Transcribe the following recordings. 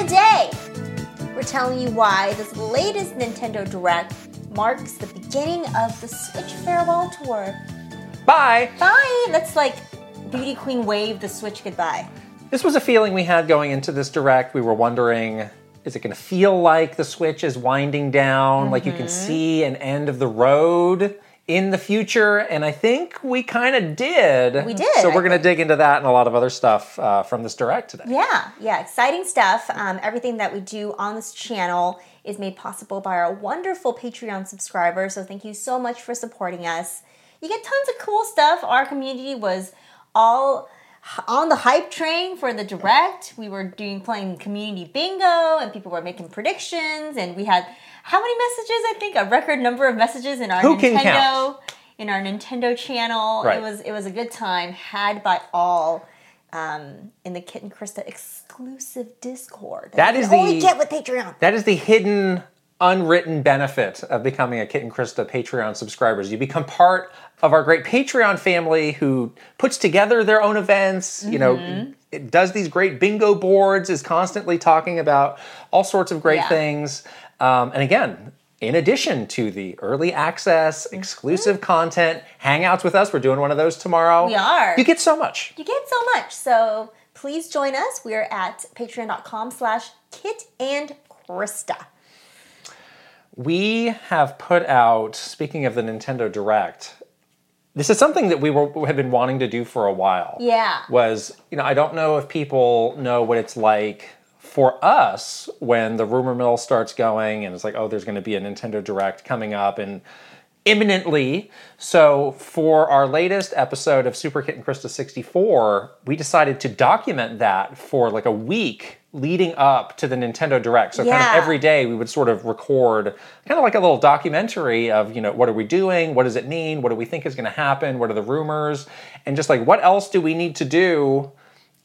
Today, we're telling you why this latest Nintendo Direct marks the beginning of the Switch farewell tour. Bye. Bye! Let's like Beauty Queen wave the Switch goodbye. This was a feeling we had going into this direct. We were wondering is it going to feel like the Switch is winding down, like you can mm-hmm. see an end of the road in the future? And I think we kind of did. We did, So we're going to dig into that and a lot of other stuff uh, from this direct today. Yeah, yeah, exciting stuff. Um, everything that we do on this channel is made possible by our wonderful Patreon subscribers. So thank you so much for supporting us. You get tons of cool stuff. Our community was all on the hype train for the direct. We were doing playing community bingo, and people were making predictions. And we had how many messages? I think a record number of messages in our Who Nintendo in our Nintendo channel. Right. It was it was a good time had by all um, in the Kit and Krysta exclusive Discord. That you is can only get with Patreon. That is the hidden, unwritten benefit of becoming a Kit and Krysta Patreon subscribers. You become part of our great Patreon family who puts together their own events, you Mm-hmm. know, it does these great bingo boards, is constantly talking about all sorts of great Yeah. things. Um, and again, in addition to the early access, Mm-hmm. exclusive content, hangouts with us, we're doing one of those tomorrow. We are. You get so much. You get so much. So please join us. We're at patreon.com slash Kit and Krysta. We have put out, speaking of the Nintendo Direct, this is something that we were have been wanting to do for a while. Yeah. Was, you know, I don't know if people know what it's like for us when the rumor mill starts going and it's like, oh, there's going to be a Nintendo Direct coming up and imminently. So for our latest episode of Super Kit and Krysta 64, we decided to document that for like a week leading up to the Nintendo Direct. So kind of every day we would sort of record kind of like a little documentary of, you know, what are we doing? What does it mean? What do we think is going to happen? What are the rumors? And just like what else do we need to do,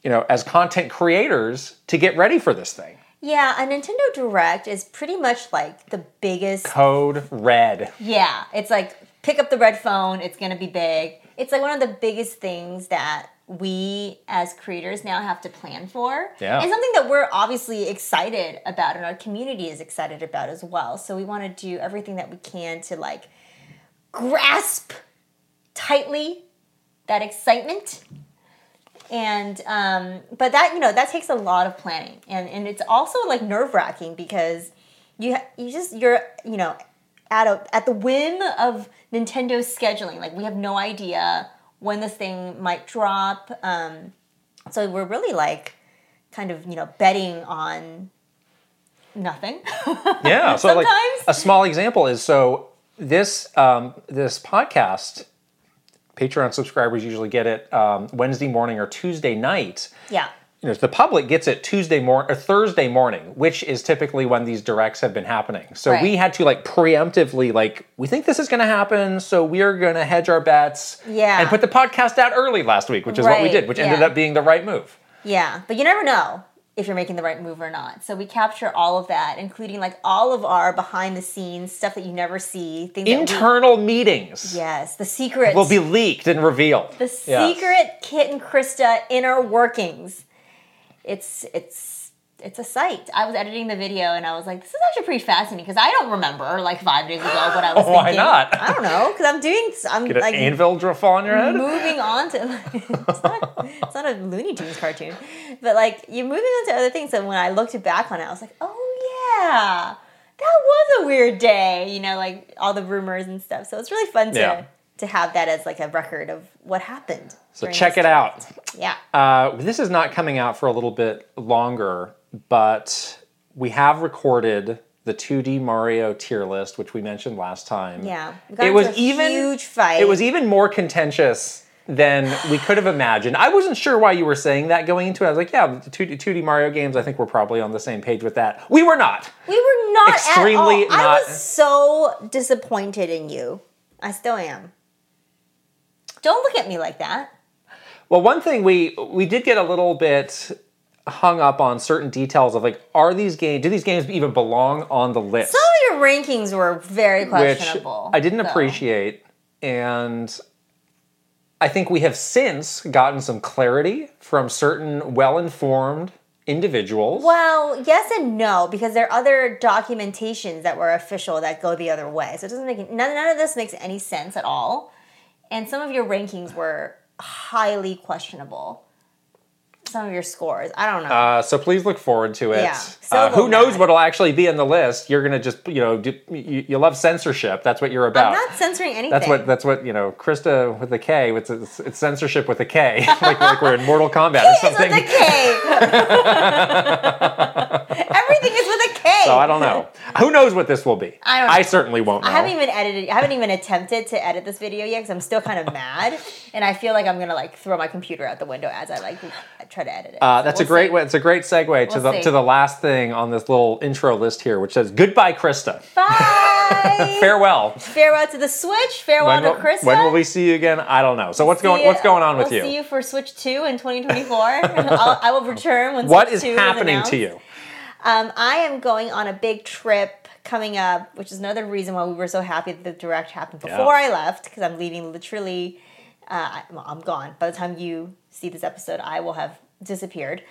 you know, as content creators to get ready for this thing? Yeah, a Nintendo Direct is pretty much like the biggest Code red. Yeah, it's like pick up the red phone, it's gonna be big. It's like one of the biggest things that we as creators now have to plan for. Yeah. And something that we're obviously excited about and our community is excited about as well. So we wanna do everything that we can to like grasp tightly that excitement and um, but that you know that takes a lot of planning and and it's also like nerve wracking because you you just you're you know at a at the whim of Nintendo's scheduling like we have no idea when this thing might drop um, so we're really like kind of you know betting on nothing Yeah. So like Sometimes. a small example is so this um, this podcast, Patreon subscribers usually get it um, Wednesday morning or Tuesday night. yeah You know, the public gets it Tuesday morning or Thursday morning, which is typically when these directs have been happening. So Right. we had to like preemptively like we think this is going to happen, so we are going to hedge our bets. Yeah. And put the podcast out early last week, which is what we did, which ended up being the right move. Yeah, but you never know if you're making the right move or not. So we capture all of that, including like all of our behind the scenes stuff that you never see. Things that we- Internal meetings yes, the secrets. will be leaked and revealed. the Yes. secret Kit and Krysta inner workings. It's it's it's a sight. I was editing the video and I was like, this is actually pretty fascinating because I don't remember like five days ago what I was Why thinking. not? I don't know because I'm doing I'm Get an like anvil drill fall on your head? moving on to it's not it's not a Looney Tunes cartoon, but like you're moving on to other things. And when I looked back on it, I was like, oh yeah, that was a weird day. You know, like all the rumors and stuff. So it's really fun to Yeah. to have that as like a record of what happened. So check it out. Yeah. Uh, this is not coming out for a little bit longer, but we have recorded the 2D Mario tier list, which we mentioned last time. Yeah. It was a even huge fight. It was even more contentious than we could have imagined. I wasn't sure why you were saying that going into it. I was like, yeah, the 2D, 2D Mario games, I think we're probably on the same page with that. We were not. we were not extremely at all. I not- was so disappointed in you. I still am. Don't look at me like that. Well, one thing we we did get a little bit hung up on certain details of like, are these games? Do these games even belong on the list? Some of your rankings were very which questionable. I didn't though. appreciate, and I think we have since gotten some clarity from certain well-informed individuals. Well, yes and no, because there are other documentations that were official that go the other way. So it doesn't make none, none of this makes any sense at all. And some of your rankings were highly questionable. Some of your scores, I don't know. Uh, so please look forward to it. Yeah, uh, who knows what'll actually be in the list? You're gonna just you know do, you, you love censorship. That's what you're about. I'm not censoring anything. that's what that's what you know. Krysta with a K. It's, it's, it's censorship with a K. like, like we're in Mortal Kombat or something. a K. Everything is with a K. So I don't know. Who knows what this will be? I don't know. certainly won't know. I haven't even edited. I haven't even attempted to edit this video yet because I'm still kind of mad, and I feel like I'm gonna like throw my computer out the window as I like try to edit it. Uh, So that's we'll a great see. way. It's a great segue to We'll the see. to the last thing on this little intro list here, which says goodbye, Krysta. Bye. Farewell. Farewell to the Switch. Farewell When to will, Krysta. when will we see you again? I don't know. So what's going See What's going on with you? See you for Switch Two in 2024. I'll, I will return when What Switch is 2 happening announced. to you? Um, I am going on a big trip coming up, which is another reason why we were so happy that the direct happened Yeah. before I left, because I'm leaving literally. Uh, I'm gone. By the time you see this episode, I will have disappeared.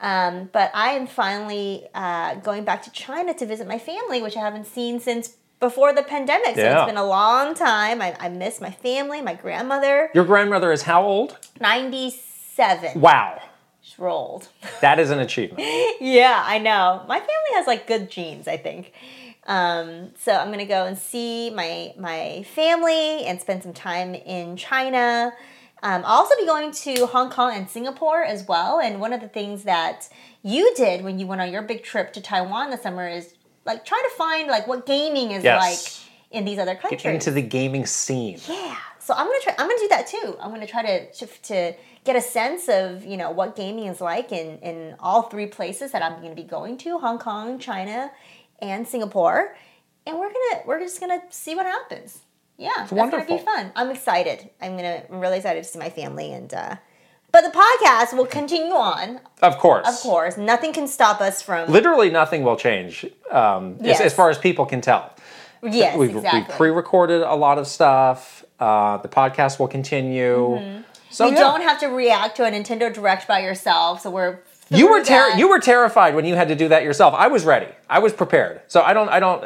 Um, but I am finally uh, going back to China to visit my family, which I haven't seen since before the pandemic. So Yeah. it's been a long time. I, I miss my family, my grandmother, Your grandmother is how old? 97. Wow, Old. that is an achievement. yeah, I know. My family has like good genes, I think. Um, so I'm gonna go and see my my family and spend some time in China. Um, I'll also be going to Hong Kong and Singapore as well. And one of the things that you did when you went on your big trip to Taiwan this summer is like try to find like what gaming is Yes. like in these other countries. Get into the gaming scene. Yeah. So I'm gonna try. I'm gonna do that too. I'm gonna try to to, to get a sense of you know what gaming is like in in all three places that I'm gonna be going to: Hong Kong, China, and Singapore. And we're gonna we're just gonna see what happens. Yeah, that's wonderful. gonna be fun. I'm excited. I'm gonna I'm really excited to see my family and. uh but the podcast will continue on, Of course. of course. Nothing can stop us from. Literally nothing will change um, as, Yes. as far as people can tell. Yes, We've, exactly. we've pre-recorded a lot of stuff. Uh, the podcast will continue. So you yeah. don't have to react to a Nintendo Direct by yourself. So we're. you were ter- you were terrified when you had to do that yourself. I was ready. I was prepared. So I don't I don't.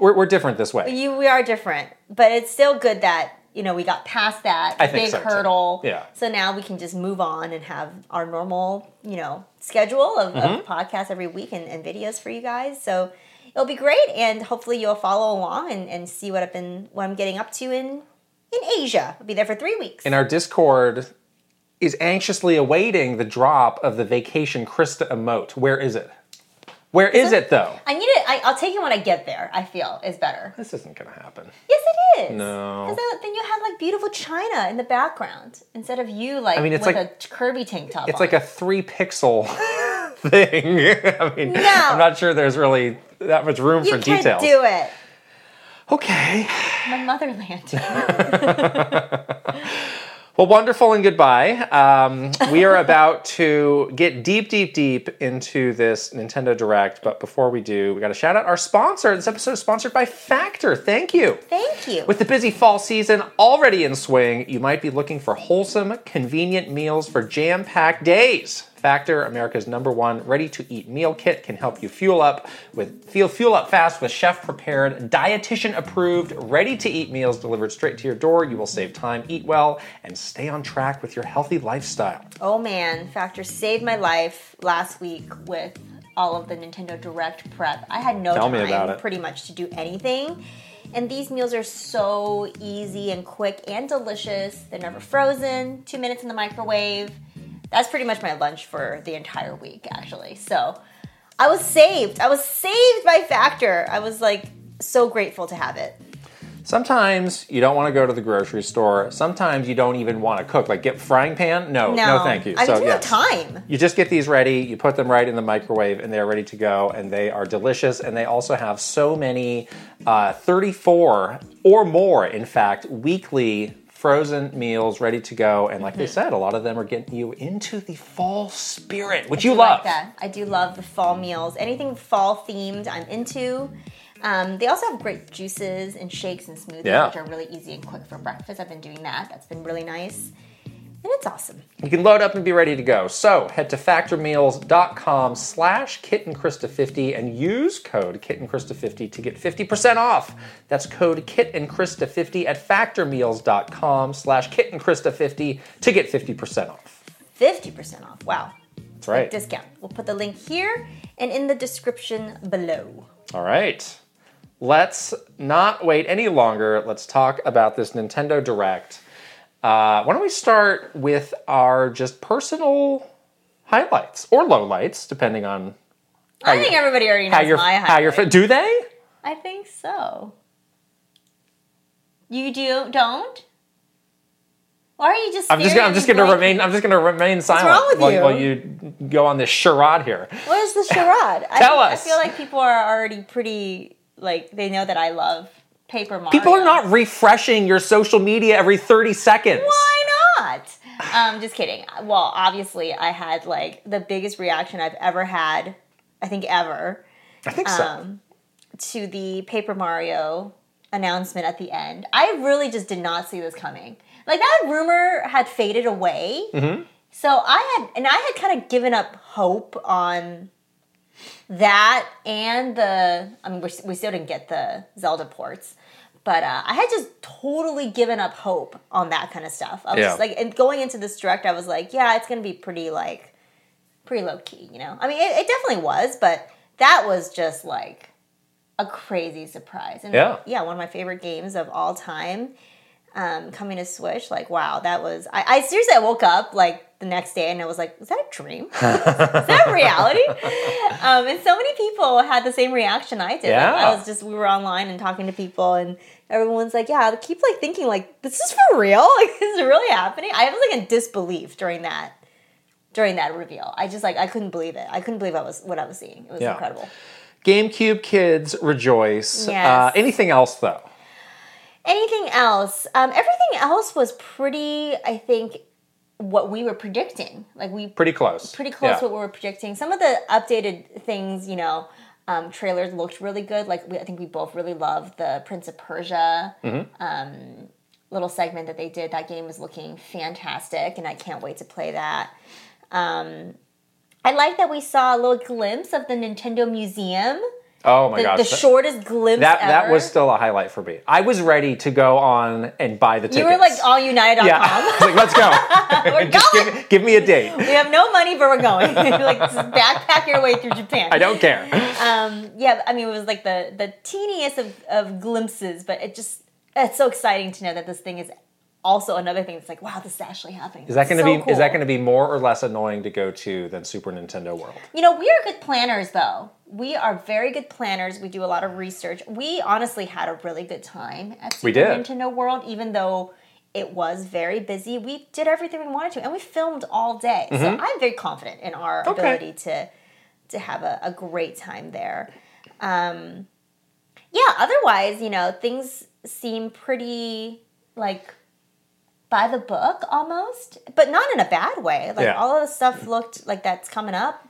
We're, we're different this way. you we are different, but it's still good that you know we got past that I big so, too. hurdle. Yeah. So now we can just move on and have our normal you know schedule of, Mm-hmm. of podcasts every week and, and videos for you guys. So it'll be great, and hopefully you'll follow along and, and see what I've been what I'm getting up to in in Asia. I'll be there for three weeks. and our Discord is anxiously awaiting the drop of the vacation Krysta emote. Where is it? Where is it- though? I need it. I, I'll take it when I get there. I feel is better. This isn't gonna happen. Yes, it is. No. Because then you have like beautiful China in the background instead of you like I mean, it's with like- a Kirby tank top. It's on. like a three pixel thing. I mean, No. I'm not sure there's really that much room you for can't details. do it. Okay. My motherland. Well, wonderful and goodbye. Um, we are about to get deep, deep, deep into this Nintendo Direct, but before we do, we got to shout out our sponsor. This episode is sponsored by Factor. Thank you. Thank you. With the busy fall season already in swing, you might be looking for wholesome, convenient meals for jam packed days. Factor, America's number one ready to eat meal kit, can help you fuel up with feel fuel up fast with chef prepared, dietitian approved, ready to eat meals delivered straight to your door. You will save time, eat well, and stay on track with your healthy lifestyle. oh man, Factor saved my life last week with all of the Nintendo Direct prep. I had no Tell time pretty much to do anything. And these meals are so easy and quick and delicious. They're never frozen, two minutes in the microwave. That's pretty much my lunch for the entire week, actually. So I was saved. I was saved by Factor. I was like so grateful to have it. Sometimes you don't want to go to the grocery store. Sometimes you don't even want to cook. Like get frying pan? No, no, No, thank you. I so didn't have time. You just get these ready, you put them right in the microwave, and they're ready to go, and they are delicious. And they also have so many uh, 34 or more, in fact, weekly frozen meals ready to go. And like Mm-hmm. they said, a lot of them are getting you into the fall spirit, which you love. like. I do love the fall meals. Anything fall themed, I'm into. Um, they also have great juices and shakes and smoothies, Yeah. which are really easy and quick for breakfast. I've been doing that. That's been really nice. And it's awesome. You can load up and be ready to go. So head to factormeals.com slash kitandkrysta50 and use code kitandkrysta50 to get 50% off. That's code kitandkrysta50 at factormeals.com slash kitandkrysta50 to get 50% off. 50% off. Wow. That's right. Discount. We'll put the link here and in the description below. All right. Let's not wait any longer. Let's talk about this Nintendo Direct. Uh, why don't we start with our just personal highlights or lowlights, depending on I you- think everybody already knows how you're my how you're. Do they? I think so. You do don't? Why are you just? I'm just gonna, I'm just going to remain I'm just going to remain silent wrong with while, you? while you go on this charade here. What is the charade? Tell think- us. I feel like people are already pretty like they know that I love Paper Mario. People are not refreshing your social media every 30 seconds. Why not? Um, just kidding. Well, obviously, I had like the biggest reaction I've ever had. I think ever. I think so. um, to the Paper Mario announcement at the end. I really just did not see this coming. Like that rumor had faded away. Mm-hmm. So I had, and I had kind of given up hope on that and the. I mean, we're, still didn't get the Zelda ports, but uh, I had just totally given up hope on that kind of stuff. I was Yeah. just like, and going into this direct, I was like, yeah, it's gonna be pretty like pretty low key, you know. I mean, it, it definitely was, but that was just like a crazy surprise. And Yeah. yeah, one of my favorite games of all time. Um, coming to Switch, like wow, that was. I, I seriously, I woke up like the next day and I was like, is that a dream? is that reality? um, and so many people had the same reaction I did. Like, Yeah. I was just we were online and talking to people and everyone's like, yeah, I keep like thinking like this is for real, like this is really happening. I was like in disbelief during that during that reveal. I just like I couldn't believe it. I couldn't believe I was what I was seeing. It was Yeah. incredible. GameCube kids rejoice. Yes. Uh, anything else though? Anything else? Um, everything else was pretty. I think what we were predicting. Like we Pretty close. pretty close Yeah. to what we were predicting. Some of the updated things, you know, um, trailers looked really good. Like we, I think we both really loved the Prince of Persia Mm-hmm. um, little segment that they did. That game was looking fantastic, and I can't wait to play that. Um, I like that we saw a little glimpse of the Nintendo Museum. Oh my The, gosh. the shortest glimpse that that was still a highlight for me. I was ready to go on and buy the tickets. You were like allunited.com. yeah. I was like, let's go. We're going. give, give me a date. We have no money, but we're going. like just backpack your way through Japan. I don't care. Um, yeah, I mean, it was like the the teeniest of, of glimpses, but it just it's so exciting to know that this thing is also another thing that's like, wow, this is actually happening. Is that going to So be is that going to be more or less annoying to go to than Super Nintendo World? You know, we are good planners, though. We are very good planners. We do a lot of research. We honestly had a really good time at Super We did. Nintendo World, even though it was very busy. We did everything we wanted to, and we filmed all day. So I'm very confident in our Mm-hmm. Okay. ability to to have a, a great time there. Um, yeah. Otherwise, you know, things seem pretty like by the book almost, but not in a bad way. Like Yeah. all of the stuff looked like that's coming up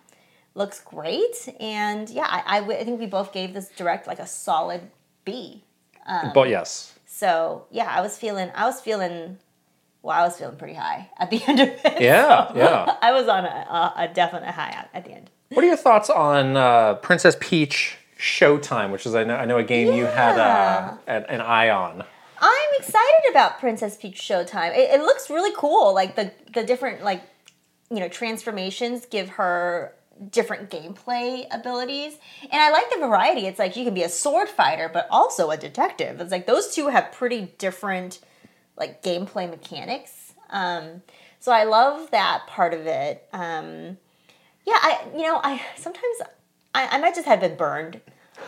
looks great, and yeah, I, I, w- I think we both gave this direct like a solid B. Um, but yes. So yeah, I was feeling, I was feeling, well, I was feeling pretty high at the end of it. Yeah, yeah. I was on a, a, a definite high at, at the end. What are your thoughts on uh, Princess Peach Showtime, which is I know, I know a game you had uh, an, an eye on. I'm excited about Princess Peach Showtime. It, it looks really cool. Like the the different like you know transformations give her different gameplay abilities, and I like the variety. It's like you can be a sword fighter, but also a detective. It's like those two have pretty different like gameplay mechanics. Um, so I love that part of it. Um, yeah, I you know I sometimes I, I might just have been burned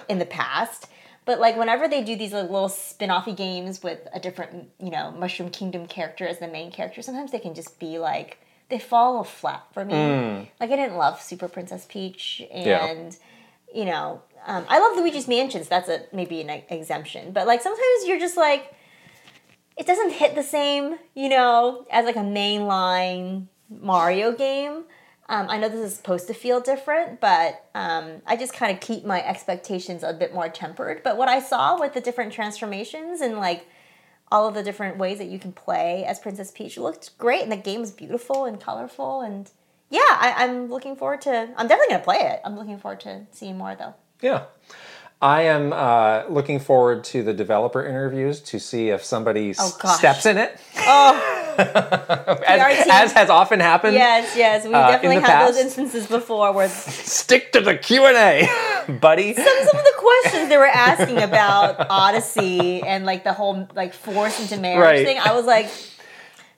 in the past. But like whenever they do these like, little spin-offy games with a different, you know, Mushroom Kingdom character as the main character, sometimes they can just be like they fall flat for me. Like I didn't love Super Princess Peach, and you know, um, I love Luigi's Mansions. That's a maybe an exemption, but like sometimes you're just like it doesn't hit the same, you know, as like a mainline Mario game. Um, I know this is supposed to feel different, but um, I just kind of keep my expectations a bit more tempered. But what I saw with the different transformations and like all of the different ways that you can play as Princess Peach looked great, and the game is beautiful and colorful. And yeah, I, I'm looking forward to. I'm definitely gonna play it. I'm looking forward to seeing more though. Yeah. I am uh, looking forward to the developer interviews to see if somebody Oh, steps in it, Oh as, as has often happened. yes, yes, we Uh, definitely had those instances before where Stick to the Q and A, buddy. some, some of the questions they were asking about Odyssey and like the whole like force into marriage Right. thing, I was like,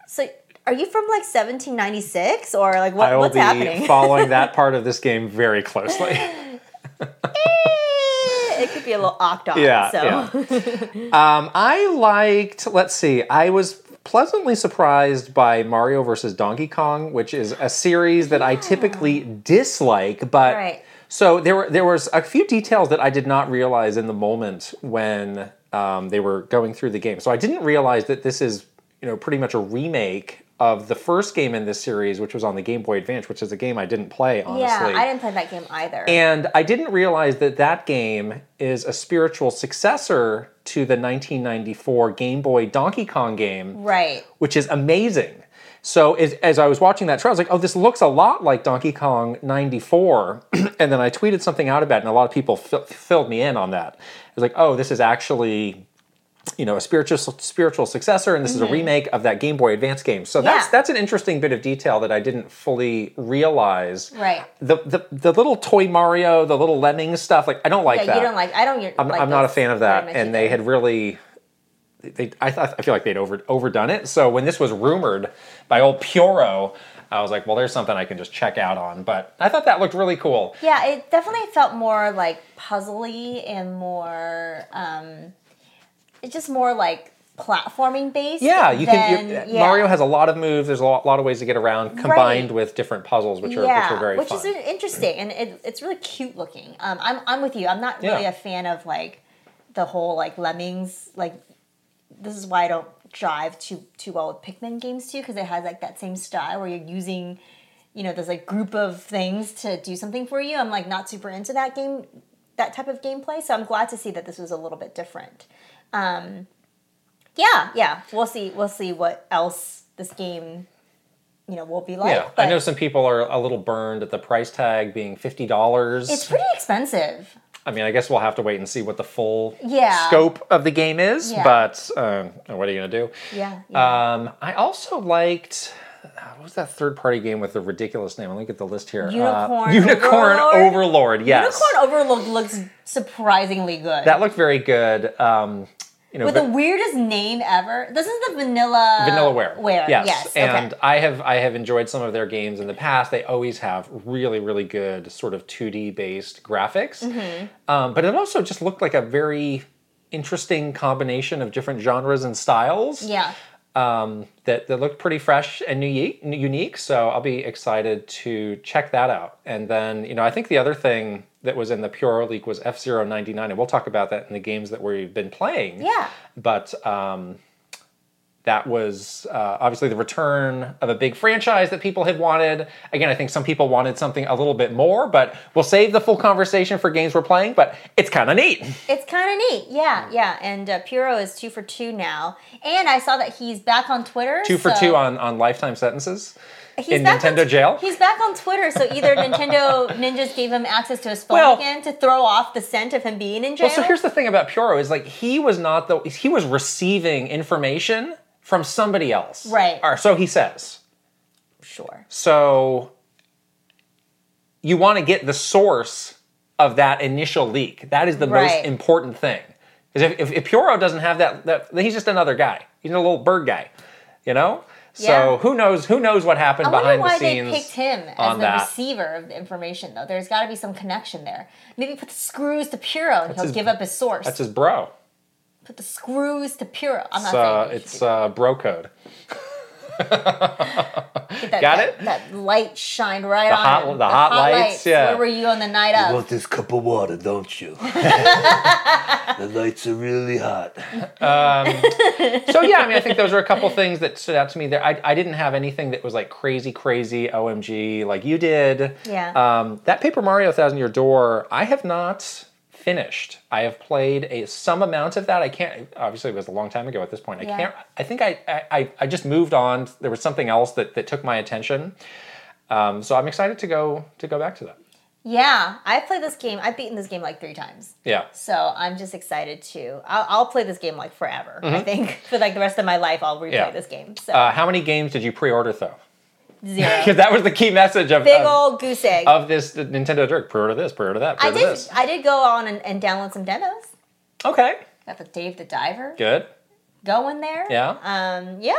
so are you from like 1796 or like what, I will what's be happening? following that part of this game very closely. Be a little octave. Yeah, so Um, I liked. Let's see. I was pleasantly surprised by Mario versus Donkey Kong, which is a series that I typically dislike. But Right. so there were there was a few details that I did not realize in the moment when um, they were going through the game. So I didn't realize that this is you know pretty much a remake of the first game in this series, which was on the Game Boy Advance, which is a game I didn't play honestly. yeah, I didn't play that game either. And I didn't realize that that game is a spiritual successor to the 1994 Game Boy Donkey Kong game, right. which is amazing. So as, as I was watching that trailer, I was like, oh, this looks a lot like Donkey Kong 94. and then I tweeted something out about it, and a lot of people fi- filled me in on that. It was like, oh, this is actually you know a spiritual spiritual successor and this is a remake of that Game Boy Advance game. So that's Mm-hmm. Yeah. that's an interesting bit of detail that I didn't fully realize. Right. The, the the little toy Mario, the little lemmings stuff, like I don't like Yeah, that. you don't like. I don't. I'm, like I'm not a fan of that, and they had really. They, I thought I feel like they'd over overdone it. So when this was rumored by old Pyoro, I was like, well, there's something I can just check out on. But I thought that looked really cool. Yeah, it definitely felt more like puzzly and more. um It's just more like platforming based. Yeah, you than- you yeah. Mario has a lot of moves. There's a lot, lot of ways to get around, combined Right. with different puzzles, which are yeah, which are very which fun. is interesting and it, it's really cute looking. Um, I'm I'm with you. I'm not really Yeah. a fan of like the whole like lemmings. Like this is why I don't drive too too well with Pikmin games too because it has like that same style where you're using, you know, there's like group of things to do something for you. I'm like not super into that game, that type of gameplay. So I'm glad to see that this was a little bit different. Um, yeah, yeah, we'll see. We'll see what else this game, you know, will be like. yeah, I know some people are a little burned at the price tag being fifty dollars. It's pretty expensive. I mean, I guess we'll have to wait and see what the full Yeah. scope of the game is. Yeah. But um, what are you gonna do? Yeah. yeah. Um, I also liked what was that third party game with the ridiculous name? Let me get the list here. Uh, Unicorn Unicorn Overlord? Overlord. Yes, Unicorn Overlord looks surprisingly good. that looked very good. Um, you know, With the weirdest name ever. This is the vanilla Vanillaware. Ware. Yes. Yes. And okay. I have I have enjoyed some of their games in the past. They always have really really good sort of 2D based graphics. Mm-hmm. Um, but it also just looked like a very interesting combination of different genres and styles. Yeah. Um, that that looked pretty fresh and unique. Unique. So I'll be excited to check that out. And then you know I think the other thing that was in the Pyoro leak was F 99 and we'll talk about that in the games that we've been playing. Yeah. But um, that was uh, obviously the return of a big franchise that people had wanted. Again, I think some people wanted something a little bit more, but we'll save the full conversation for games we're playing. But it's kind of neat. It's kind of neat. Yeah. Yeah. And uh, Pyoro is two for two now. And I saw that he's back on Twitter. Two for so- two on, on lifetime sentences He's in on Nintendo jail. He's back on Twitter, so either Nintendo ninjas gave him access to his phone Well- again to throw off the scent of him being in jail. Well, so here's the thing about Pyoro is like he was not the he was receiving information from somebody else, Right. Or so he says. sure. So you want to get the source of that initial leak. That is the most important thing. Because if, if, if Pyoro doesn't have that, that, he's just another guy. He's a little bird guy, you know. So Yeah. who knows? Who knows what happened I wonder behind why the scenes? they picked him as on the that. receiver of the information, though. There's got to be some connection there. Maybe put the screws to Pyoro and he'll his- give up his source. That's his bro. put the screws to Pyoro. I'm not It's, saying uh, it's uh, bro code. That. Got that, it? That light shined right The on hot- him. the hot lights, yeah. Where were you on the night of? want this cup of water, don't you? the lights are really hot. so yeah, I mean, I think those are a couple things that stood out to me. There, I, I didn't have anything that was like crazy, crazy OMG like you did. Yeah. Um, that Paper Mario Thousand Year Door, I have not finished. I have played a some amount of that. I can't. Obviously, it was a long time ago at this point. I Yeah. can't. I think I, I I just moved on. There was something else that that took my attention. Um, so I'm excited to go to go back to that. Yeah, I've played this game. I've beaten this game like three times. Yeah. So I'm just excited to. I'll, I'll play this game like forever. I think for like the rest of my life, I'll replay Mm-hmm. Yeah. this game. So Uh, how many games did you pre-order though? Zero. Because that was the key message of Big of, old goose egg. of this Nintendo Direct. Pre-order this. Pre-order that. I Pre-order did. this. I did go on and, and download some demos. Okay. Got the Dave the Diver Good. going there. Yeah. Um. Yeah.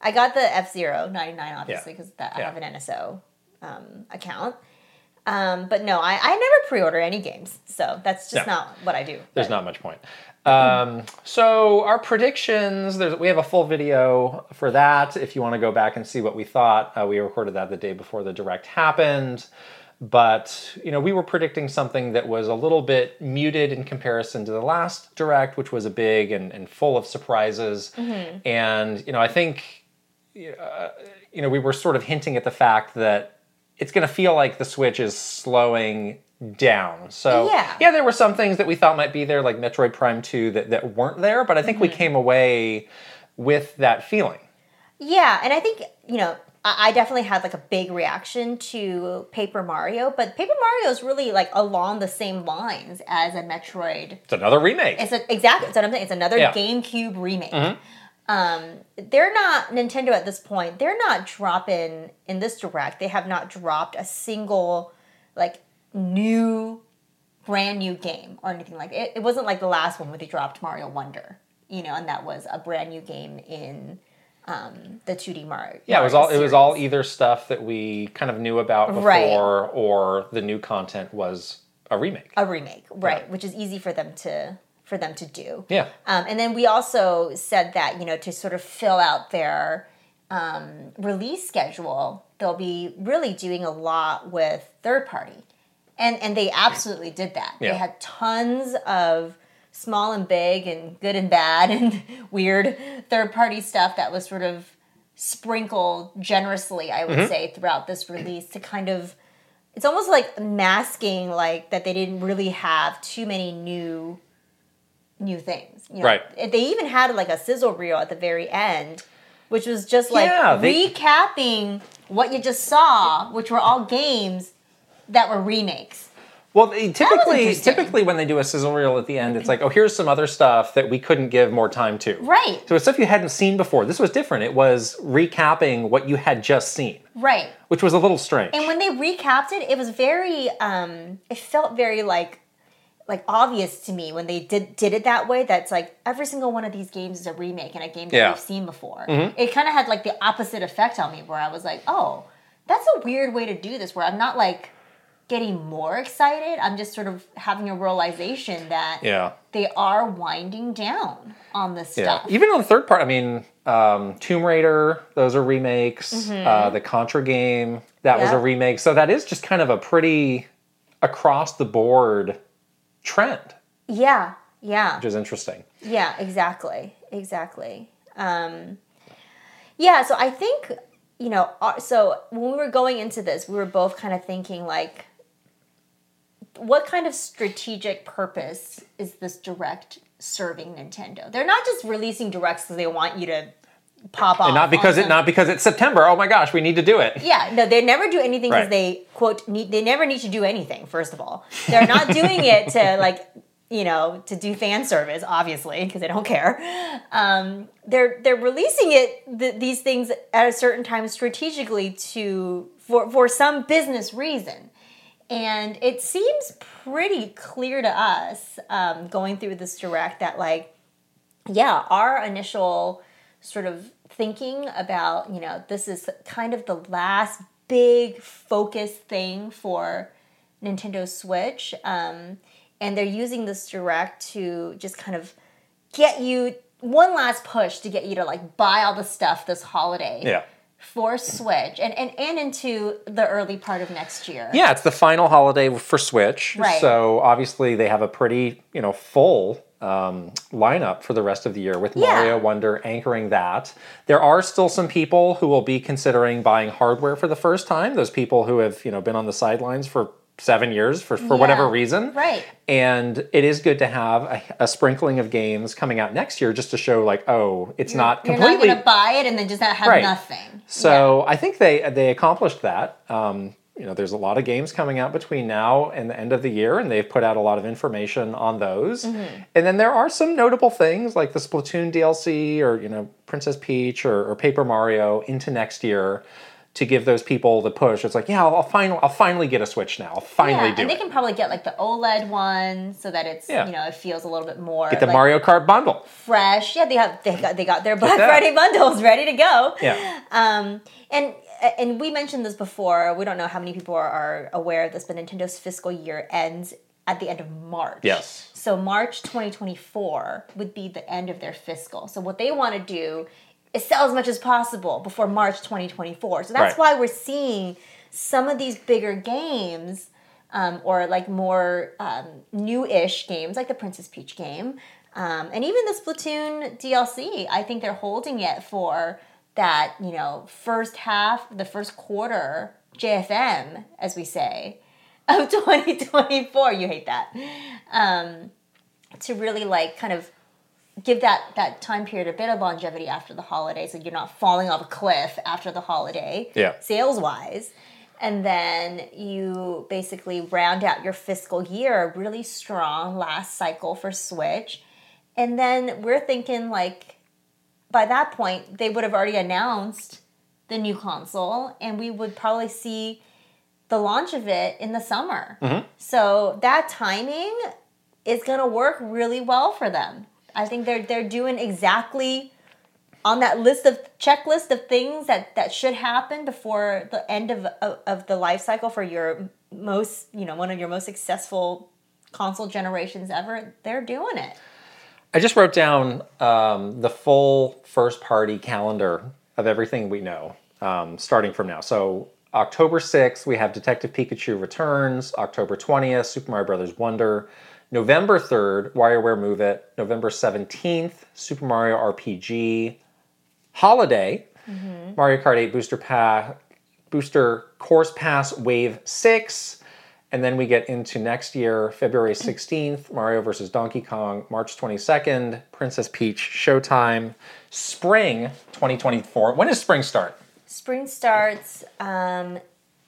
I got the F-Zero 99 obviously because I Yeah. have an NSO um, account. Um, but no, I, I never pre-order any games, so that's just No. not what I do. There's But- not much point. Um, so our predictions, there's, we have a full video for that. If you want to go back and see what we thought, uh, we recorded that the day before the direct happened. But you know, we were predicting something that was a little bit muted in comparison to the last direct, which was a big and, and full of surprises. And you know, I think uh, you know we were sort of hinting at the fact that it's going to feel like the Switch is slowing down. So Yeah. yeah, there were some things that we thought might be there, like Metroid Prime 2, that, that weren't there, but I think we came away with that feeling. Yeah, and I think you know I I definitely had like a big reaction to Paper Mario, but Paper Mario is really like along the same lines as a Metroid. It's another remake. It's a, exactly it's what I'm saying. It's another Yeah. Mm-hmm. GameCube remake. Um, they're not Nintendo at this point. They're not dropping in this direct. They have not dropped a single like new, brand new game or anything like it. It wasn't like the last one where they dropped Mario Wonder, you know, and that was a brand new game in um, the 2D Mario. yeah, it was all it was all either stuff that we kind of knew about before Right. or the new content was a remake. a remake, right? Yeah. Which is easy for them to for them to do. Yeah. Um, and then we also said that you know to sort of fill out their um, release schedule, they'll be really doing a lot with third party, and and they absolutely did that. Yeah. They had tons of small and big and good and bad and weird third party stuff that was sort of sprinkled generously, I would Mm-hmm. say, throughout this release to kind of it's almost like masking like that they didn't really have too many new new things. You know? Right. They even had like a sizzle reel at the very end, which was just like Yeah, they- recapping what you just saw, which were all games that were remakes. Well, they typically typically when they do a sizzle reel at the end, it's like, oh, here's some other stuff that we couldn't give more time to. Right. So it's stuff you hadn't seen before. This was different. It was recapping what you had just seen, Right. which was a little strange. And when they recapped it, it was very um it felt very like like obvious to me when they did did it that way that's like every single one of these games is a remake and a game that Yeah. Mm-hmm. we've seen before. It kind of had like the opposite effect on me where I was like, "Oh, that's a weird way to do this where I'm not like getting more excited. I'm just sort of having a realization that yeah. they are winding down on this Yeah. stuff. Even on the third part, I mean, um, Tomb Raider, those are remakes. Uh, the Contra game, that was Mm-hmm. A remake. So that is just kind of a pretty across the board trend, Yeah. Yeah. which is interesting. Yeah, exactly. Exactly. Um, yeah, so I think, you know, uh, so when we were going into this, we were both kind of thinking, like, what kind of strategic purpose is this direct serving Nintendo? They're not just releasing directs because they want you to pop off. And not because on it not because it's September. Oh my gosh, we need to do it. yeah, no, they never do anything because Right. they quote need. They never need to do anything. First of all, they're not doing it to like you know to do fan service, obviously, because they don't care. Um, they're they're releasing it th- these things at a certain time strategically to for for some business reason. And it seems pretty clear to us um, going through this direct that like yeah, our initial sort of thinking about, you know, this is kind of the last big focus thing for Nintendo Switch. Um, and they're using this direct to just kind of get you one last push to get you to like buy all the stuff this holiday Yeah. For Switch and, and, and into the early part of next year. Yeah, it's the final holiday for Switch. Right. So obviously they have a pretty, you know, full um, lineup for the rest of the year with Yeah. Mario Wonder anchoring that. There are still some people who will be considering buying hardware for the first time. Those people who have, you know, been on the sidelines for seven years for, for whatever reason. right. And it is good to have a, a sprinkling of games coming out next year just to show, like, oh, it's not You're completely. not going to buy it and then just not have Right. nothing. So I think they they accomplished that. Um, you know, there's a lot of games coming out between now and the end of the year, and they've put out a lot of information on those. Mm-hmm. And then there are some notable things like the Splatoon DLC, or you know, Princess Peach, or, or Paper Mario into next year to give those people the push. It's like, yeah, I'll, I'll finally I'll finally get a Switch now. I'll finally yeah, do and they it. can probably get like the OLED one so that it's Yeah. you know it feels a little bit more Get the like, Mario Kart bundle. fresh. Yeah, they have they got they got their Black. Friday bundles ready to go. Yeah. Um, and and we mentioned this before. We don't know how many people are, are aware of this, but Nintendo's fiscal year ends at the end of March. Yes. So March 2024 would be the end of their fiscal. So what they want to do is sell as much as possible before March 2024. So that's Right. why we're seeing some of these bigger games. Um, or like more um, new-ish games, like the Princess Peach game, um, and even the Splatoon DLC. I think they're holding it for that, you know, first half, the first quarter, JFM, as we say, of 2024. You hate that. Um, to really like kind of give that that time period a bit of longevity after the holiday, so you're not falling off a cliff after the holiday, Yeah. sales wise. And then you basically round out your fiscal year really strong last cycle for Switch. And then we're thinking like by that point they would have already announced the new console and we would probably see the launch of it in the summer. Mm-hmm. So that timing is going to work really well for them. I think they're they're doing exactly on that list of checklist of things that that should happen before the end of of, of the life cycle for your most, you know, one of your most successful console generations ever. They're doing it. I just wrote down um, the full first party calendar of everything we know, um, starting from now. So October 6th, we have Detective Pikachu Returns. October 20th, Super Mario Brothers Wonder. November 3rd, WarioWare Move It. November 17th, Super Mario RPG. Holiday, Mario Kart 8 Booster Pass, Booster Course Pass Wave 6. And then we get into next year, February 16th, Mario vs. Donkey Kong, March 22nd, Princess Peach Showtime, Spring 2024. When does spring start? Spring starts um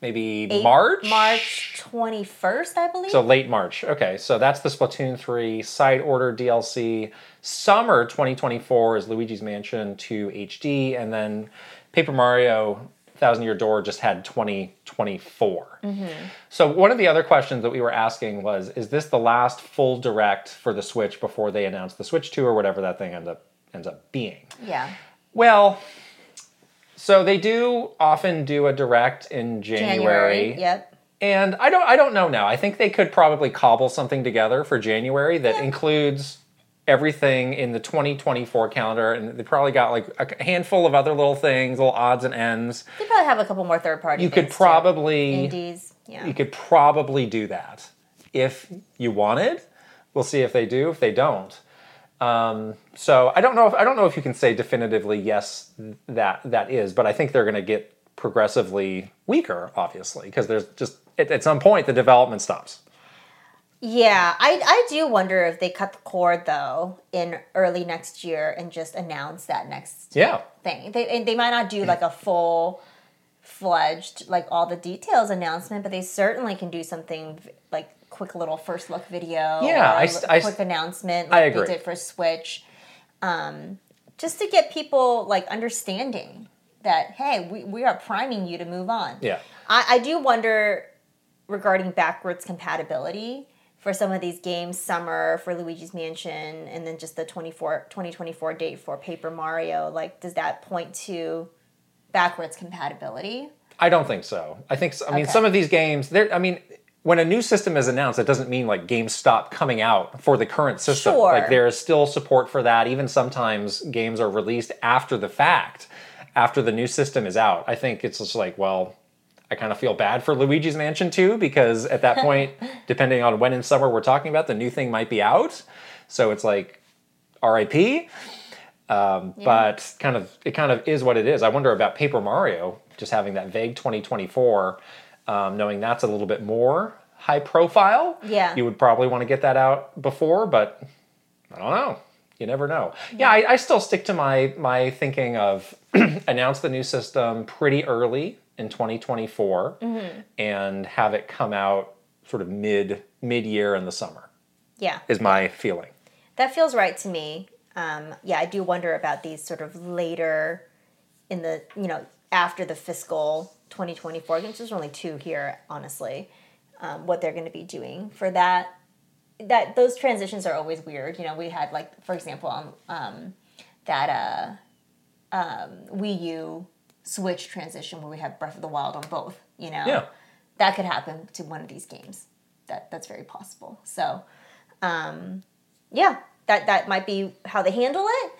Maybe eight- March? March 21st, I believe. So late March. Okay, so that's the Splatoon 3 side order DLC. Summer 2024 is Luigi's Mansion 2 HD, and then Paper Mario Thousand Year Door just had 2024. Mm-hmm. So one of the other questions that we were asking was, is this the last full direct for the Switch before they announce the Switch 2 or whatever that thing ends up ends up being? yeah. Well, so they do often do a direct in January. Yep. And I don't I don't know now. I think they could probably cobble something together for January that includes everything in the 2024 calendar and they probably got like a handful of other little things, little odds and ends. They probably have a couple more third party. You could probably indies. Yeah. you could probably do that if you wanted. We'll see if they do. If they don't, um, so I don't know if I don't know if you can say definitively yes that that is, but I think they're going to get progressively weaker, obviously, because there's just at, at some point the development stops. Yeah, I, I do wonder if they cut the cord though in early next year and just announce that next Yeah, thing. They and they might not do like a full fledged like all the details announcement, but they certainly can do something like quick little first look video. Yeah, or I a s- li- I s- quick announcement I like agree. they did for Switch, um, just to get people like understanding that hey, we, we are priming you to move on. yeah. I, I do wonder regarding backwards compatibility for some of these games, Summer for Luigi's Mansion, and then just the 24, 2024 date for Paper Mario. Like, does that point to backwards compatibility? I don't think so. I think I mean Okay. some of these games. There. I mean, when a new system is announced, it doesn't mean like games stop coming out for the current system. Sure. Like there is still support for that. Even sometimes games are released after the fact, after the new system is out. I think it's just like well. I kind of feel bad for Luigi's Mansion 2 because at that point, depending on when in summer we're talking about, the new thing might be out. So it's like RIP. Um, But kind of it kind of is what it is. I wonder about Paper Mario, just having that vague 2024, um, knowing that's a little bit more high profile. Yeah. You would probably want to get that out before, but I don't know. You never know. Yeah, I, I still stick to my my thinking of announce the new system pretty early in 2024 Mm-hmm. and have it come out sort of mid mid year in the summer Yeah. is my feeling. That feels right to me. Um, yeah, I do wonder about these sort of later in the, you know, after the fiscal 2024. I think there's only two here, honestly, um, what they're going to be doing for that. That those transitions are always weird. You know, we had like, for example, um, um, that uh, um, Wii U Switch transition where we have Breath of the Wild on both. You know, Yeah. that could happen to one of these games. That that's very possible. So, um, yeah, that that might be how they handle it.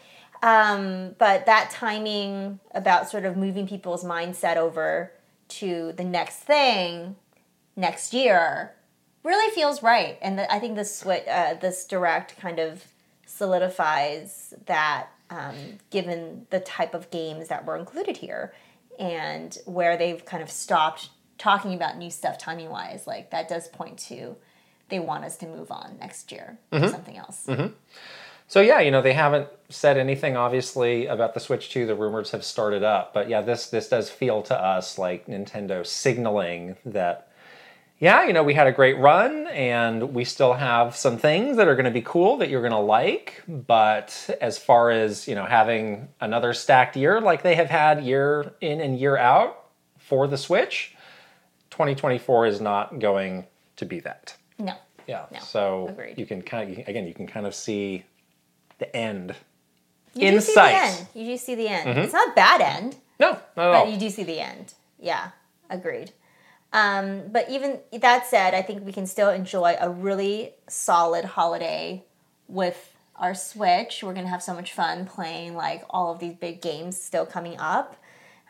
Um, but that timing about sort of moving people's mindset over to the next thing next year really feels right, and the, I think this uh, this direct kind of solidifies that, um, given the type of games that were included here, and where they've kind of stopped talking about new stuff timing wise, like that does point to they want us to move on next year to something else. So yeah, you know they haven't said anything obviously about the Switch 2. The rumors have started up, but yeah, this this does feel to us like Nintendo signaling that yeah, you know, we had a great run and we still have some things that are going to be cool that you're going to like, but as far as, you know, having another stacked year like they have had year in and year out for the Switch, 2024 is not going to be that. No. Yeah. No, so agreed. you can kind of again, you can kind of see the end You in do see sight. the end. You do see the end. It's not a bad end, No, not but all. you do see the end. Yeah, agreed. Um, but even that said, I think we can still enjoy a really solid holiday with our Switch. We're gonna have so much fun playing like all of these big games still coming up.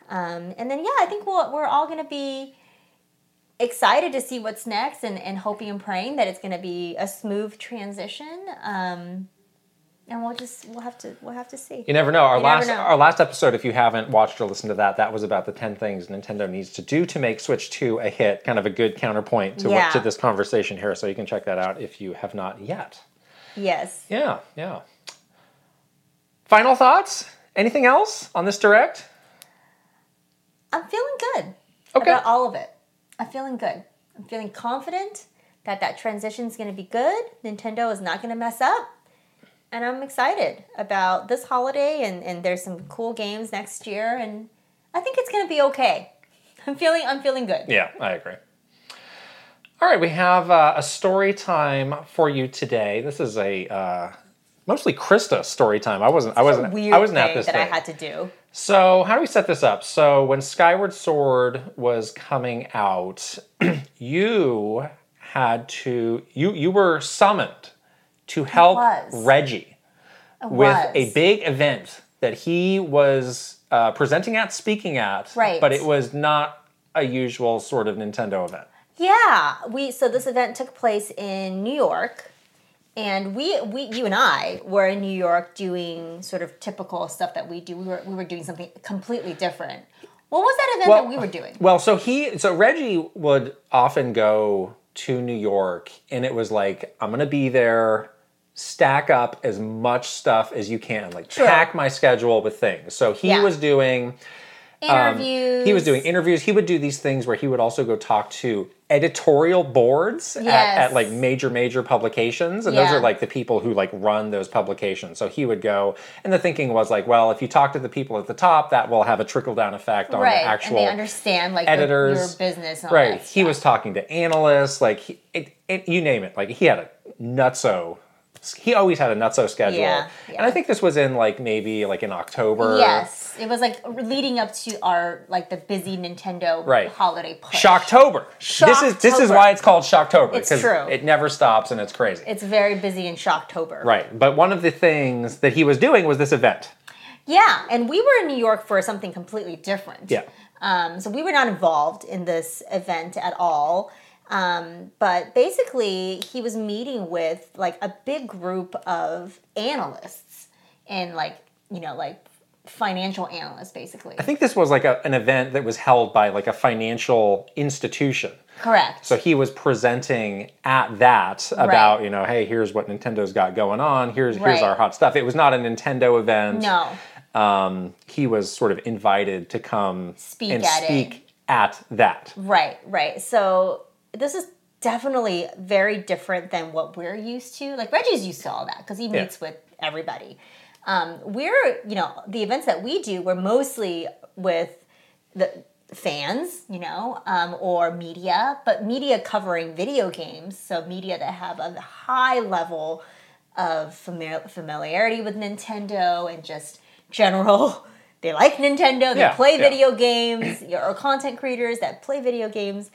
Um, and then yeah, I think we'll, we're all gonna be excited to see what's next and, and hoping and praying that it's gonna be a smooth transition. Um, and we'll just we'll have to we'll have to see. You never know. Our You last know. our last episode, if you haven't watched or listened to that, that was about the ten things Nintendo needs to do to make Switch Two a hit. Kind of a good counterpoint to Yeah. what, to this conversation here. So you can check that out if you have not yet. Yes. Yeah, yeah. Final thoughts? Anything else on this direct? I'm feeling good Okay. about all of it. I'm feeling good. I'm feeling confident that that transition is going to be good. Nintendo is not going to mess up. And I'm excited about this holiday and, and there's some cool games next year and I think it's going to be okay. I'm feeling I'm feeling good. Yeah, I agree. All right, we have uh, a story time for you today. This is a uh, mostly Krysta story time. I wasn't. I wasn't. I wasn't at this that I had to do. So, how do we set this up? So, when Skyward Sword was coming out, you had to you you were summoned to help. Reggie with was. a big event that he was uh, presenting at, speaking at, Right. but it was not a usual sort of Nintendo event. Yeah, we so this event took place in New York, and we we you and I were in New York doing sort of typical stuff that we do. We were we were doing something completely different. What was that event Well- that we were doing? Well, so he, so Reggie would often go to New York, and it was like, I'm gonna be there, stack up as much stuff as you can, like Sure. pack my schedule with things. So he Yeah. was doing um, Interviews. he was doing interviews. He would do these things where he would also go talk to editorial boards at, Yes. at like major major publications, and those are like the people who like run those publications. So he would go, and the thinking was like, well, if you talk to the people at the top, that will have a trickle down effect on right, the actual and they understand like the- editors. your business. Right. He was talking to analysts, like he, it, it, you name it. Like he had a nutso. He always had a nutso schedule, Yeah, and. I think this was in like maybe like in October. Yes, it was like leading up to our like the busy Nintendo Right. holiday push. Shocktober. This is this is why it's called Shocktober It's true. it never stops and it's crazy. It's very busy in Shocktober. right. But one of the things that he was doing was this event. Yeah, and we were in New York for something completely different. Yeah. Um, so we were not involved in this event at all. Um, but basically, he was meeting with like a big group of analysts and like, you know, like financial analysts basically. I think this was like a, an event that was held by like a financial institution. Correct. So he was presenting at that about, Right. you know, hey, here's what Nintendo's got going on. Here's Right. here's our hot stuff. It was not a Nintendo event. no. Um, he was sort of invited to come Speak and at it. speak at that. Right, right. So this is definitely very different than what we're used to. Like Reggie's used to all that because he Yeah. meets with everybody. Um, we're, you know, the events that we do, we're mostly with the fans, you know, um, or media, but media covering video games. So media that have a high level of famili- familiarity with Nintendo and just general. They like Nintendo. They Yeah, play yeah. video games. Or content creators that play video games.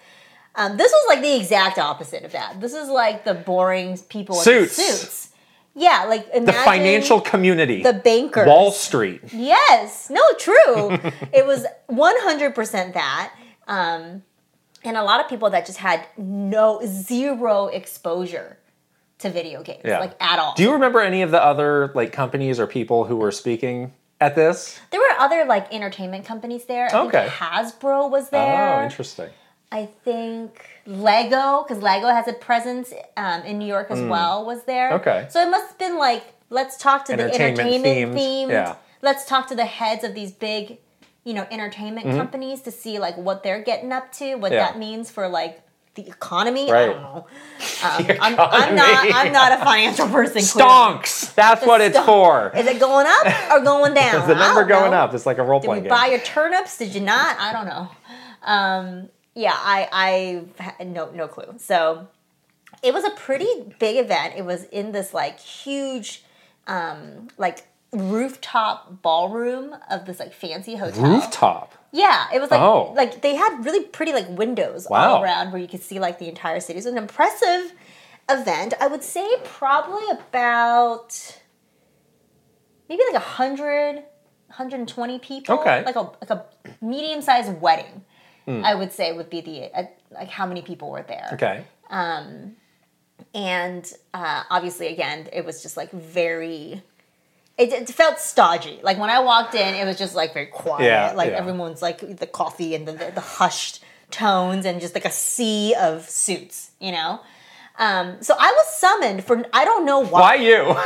Um, this was like the exact opposite of that. This is like the boring people Suits. in suits. Yeah, like The financial community. the bankers. Wall Street. Yes, no, true. it was 100% that. Um, and a lot of people that just had no, zero exposure to video games, Yeah. like at all. Do you remember any of the other like companies or people who were speaking at this? there were other like entertainment companies there. I Okay. think Hasbro was there. Oh, interesting. I think Lego, because Lego has a presence um, in New York as well, was there. Okay. So it must have been like, let's talk to the Entertainment entertainment themed, themed. yeah. Let's talk to the heads of these big, you know, entertainment companies to see like what they're getting up to, what Mm-hmm. Yeah. that means for like the economy. I Right. don't know. Um, I'm, I'm not. I'm not a financial person. clearly. Stonks. That's what it's for. Is it going up or going down? Is the number going know. up? It's like a role Did playing game. buy your turnips? Did you not? I don't know. Um, yeah, I I had no no clue. So it was a pretty big event. It was in this like huge, um, like rooftop ballroom of this like fancy hotel. Rooftop. Yeah, it was like Oh. like they had really pretty like windows Wow. all around where you could see like the entire city. It was an impressive event. I would say probably about maybe like a hundred, 120 people. Okay. Like a like a medium sized wedding. I would say would be the uh, like how many people were there. Okay. Um, and uh, obviously, again, it was just like very. It, it felt stodgy. Like when I walked in, it was just like very quiet. Yeah, like yeah. everyone's like the coffee and the, the, the hushed tones and just like a sea of suits, you know? Um, so I was summoned for, I don't know why. Why you?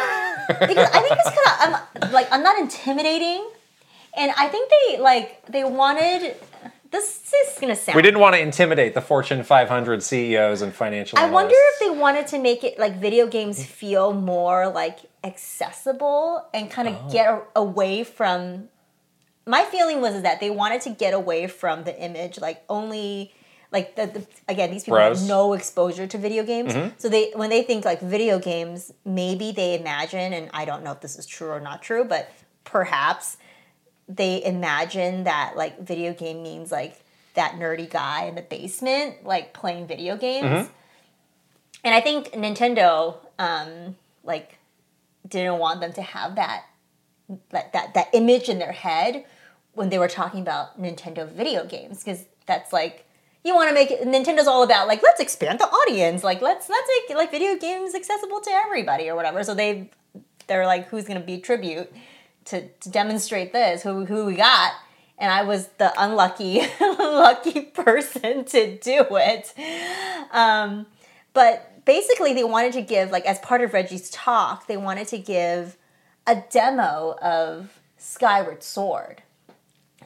because I think it's kind of I'm like I'm not intimidating, and I think they like they wanted. This is gonna sound. we didn't want to intimidate the Fortune 500 CEOs and financial. I wonder if they wanted to make it like video games feel more like accessible and kind of Oh. get a- away from. My feeling was that they wanted to get away from the image, like only. Like the, the again, these people Bros. Mm-hmm. have no exposure to video games, so they when they think like video games, maybe they imagine, and I don't know if this is true or not true, but perhaps they imagine that like video game means like that nerdy guy in the basement like playing video games. Mm-hmm. and i think nintendo um like didn't want them to have that that that, that image in their head when they were talking about nintendo video games because that's like you want to make it nintendo's all about like let's expand the audience like let's let's make like video games accessible to everybody or whatever. So they they're like who's going to be tribute to, to demonstrate this who who we got and I was the unlucky lucky person to do it um, but basically they wanted to give like as part of Reggie's talk they wanted to give a demo of Skyward Sword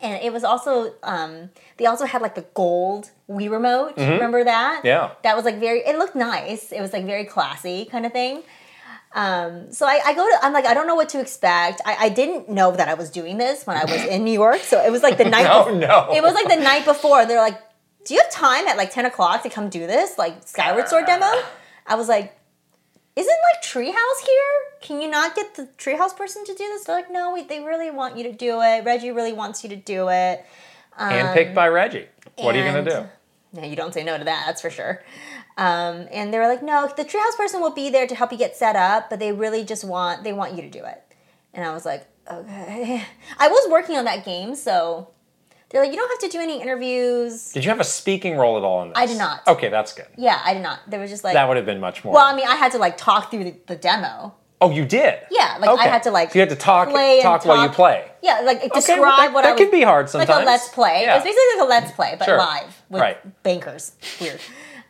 and it was also um, they also had like the gold Wii remote. Remember that? Mm-hmm. Yeah. That was like very. It looked nice. It was like very classy kind of thing. Um, so I, I go to. I'm like I don't know what to expect. I, I didn't know that I was doing this when I was in New York. So it was like the night. Oh, bef- no. It was like the night before. They're like, "Do you have time at like 10 o'clock to come do this like Skyward Sword demo?" I was like, isn't like Treehouse here? Can you not get the Treehouse person to do this? They're like, no, we, they really want you to do it. Reggie really wants you to do it. handpicked by Reggie. What are you gonna do? No, you don't say no to that. That's for sure. Um, and they were like, no, the Treehouse person will be there to help you get set up, but they really just want they want you to do it. And I was like, okay. I was working on that game, so they're like, you don't have to do any interviews. Did you have a speaking role at all in this? I did not. Okay, that's good. Yeah, I did not. There was just like That would have been much more. Well, I mean, I had to like talk through the, the demo Oh, you did. Yeah, like I had to like So you had to talk play and talk while you play. Yeah, like describe well, that- what that I can was- be hard sometimes. Like a let's play. Yeah. It's basically like a let's play, but Sure. live with Right. bankers. Weird.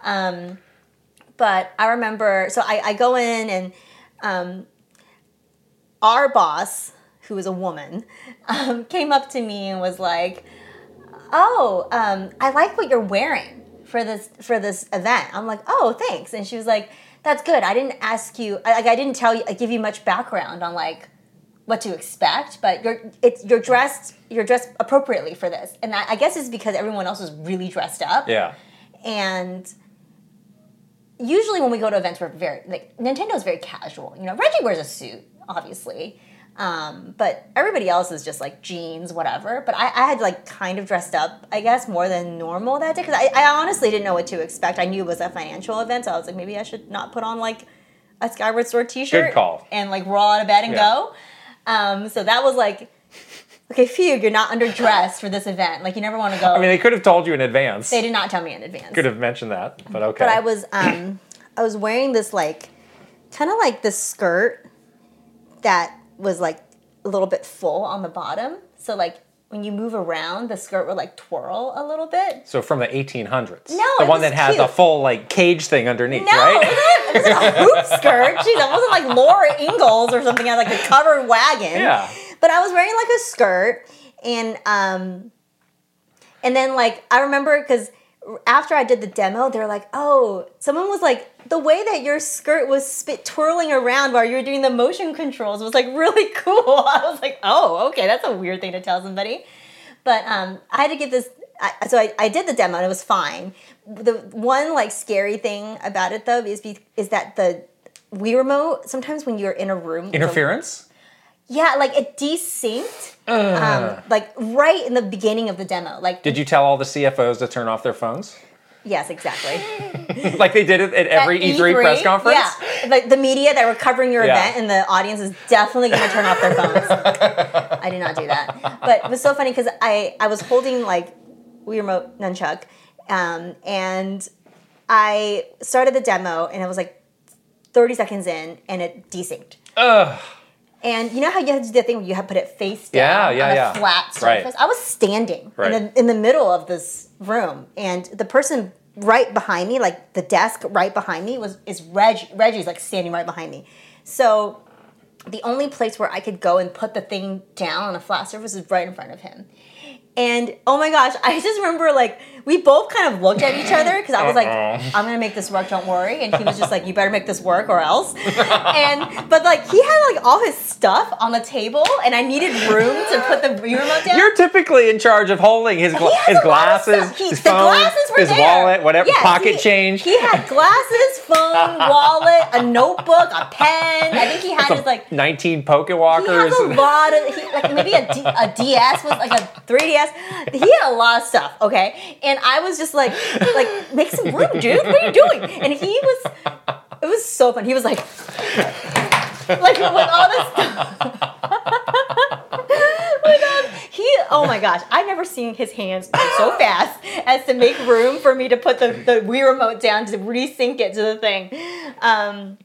Um, but I remember, so I, I go in and um, our boss, who is a woman, um, came up to me and was like, "Oh, um, I like what you're wearing for this for this event." I'm like, "Oh, thanks." And she was like, "That's good. I didn't ask you. I- Like, I didn't tell you. I give you much background on like." what to expect, but you're it's you're dressed you're dressed appropriately for this, and I, I guess it's because everyone else was really dressed up. Yeah. And usually when we go to events, we're very like Nintendo's very casual. You know, Reggie wears a suit, obviously, um, but everybody else is just like jeans, whatever. But I, I had like kind of dressed up, I guess, more than normal that day because I, I honestly didn't know what to expect. I knew it was a financial event, so I was like, maybe I should not put on like a Skyward Sword T-shirt call. and like roll out of bed and Yeah. go. Um, so that was like. Okay, Fugue, you're not underdressed for this event. Like, you never want to go. I mean, they could have told you in advance. they did not tell me in advance. could have mentioned that, but okay. But I was um I was wearing this like kind of like this skirt that was like a little bit full on the bottom. So like when you move around, the skirt would like twirl a little bit. so from the 1800s. No, the one was that has a full like cage thing underneath, No, right? it it wasn't a hoop skirt. Jeez, it wasn't like Laura Ingalls or something. I had like a covered wagon. Yeah. But I was wearing like a skirt and um and then like I remember because after I did the demo, they're like, oh, someone was like, the way that your skirt was spit twirling around while you were doing the motion controls was like really cool. I was like, oh, okay, that's a weird thing to tell somebody. But um, I had to give this. I, so I, I did the demo and it was fine. The one like scary thing about it though is be, is that the Wii remote sometimes when you're in a room Interference? Yeah, like it desynced, um, like right in the beginning of the demo. Like, Did you tell all the CFOs to turn off their phones? yes, exactly. like they did it at every At E3, press conference? Yeah, like the media that were covering your Yeah. event and the audience is definitely going to turn off their phones. I did not do that, but it was so funny because I I was holding like Wii remote nunchuck, um, and I started the demo and it was like thirty seconds in and it desynced. Ugh. And you know how you had to do the thing where you had to put it face down yeah, on a yeah. flat Right. surface? I was standing Right. in, the, in the middle of this room, and the person right behind me, like the desk right behind me, was is Reg. Reggie's like standing right behind me. So the only place where I could go and put the thing down on a flat surface is right in front of him. And oh my gosh, I just remember like we both kind of looked at each other because I was like, I'm gonna make this work, don't worry. And he was just like, You better make this work or else. And but like he had like all his stuff on the table and I needed room to put the remote down. You're typically in charge of holding his, gla- his a lot of glasses. He- his the phone, glasses were his there. wallet, whatever, Yes, pocket he- change. He had glasses, phone, wallet, a notebook, a pen. I think he had his like 19 Poke he Walkers. has a lot of he, like maybe a, D, a DS was like a 3DS. He had a lot of stuff, okay? And I was just like like make some room, dude. What are you doing? And he was it was so fun. He was like like with all this stuff. All- he oh my gosh, I've never seen his hands so fast as to make room for me to put the, the Wii remote down to resync it to the thing. Um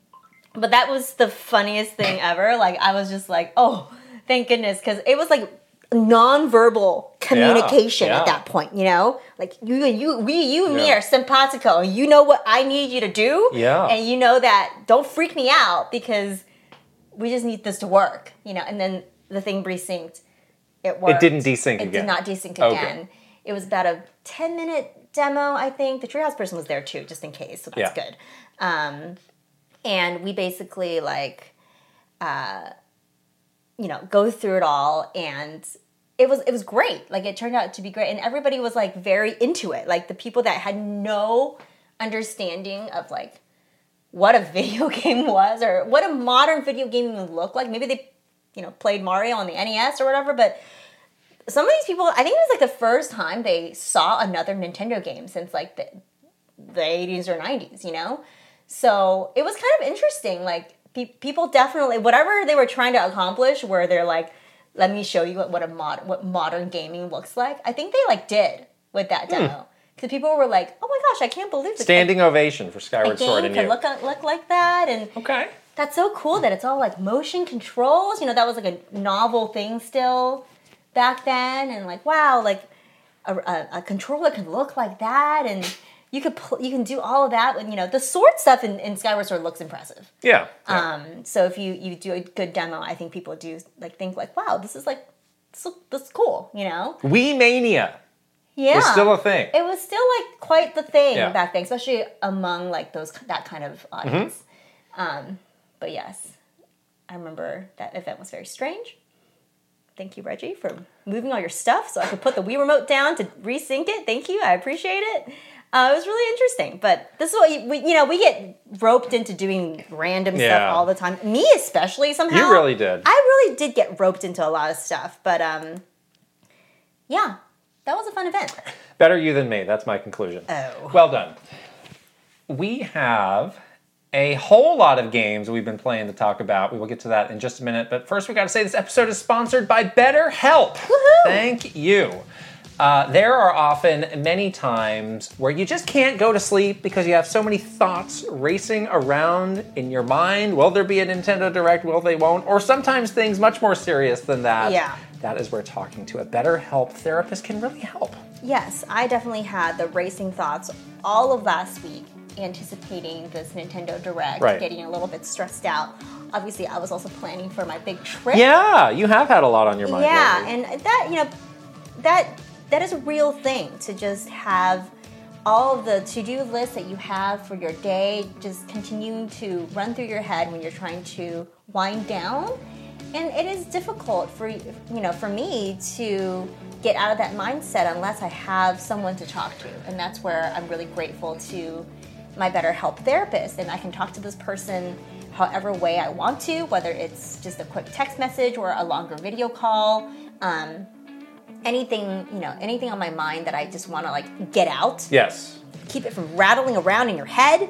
but that was the funniest thing ever. Like I was just like, oh, thank goodness, because it was like non-verbal communication yeah. at that point. You know, like you, you, we, you, and me Yeah. are simpatico. You know what I need you to do, Yeah. and you know that. Don't freak me out because we just need this to work. You know, and then the thing resynced. It worked. It didn't desync It again. did not desync Okay. again. It was about a ten-minute demo, I think. The Treehouse person was there too, just in case, so that's Yeah. good. Um, and we basically like uh you know go through it all and it was it was great like it turned out to be great and everybody was like very into it like the people that had no understanding of like what a video game was or what a modern video game would look like maybe they you know played mario on the nes or whatever but some of these people i think it was like the first time they saw another nintendo game since like the the 80s or 90s, you know? So it was kind of interesting. Like, pe- people definitely, whatever they were trying to accomplish, where they're like, let me show you what, what a mod, what modern gaming looks like. I think they like did with that hmm. demo. Because people were like, oh my gosh, I can't believe this. Standing ovation for Skyward Sword and could you. look, look like that. And okay. that's so cool that it's all like motion controls. You know, that was like a novel thing still back then, and like wow, like a, a, a controller can look like that, and you could pl- you can do all of that. And you know, the sword stuff in, in Skyward Sword looks impressive. Yeah. yeah. Um, so if you you do a good demo, I think people do like think like, wow, this is like this, look- this is cool. You know, Wii Mania yeah, was still a thing. it was still like quite the thing Yeah. back then, especially among like those that kind of audience. Mm-hmm. Um, but yes, I remember that event was very strange. Thank you, Reggie, for moving all your stuff so I could put the Wii remote down to resync it. Thank you, I appreciate it. Uh, it was really interesting, but this is what you, we, you know. We get roped into doing random Yeah. stuff all the time. Me especially somehow. You really did. I really did get roped into a lot of stuff, but um, yeah, that was a fun event. Better you than me. That's my conclusion. Oh. Well done. We have a whole lot of games we've been playing to talk about. We will get to that in just a minute. But first, we got to say this episode is sponsored by BetterHelp. Thank you. Uh, there are often many times where you just can't go to sleep because you have so many thoughts racing around in your mind. Will there be a Nintendo Direct? Will they won't? Or sometimes things much more serious than that. Yeah. That is where talking to a BetterHelp therapist can really help. Yes, I definitely had the racing thoughts all of last week, anticipating this Nintendo Direct, Right. getting a little bit stressed out. Obviously, I was also planning for my big trip. Yeah, you have had a lot on your mind. Yeah, lately. and that you know, that that is a real thing to just have all of the to-do lists that you have for your day just continuing to run through your head when you're trying to wind down. And it is difficult for you know for me to get out of that mindset unless I have someone to talk to, and that's where I'm really grateful to my BetterHelp therapist, and I can talk to this person however way I want to, whether it's just a quick text message or a longer video call. Um, anything you know, anything on my mind that I just want to like get out, yes. keep it from rattling around in your head.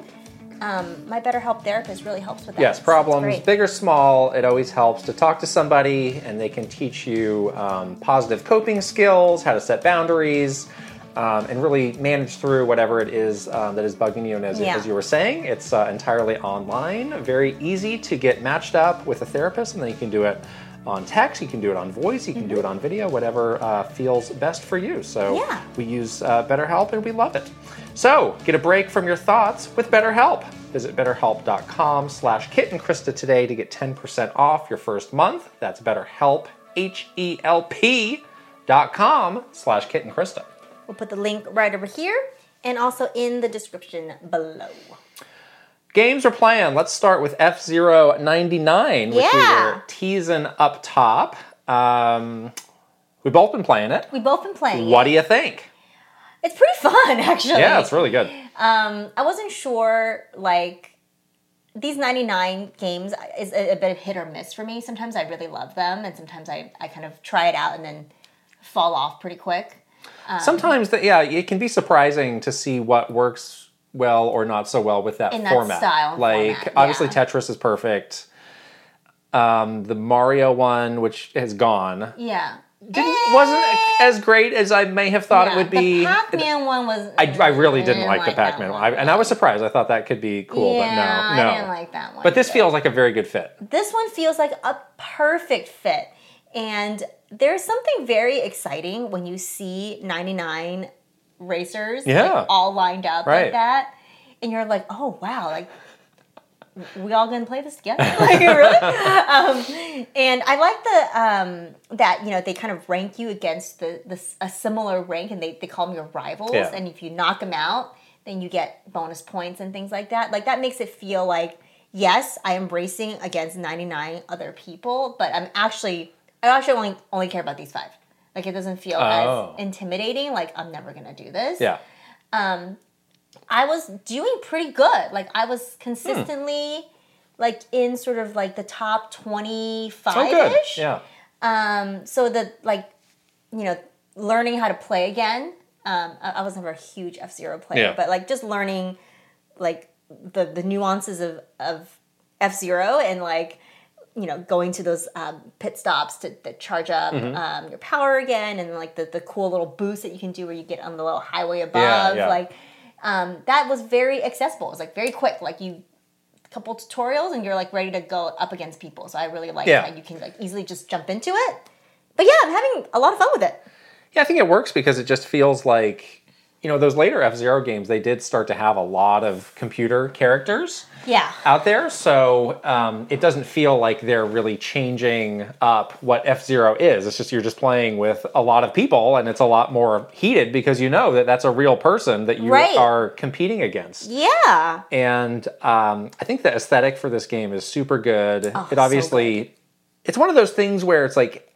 Um, my BetterHelp therapist really helps with that. Yes, problems, big or small, it always helps to talk to somebody and they can teach you um, positive coping skills, how to set boundaries, um, and really manage through whatever it is um, that is bugging you. And as, Yeah. as you were saying, it's uh, entirely online, very easy to get matched up with a therapist, and then you can do it on text, you can do it on voice, you can do it on video, whatever uh, feels best for you. So Yeah. we use uh, BetterHelp and we love it. So get a break from your thoughts with BetterHelp. Visit betterhelp.com slash Kit and Krysta today to get 10% off your first month. That's BetterHelp, H-E-L-P dot com slash Kit and Krysta. We'll put the link right over here and also in the description below. Games we're playing. Let's start with F-Zero 99, which we Yeah. were teasing up top. Um, we've both been playing it. We've both been playing. What it. do you think? It's pretty fun, actually. Yeah, it's really good. Um, I wasn't sure, like, these 99 games is a, a bit of hit or miss for me. Sometimes I really love them, and sometimes I, I kind of try it out and then fall off pretty quick. Sometimes, that yeah, it can be surprising to see what works well or not so well with that In that format. style like format, obviously, yeah. Tetris is perfect. Um, the Mario one, which has gone, Yeah. didn't wasn't as great as I may have thought it would be. The Pac-Man one was. I, I really didn't like, the Pac-Man one. one, I, and I was surprised. I thought that could be cool, yeah, but no, no. I didn't like that one. but this either. feels like a very good fit. this one feels like a perfect fit. And there's something very exciting when you see 99 racers like, Yeah. all lined up Right. like that. And you're like, oh, wow, like, we all gonna play this together? like, really? um, and I like the um, that you know they kind of rank you against the, the a similar rank, and they, they call them your rivals. Yeah. And if you knock them out, then you get bonus points and things like that. Like that makes it feel like yes, I am racing against 99 other people, but I'm actually I actually only only care about these five. Like it doesn't feel Oh. as intimidating. Like I'm never gonna do this. Yeah. Um, I was doing pretty good. Like I was consistently like in sort of like the top 25 Oh, ish. Yeah. Um, so the like, you know, learning how to play again. Um, I, I was never a huge F-Zero player, Yeah. but like just learning like the the nuances of of F-Zero and like you know going to those um, pit stops to, to charge up Mm-hmm. um, your power again and like the the cool little boost that you can do where you get on the little highway above yeah. like um, that was very accessible. It was like very quick. Like you couple tutorials and you're like ready to go up against people. So I really like Yeah. how you can like easily just jump into it. But yeah, I'm having a lot of fun with it. Yeah, I think it works because it just feels like, you know, those later F-Zero games, they did start to have a lot of computer characters Yeah. out there. So um, it doesn't feel like they're really changing up what F-Zero is. It's just you're just playing with a lot of people and it's a lot more heated because you know that that's a real person that you Right. are competing against. Yeah. And um, I think the aesthetic for this game is super good. Oh, it so obviously, it's one of those things where it's like,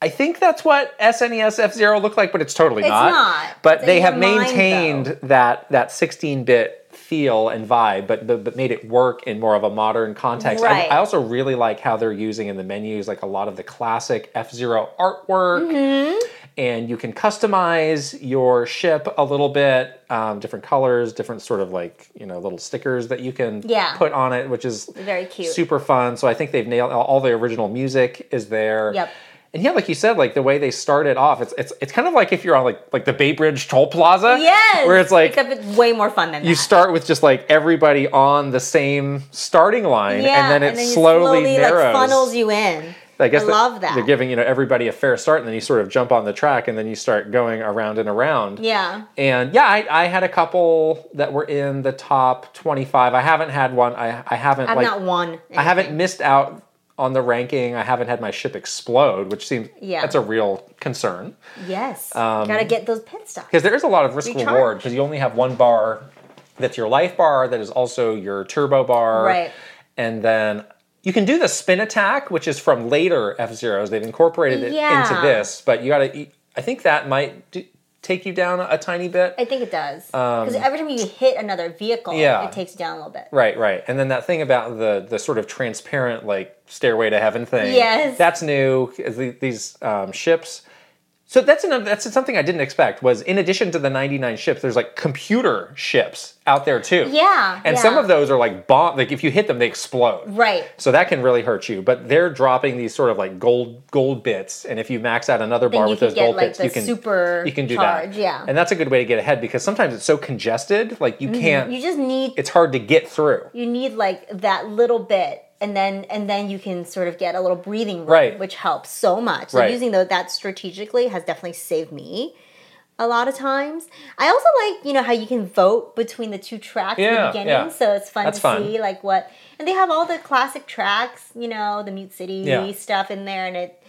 I think that's what SNES F-Zero looked like, but it's totally not. It's not. not. But It's they have your mind, maintained that that 16 bit feel and vibe, but, but but made it work in more of a modern context. I- Right. I, also really like how they're using in the menus like a lot of the classic F-Zero artwork Mm-hmm. and you can customize your ship a little bit, um, different colors, different sort of like you know little stickers that you can Yeah. put on it, which is Very cute. super fun. So I think they've nailed all all the original music is there. Yep. And yeah, like you said, like the way they started off, it's it's it's kind of like if you're on like like the Bay Bridge Toll Plaza, Yes. where it's like Except it's way more fun than you that. start with just like everybody on the same starting line, yeah, and then it you slowly, narrows. like funnels you in. I guess I love that. They're giving you know everybody a fair start, and then you sort of jump on the track, and then you start going around and around. Yeah. And yeah, I, I had a couple that were in the top twenty-five. I haven't had one. I I haven't I've like not won. I haven't missed out on the ranking. I haven't had my ship explode, which seems Yeah. that's a real concern Yes. Um, Gotta get those pit stops. because there is a lot of risk Recharge. reward because you only have one bar that's your life bar that is also your turbo bar, Right. And then you can do the spin attack, which is from later F-Zeros. They've incorporated it Yeah. into this, but you got to. I think that might do, take you down a tiny bit. I think it does. Because every time you hit another vehicle, Um, Yeah. it takes you down a little bit. Right, right. And then that thing about the the sort of transparent like stairway to heaven thing. Yes. That's new. These um, ships. So that's another, that's something I didn't expect was in addition to the 99 ships, there's like computer ships out there too. Yeah, And yeah. some of those are like bomb like if you hit them they explode. Right. So that can really hurt you. But they're dropping these sort of like gold gold bits and if you max out another bar with those get, gold like, bits you can super you can do charge, that. yeah. And that's a good way to get ahead because sometimes it's so congested like you can't Mm-hmm. You just need it's hard to get through. you need like that little bit and then and then you can sort of get a little breathing room Right. which helps so much so Right. using that strategically has definitely saved me a lot of times i also like you know how you can vote between the two tracks Yeah, the beginning yeah. so it's fun That's to fun. see like what and they have all the classic tracks you know the mute city Yeah. stuff in there and it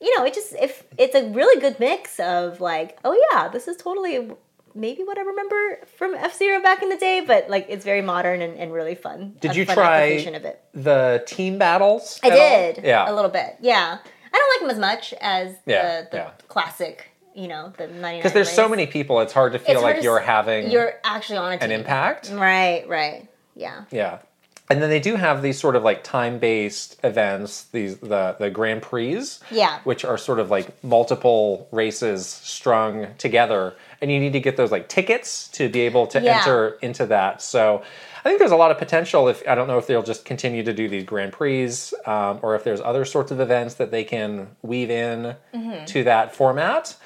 you know it just if it's a really good mix of like oh yeah this is totally maybe what I remember from F-Zero back in the day, but like it's very modern and, and really fun. Did you fun try-? The team battles? I at all? did. Yeah. a little bit. Yeah, I don't like them as much as Yeah, the, the yeah. classic. You know, the. Because there's so many people, it's hard to feel It's like you're having You're actually on a team. an impact. Right. Right. Yeah. Yeah. And then they do have these sort of like time-based events, these the the Grand Prix, Yeah. which are sort of like multiple races strung together, and you need to get those like tickets to be able to Yeah. enter into that. So I think there's a lot of potential. If I don't know if they'll just continue to do these Grand Prix, um, or if there's other sorts of events that they can weave in Mm-hmm. to that format.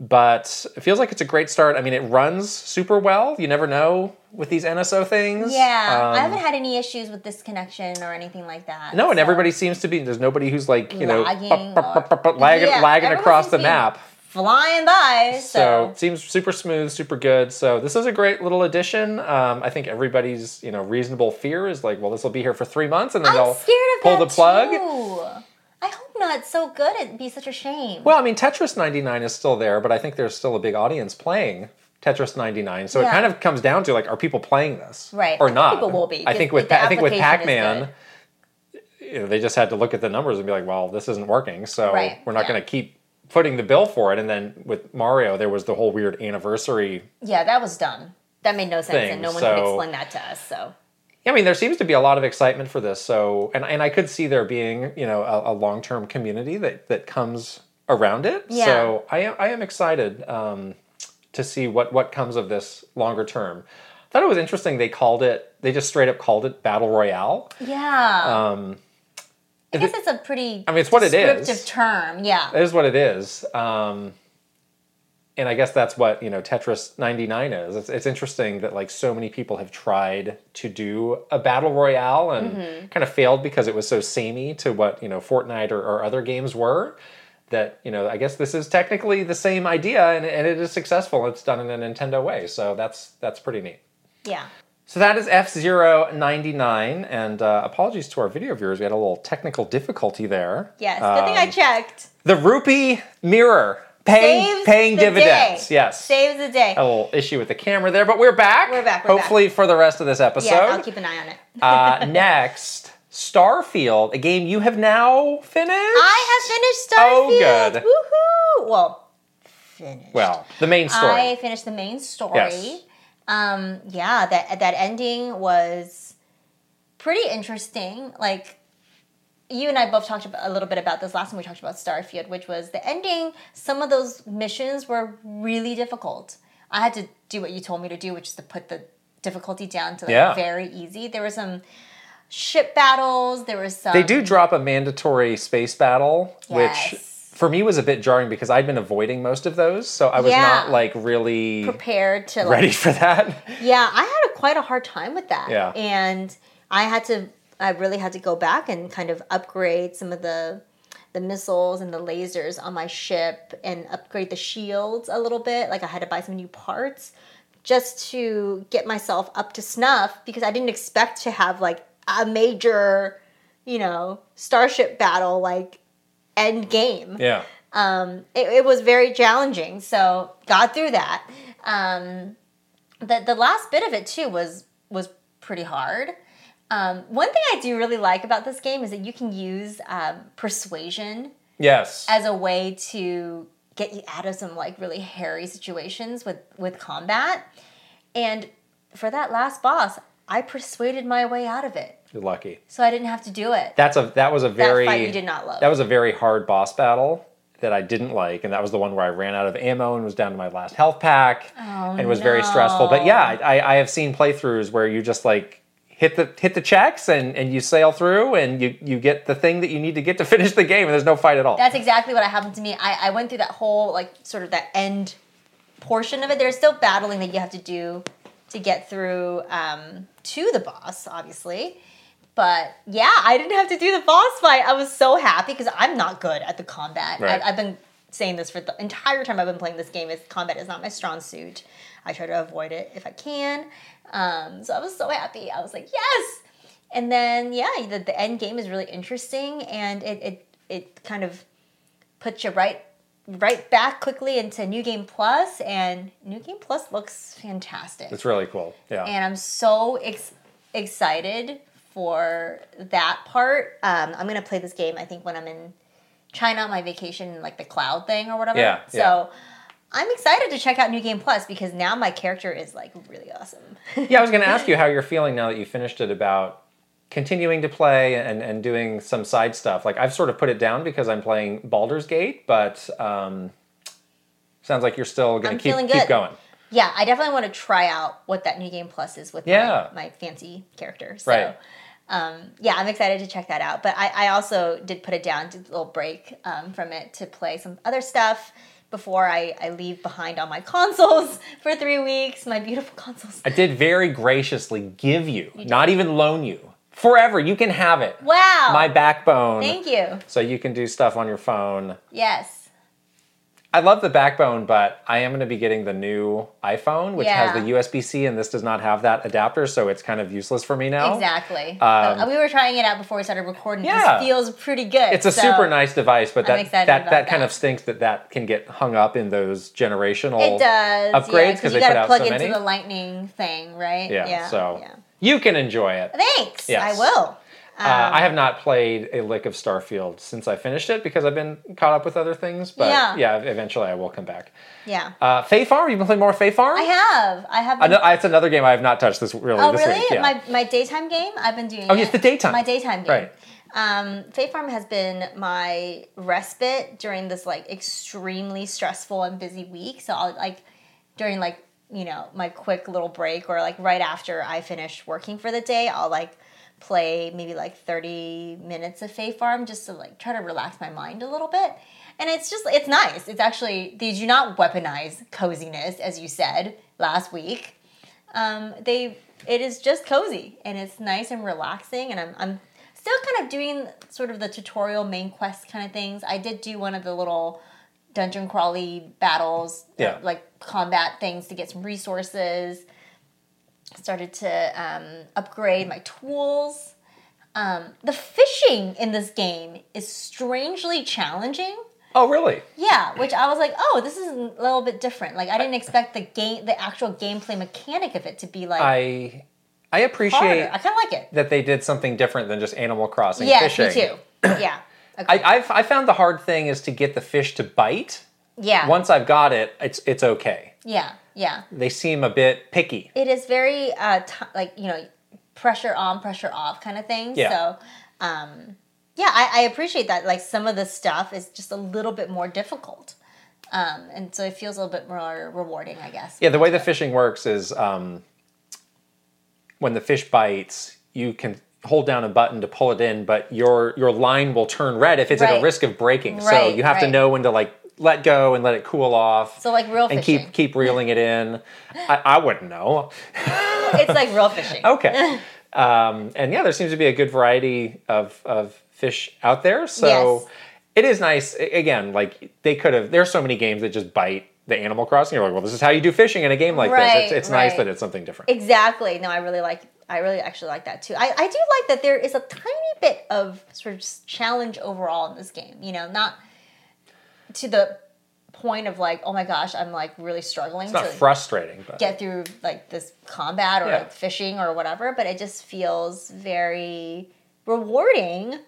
But it feels like it's a great start. I mean, it runs super well. You never know with these NSO things. Yeah. Um, I haven't had any issues with this connection or anything like that. no, and everybody seems to be. There's nobody who's like you know Lagging bup, bup, or- bup, bup, bup, lagging, Yeah, lagging across the map. Flying by. So So, it seems super smooth, super good. So this is a great little addition. Um, I think everybody's you know reasonable fear is like, well, this will be here for three months, and then I'm they'll pull the plug. too. I hope not. It's so good. It'd be such a shame. Well, I mean, Tetris 99 is still there, but I think there's still a big audience playing Tetris 99. So it kind of comes down to like, are people playing this, Right. or not? people will be, I think with I think with Pac-Man, you know, they just had to look at the numbers and be like, well, this isn't working, so Right, we're not yeah. going to keep footing the bill for it. And then with Mario, there was the whole weird anniversary. Yeah, that was dumb. That made no sense, Thing, and no one so- could explain that to us. So I mean, there seems to be a lot of excitement for this. So, and and I could see there being, you know, a, a long-term community that that comes around it. Yeah. So I am I am excited um, to see what what comes of this longer term. I thought it was interesting. They called it. They just straight up called it battle royale. yeah, Um, I guess it's a pretty. I mean, it's what it is. descriptive term. Yeah, It is what it is. Um, and I guess that's what you know Tetris 99 is. It's, it's interesting that like so many people have tried to do a battle royale and Mm-hmm. kind of failed because it was so samey to what you know Fortnite or, or other games were. That you know, I guess this is technically the same idea, and, and it is successful. It's done in a Nintendo way, so that's that's pretty neat. Yeah. So that is F-Zero ninety nine, and uh, apologies to our video viewers, we had a little technical difficulty there. Yes. Good thing I Um, checked. The rupee mirror paying Saves paying dividends. day. Yes, Saves the day. a little issue with the camera there, but we're back. We're back, we're hopefully for the rest of this episode. yeah, I'll keep an eye on it. uh, next, Starfield, a game you have now finished. I have finished Starfield. Oh, good. Woohoo! Well, finished. Well, the main story. I finished the main story. Yes. Um, yeah, that that ending was pretty interesting. Like you and I both talked about, a little bit about this last time we talked about Starfield, which was the ending. Some of those missions were really difficult. I had to do what you told me to do, which is to put the difficulty down to like Yeah. very easy. There were some ship battles. There was some. They do drop a mandatory space battle, which Yes. For me was a bit jarring because I'd been avoiding most of those, so I was Yeah. not like really prepared to like, ready for that. Yeah, I had a, quite a hard time with that. Yeah. And I had to, I really had to go back and kind of upgrade some of the the missiles and the lasers on my ship and upgrade the shields a little bit. Like I had to buy some new parts just to get myself up to snuff because I didn't expect to have like a major, you know, starship battle like end game Yeah. um, it, it was very challenging. So got through that. Um, the the last bit of it too was was pretty hard. Um, one thing I do really like about this game is that you can use um, persuasion Yes. as a way to get you out of some like really hairy situations with with combat. And for that last boss, I persuaded my way out of it, You're lucky. so I didn't have to do it. That's a that was a very that fight you did not love. That was a very hard boss battle that I didn't like, and that was the one where I ran out of ammo and was down to my last health pack, and it was very stressful. But yeah, I, I have seen playthroughs where you just like hit the hit the checks and and you sail through and you you get the thing that you need to get to finish the game, and there's no fight at all. That's exactly what happened to me. I, I went through that whole like sort of that end portion of it. There's still battling that you have to do to get through um, to the boss, obviously. But yeah, I didn't have to do the boss fight. I was so happy because I'm not good at the combat. Right. I, I've been saying this for the entire time I've been playing this game. Is combat is not my strong suit. I try to avoid it if I can. Um, so I was so happy. I was like, yes. And then yeah, the, the end game is really interesting, and it it it kind of puts you right right back quickly into New Game Plus, and New Game Plus looks fantastic. it's really cool. Yeah. and I'm so ex- excited for that part. Um, I'm gonna play this game. I think when I'm in China on my vacation, like the cloud thing or whatever. Yeah, So. yeah. I'm excited to check out New Game Plus because now my character is like really awesome. yeah, I was going to ask you how you're feeling now that you finished it about continuing to play and, and doing some side stuff. Like I've sort of put it down because I'm playing Baldur's Gate, but um, sounds like you're still going to keep keep going. Yeah, I definitely want to try out what that New Game Plus is with Yeah. my, my fancy character. So, Right. Um, yeah, I'm excited to check that out. But I, I also did put it down, did a little break um, from it to play some other stuff before I, I leave behind all my consoles for three weeks, my beautiful consoles. I did very graciously give you, not even loan you, forever. You can have it. Wow. My backbone. Thank you. So you can do stuff on your phone. Yes. I love the backbone, but I am going to be getting the new iPhone, which has the USB C, and this does not have that adapter, so it's kind of useless for me now. Exactly. But we were trying it out before we started recording. Um, Yeah. This feels pretty good. It's a so- super nice device, but I'm that that, that kind of stinks that that can get hung up in those generational It does. upgrades yeah, because you they gotta out plug so into many. the lightning thing, right? yeah, so yeah. you can enjoy it. Thanks. Yes. I will. Uh, I have not played a lick of Starfield since I finished it because I've been caught up with other things. But Yeah. yeah, eventually I will come back. Yeah. Uh, Fae Farm, you've been playing more Fae Farm? I have. I have. Been, know, it's another game I have not touched this really oh, this really? week. Yeah. My my daytime game. I've been doing. Oh, yes, the daytime. My daytime game. Right. Um, Fae Farm has been my respite during this like extremely stressful and busy week. So I'll like during like you know my quick little break or like right after I finish working for the day, I'll like play maybe like 30 minutes of Fae Farm just to like try to relax my mind a little bit. and it's just it's nice. It's actually they do not weaponize coziness as you said last week. Um, they it is just cozy and it's nice and relaxing, and I'm I'm still kind of doing sort of the tutorial main quest kind of things. I did do one of the little dungeon crawly battles, Yeah. like combat things to get some resources. Started to um, upgrade my tools. Um, the fishing in this game is strangely challenging. Oh, really? Yeah, which I was like, oh, this is a little bit different. Like I didn't expect the game, the actual gameplay mechanic of it to be like I I harder. appreciate I kind of like it. that they did something different than just Animal Crossing Yeah, fishing. me too. Yeah, okay. I, I've I found the hard thing is to get the fish to bite. yeah, Once I've got it, it's it's okay. yeah, yeah. They seem a bit picky. It is very uh, t- like you know, pressure on, pressure off kind of thing. Yeah. So, um, yeah, I, I appreciate that. Like some of the stuff is just a little bit more difficult, um, and so it feels a little bit more rewarding, I guess. Yeah, the way the fishing works is um, when the fish bites, you can hold down a button to pull it in, but your your line will turn red if it's at a risk of breaking. so you have to know when to like let go and let it cool off. So like real and fishing, keep keep reeling it in. I, I wouldn't know. it's like real fishing. Okay. um, and yeah, there seems to be a good variety of, of fish out there. So Yes. it is nice. Again, like they could have, there's so many games that just bite the Animal Crossing. You're like, well, this is how you do fishing in a game like this. Right, It's, it's nice that it's something different. Exactly. No, I really like. I really actually like that too. I, I do like that there is a tiny bit of sort of challenge overall in this game. You know, not to the point of like, oh my gosh, I'm like really struggling it's not to frustrating, but get through like this combat or Yeah. like fishing or whatever. But it just feels very rewarding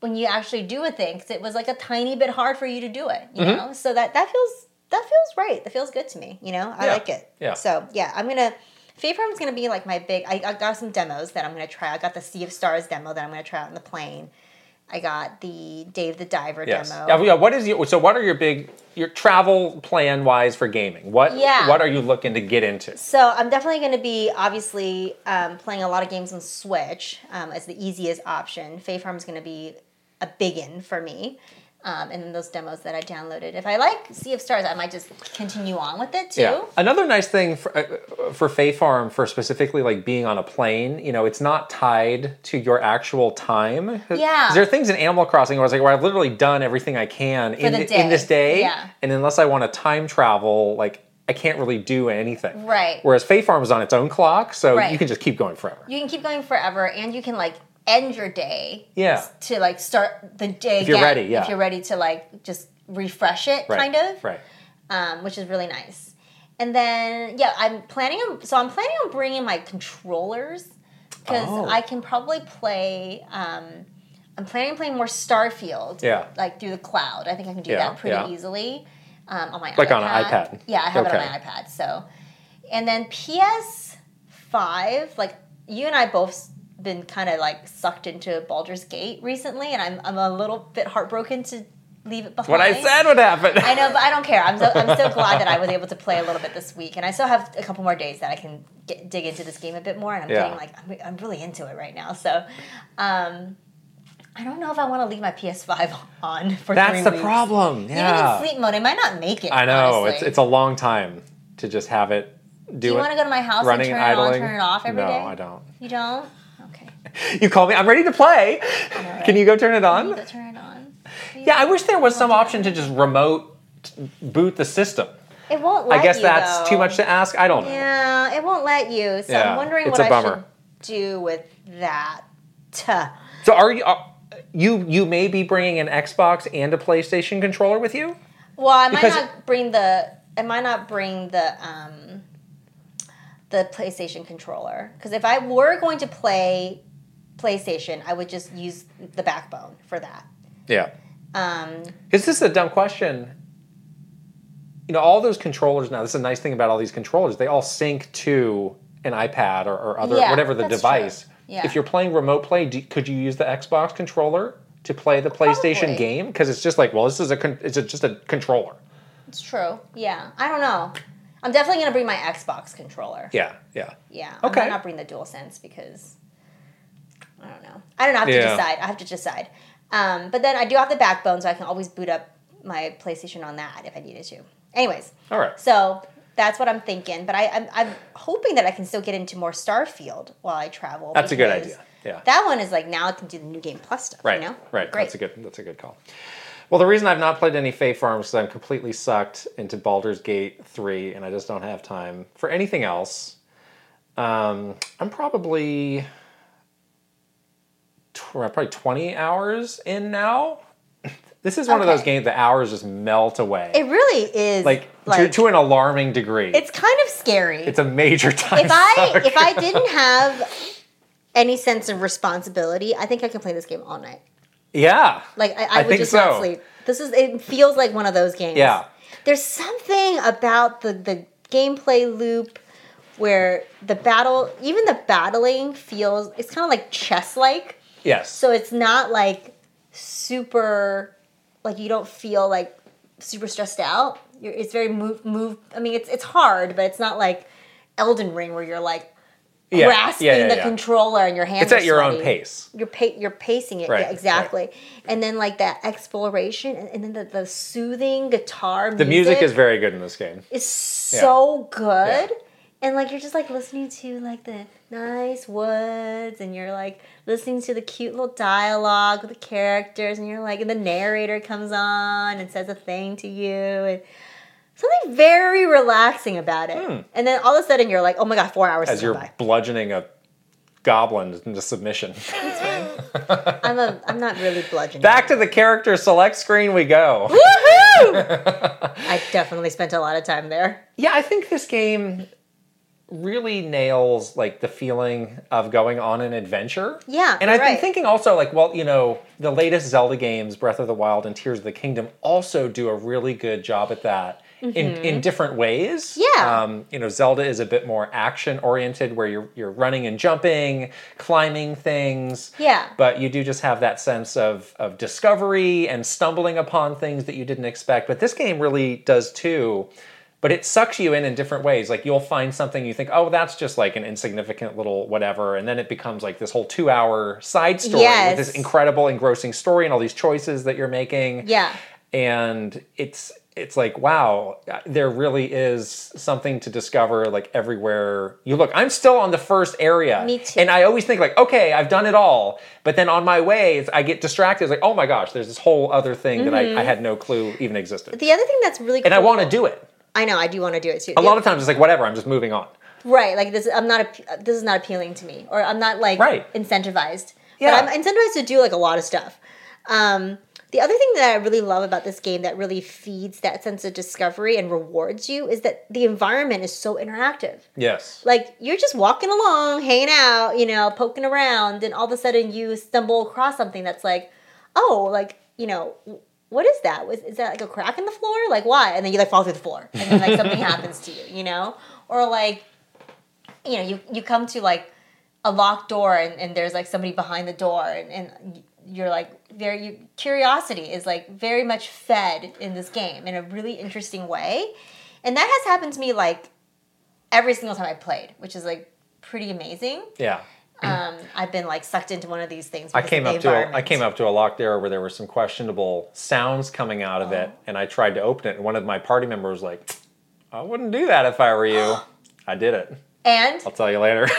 when you actually do a thing because it was like a tiny bit hard for you to do it. You Mm-hmm. know, so that that feels that feels right. That feels good to me. You know, I Yeah. like it. Yeah. So yeah, I'm gonna. Fae Farm's gonna be like my big. I, I got some demos that I'm gonna try. I got the Sea of Stars demo that I'm gonna try out on the plane. I got the Dave the Diver yes. demo. Yeah, what is your, so what are your big, your travel plan wise for gaming? What, Yeah. what are you looking to get into? So I'm definitely going to be obviously um, playing a lot of games on Switch um, as the easiest option. Fae Farm is going to be a big in for me. Um, and then those demos that I downloaded. If I like Sea of Stars, I might just continue on with it too. Yeah. Another nice thing for, uh, for Fae Farm for specifically like being on a plane, you know, it's not tied to your actual time. Yeah. There are things in Animal Crossing where I was like, where I've literally done everything I can in, th- in this day. day. Yeah. And unless I want to time travel, like I can't really do anything. Right. Whereas Fae Farm is on its own clock, so Right. you can just keep going forever. You can keep going forever, and you can like end your day. Yeah. To like start the day If you're again, ready, yeah. If you're ready to like just refresh it, Right. kind of. Right. um, which is really nice. And then yeah, I'm planning on so I'm planning on bringing my controllers because Oh. I can probably play. Um, I'm planning on playing more Starfield. Yeah. like through the cloud. I think I can do Yeah, that pretty yeah. easy um, on my Like iPad. on an iPad. Yeah, I have it on my iPad. So, and then PS5, like you and I both been kind of like sucked into Baldur's Gate recently, and I'm I'm a little bit heartbroken to leave it behind. What I said would happen. I know, but I don't care. I'm so, I'm so glad that I was able to play a little bit this week, and I still have a couple more days that I can get, dig into this game a bit more. And I'm Yeah. getting like I'm, I'm really into it right now. So, um, I don't know if I want to leave my PS5 on for That's three the weeks. problem. Even in sleep mode, I might not make it. I know. honestly. It's it's a long time to just have it do, Do you want to go to my house and running turn and it on, turn it off every no, day? I don't. You don't? You call me. I'm ready to play. Can you go turn it on? go turn it on. Yeah, I wish there was some option to just remote boot the system. It won't let you. I guess you, that's though. too much to ask. I don't know. Yeah, it won't let you. So Yeah, I'm wondering what I bummer. should do with that. So are you? Are, you you may be bringing an Xbox and a PlayStation controller with you. Well, I might Because- not bring the. I might not bring the um, the PlayStation controller because if I were going to play PlayStation, I would just use the backbone for that. Yeah. Um, Because this a dumb question. You know, all those controllers now. This is a nice thing about all these controllers. They all sync to an iPad or, or other Yeah, whatever the device. true. Yeah. If you're playing remote play, do, could you use the Xbox controller to play the PlayStation Probably. game? Because it's just like, well, this is a con- it's a, just a controller. it's true. Yeah, I don't know. I'm definitely gonna bring my Xbox controller. Yeah, yeah. Yeah, Okay. I Okay. might not bring the DualSense because I don't know. I don't know. I have to Yeah. decide. I have to decide. Um, but then I do have the backbone, so I can always boot up my PlayStation on that if I needed to. Anyways, All right. so that's what I'm thinking. But I, I'm, I'm hoping that I can still get into more Starfield while I travel. That's a good idea. Yeah. That one is like now I can do the new game plus stuff. Right. You know? Right. Great. That's a good. That's a good call. Well, the reason I've not played any Fae Farms is I'm completely sucked into Baldur's Gate three, and I just don't have time for anything else. Um, I'm probably tw- probably 20 hours in now. This is one of those games the hours just melt away, It really is like, like to, to an alarming degree. it's kind of scary. it's a major time. if I if I didn't have any sense of responsibility, I think I could play this game all night. yeah, Like I, I, I would just so. not sleep. This is it feels like one of those games. Yeah. There's something about the the gameplay loop where the battle even the battling feels it's kind of like chess like. Yes, So it's not like super like you don't feel like super stressed out. You're, it's very move move I mean it's it's hard, but it's not like Elden Ring where you're like yeah, grasping yeah, yeah, the controller and your hands It's at your own pace. You're pa- you're pacing it Right, yeah, right. exactly, and then like that exploration, and, and then the, the soothing guitar. The music is very good in this game. It's so good, and like you're just like listening to like the nice woods, and you're like listening to the cute little dialogue with the characters, and you're like, and the narrator comes on and says a thing to you, and something very relaxing about it. And then all of a sudden you're like, oh my god, four hours Hmm. as you're by. bludgeoning a goblin into submission. I'm a I'm not really bludgeoning. Back to the character select screen we go. Woohoo! I definitely spent a lot of time there. Yeah, I think this game really nails like the feeling of going on an adventure. Yeah, And I've been thinking also like, well, you know, the latest Zelda games, Breath of the Wild and Tears of the Kingdom, also do a really good job at that. In, in different ways. Mm-hmm. Yeah. Um, you know, Zelda is a bit more action oriented where you're you're running and jumping, climbing things. Yeah. But you do just have that sense of of discovery and stumbling upon things that you didn't expect. But this game really does too. But it sucks you in in different ways. Like you'll find something you think, oh, that's just like an insignificant little whatever, and then it becomes like this whole two-hour side story Yes. with this incredible, engrossing story and all these choices that you're making Yeah. and it's it's like wow there really is something to discover like everywhere you look i'm still on the first area Me too. and i always think like okay i've done it all but then on my way i get distracted it's like oh my gosh there's this whole other thing that Mm-hmm. I, I had no clue even existed The other thing that's really cool, and i want to do it I know I do want to do it too. a lot of times it's like whatever i'm just moving on right, like this. I'm not. A, this is not appealing to me, or I'm not like Right. incentivized. Yeah. But I'm incentivized to do like a lot of stuff. Um, the other thing that I really love about this game that really feeds that sense of discovery and rewards you is that the environment is so interactive. yes like you're just walking along, hanging out, you know, poking around, and all of a sudden you stumble across something that's like, oh, like you know, what is that? Was is that like a crack in the floor? Like why? And then you like fall through the floor, and then like something happens to you, you know, or like, you know, you you come to like a locked door, and, and there's like somebody behind the door, and, and you're like very you, curiosity is like very much fed in this game in a really interesting way, and that has happened to me like every single time I played, which is like pretty amazing. yeah Um, I've been like sucked into one of these things. I came up to a, I came up to a locked area where there were some questionable sounds coming out of it, and I tried to open it, and one of my party members was like, "I wouldn't do that if I were you." I did it. and I'll tell you later.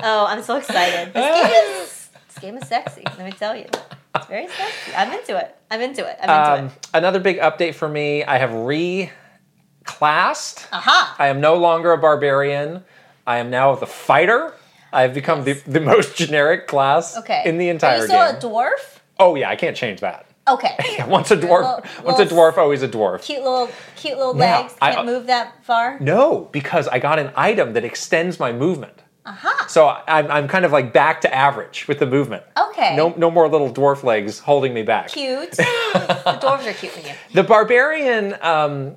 oh, I'm so excited. This game is this game is sexy. Let me tell you, it's very sexy. I'm into it. I'm into it. I'm into um, it. another big update for me: I have reclassed. Aha! I am no longer a barbarian. I am now the fighter. I've become Yes. the, the most generic class Okay. in the entire Are you still game. a dwarf? oh yeah, I can't change that. Okay. Once a dwarf, Little- once a dwarf, always a dwarf. Cute little, cute little Yeah, legs. I- Can't move that far. No, because I got an item that extends my movement. Aha! So I'm, I'm kind of like back to average with the movement. Okay. No, no more little dwarf legs holding me back. Cute. the dwarves are cute. The barbarian um,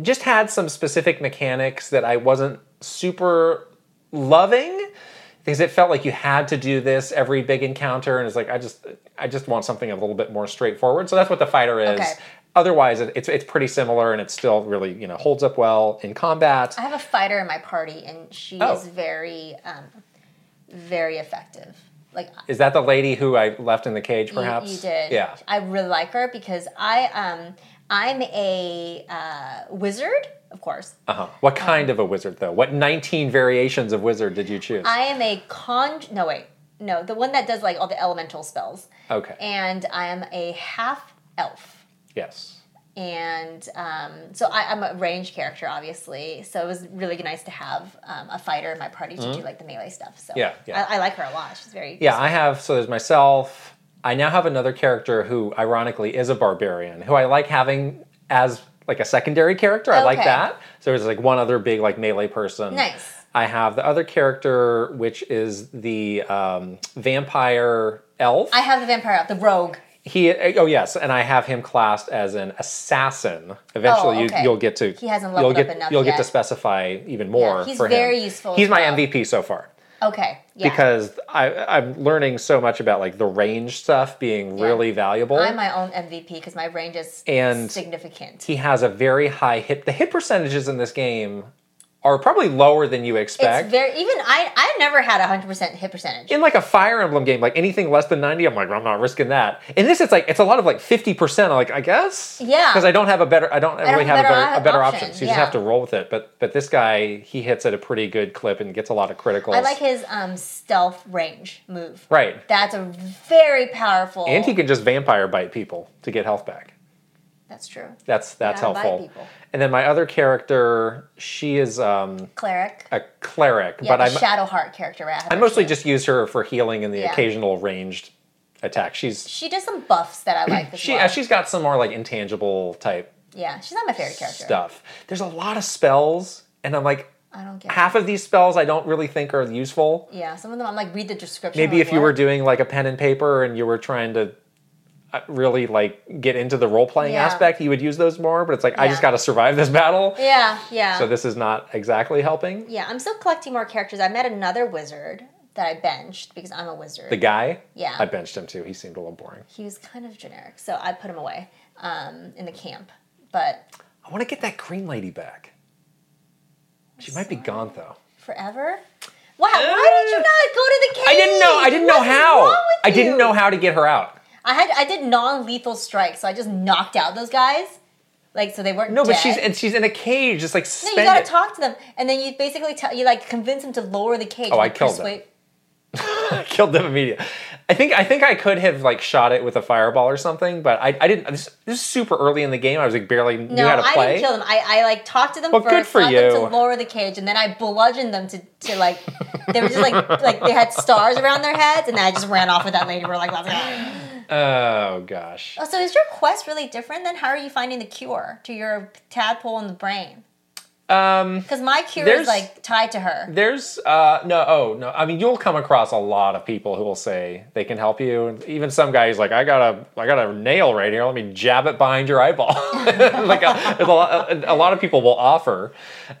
just had some specific mechanics that I wasn't super loving because it felt like you had to do this every big encounter, and it's like I just I just want something a little bit more straightforward. So that's what the fighter is. Okay. Otherwise, it, it's it's pretty similar, and it still really you know holds up well in combat. I have a fighter in my party, and she Oh. is very, um, very effective. like Is that the lady who I left in the cage? you- Perhaps you, did. Yeah. I really like her because I um I'm a uh, wizard, of course. Uh-huh. What kind of a wizard though? What 19 variations of wizard did you choose? I am a con. No wait, no, the one that does like all the elemental spells. okay. And I am a half elf. yes. and um, so I, I'm a range character, obviously. So it was really nice to have um, a fighter in my party to do like the melee stuff. So Mm-hmm. Yeah, yeah. I, I like her a lot. She's very Yeah, I have. So there's myself. I now have another character who, ironically, is a barbarian who I like having as like a secondary character. I like Okay. that. So there's like one other big like melee person. Nice. I have the other character, which is the um, vampire elf. I have the vampire, the rogue. he. Oh yes, and I have him classed as an assassin. Eventually, Oh, okay. you, you'll get to. He hasn't you'll leveled get, up enough You'll get yet. to specify even more. he's for him. very useful He's as my well. MVP so far Okay. Yeah. because I, I'm learning so much about like the range stuff being Yeah. really valuable. I'm my own MVP because my range is And- significant. he has a very high hit. The hit percentages in this game are probably lower than you expect. It's very even I I never had a hundred percent hit percentage. in like a Fire Emblem game, like anything less than 90, I'm like, I'm not risking that. In this, it's like it's a lot of like 50%. Like, I guess, Yeah. because I don't have a better, I don't really have have, a better a better option, option. So you just have to roll with it. But but this guy, he hits at a pretty good clip and gets a lot of criticals. I like his um, stealth range move. right, That's a very powerful. and he can just vampire bite people to get health back. That's true. That's that's helpful. And then my other character, she is um, Cleric. a cleric, Yeah, but I'm a Shadowheart character. Right? I mostly just use her for healing and the Yeah. occasional ranged attack. She's She does some buffs that I like she well. she's got some more like intangible type yeah, she's not my favorite character. stuff. There's a lot of spells, and I'm like, I don't get half of these spells I don't really think are useful. Yeah, some of them I'm like read the description. Maybe I'm if like, you were doing like a pen and paper and you were trying to really like get into the role playing Yeah. aspect, you would use those more. But it's like I just got to survive this battle, Yeah, yeah. so this is not exactly helping. yeah, I'm still collecting more characters. I met another wizard that I benched because I'm a wizard. The guy, Yeah. I benched him too. He seemed a little boring. he was kind of generic, so I put him away um, in the camp. But I want to get that green lady back. She might be gone though. forever. Wow, why did you not go to the cave? I didn't know. I didn't know What's how. I didn't know how to get her out. I had I did non-lethal strikes, so I just knocked out those guys. Like so they weren't No, but dead. she's and she's in a cage, just like No, you gotta talk to them, and then you basically tell you like convince them to lower the cage. Oh, I killed them. killed them immediately. I think I think I could have like shot it with a fireball or something, but I, I didn't. This, this is super early in the game. I was like barely knew how to I play. didn't kill them. I, I like talked to them Well, first, good for got them to lower the cage, and then I bludgeoned them to, to like they were just like like they had stars around their heads, and then I just ran off with that lady. We're like. Oh gosh. Oh, so is your quest really different? Then how are you finding the cure to your tadpole in the brain? Um, Because my cure is like tied to her. there's uh no oh no. I mean you'll come across a lot of people who will say they can help you, and even some guy who's like I got a I got a nail right here. Let me jab it behind your eyeball. like a, a, lot, a lot of people will offer,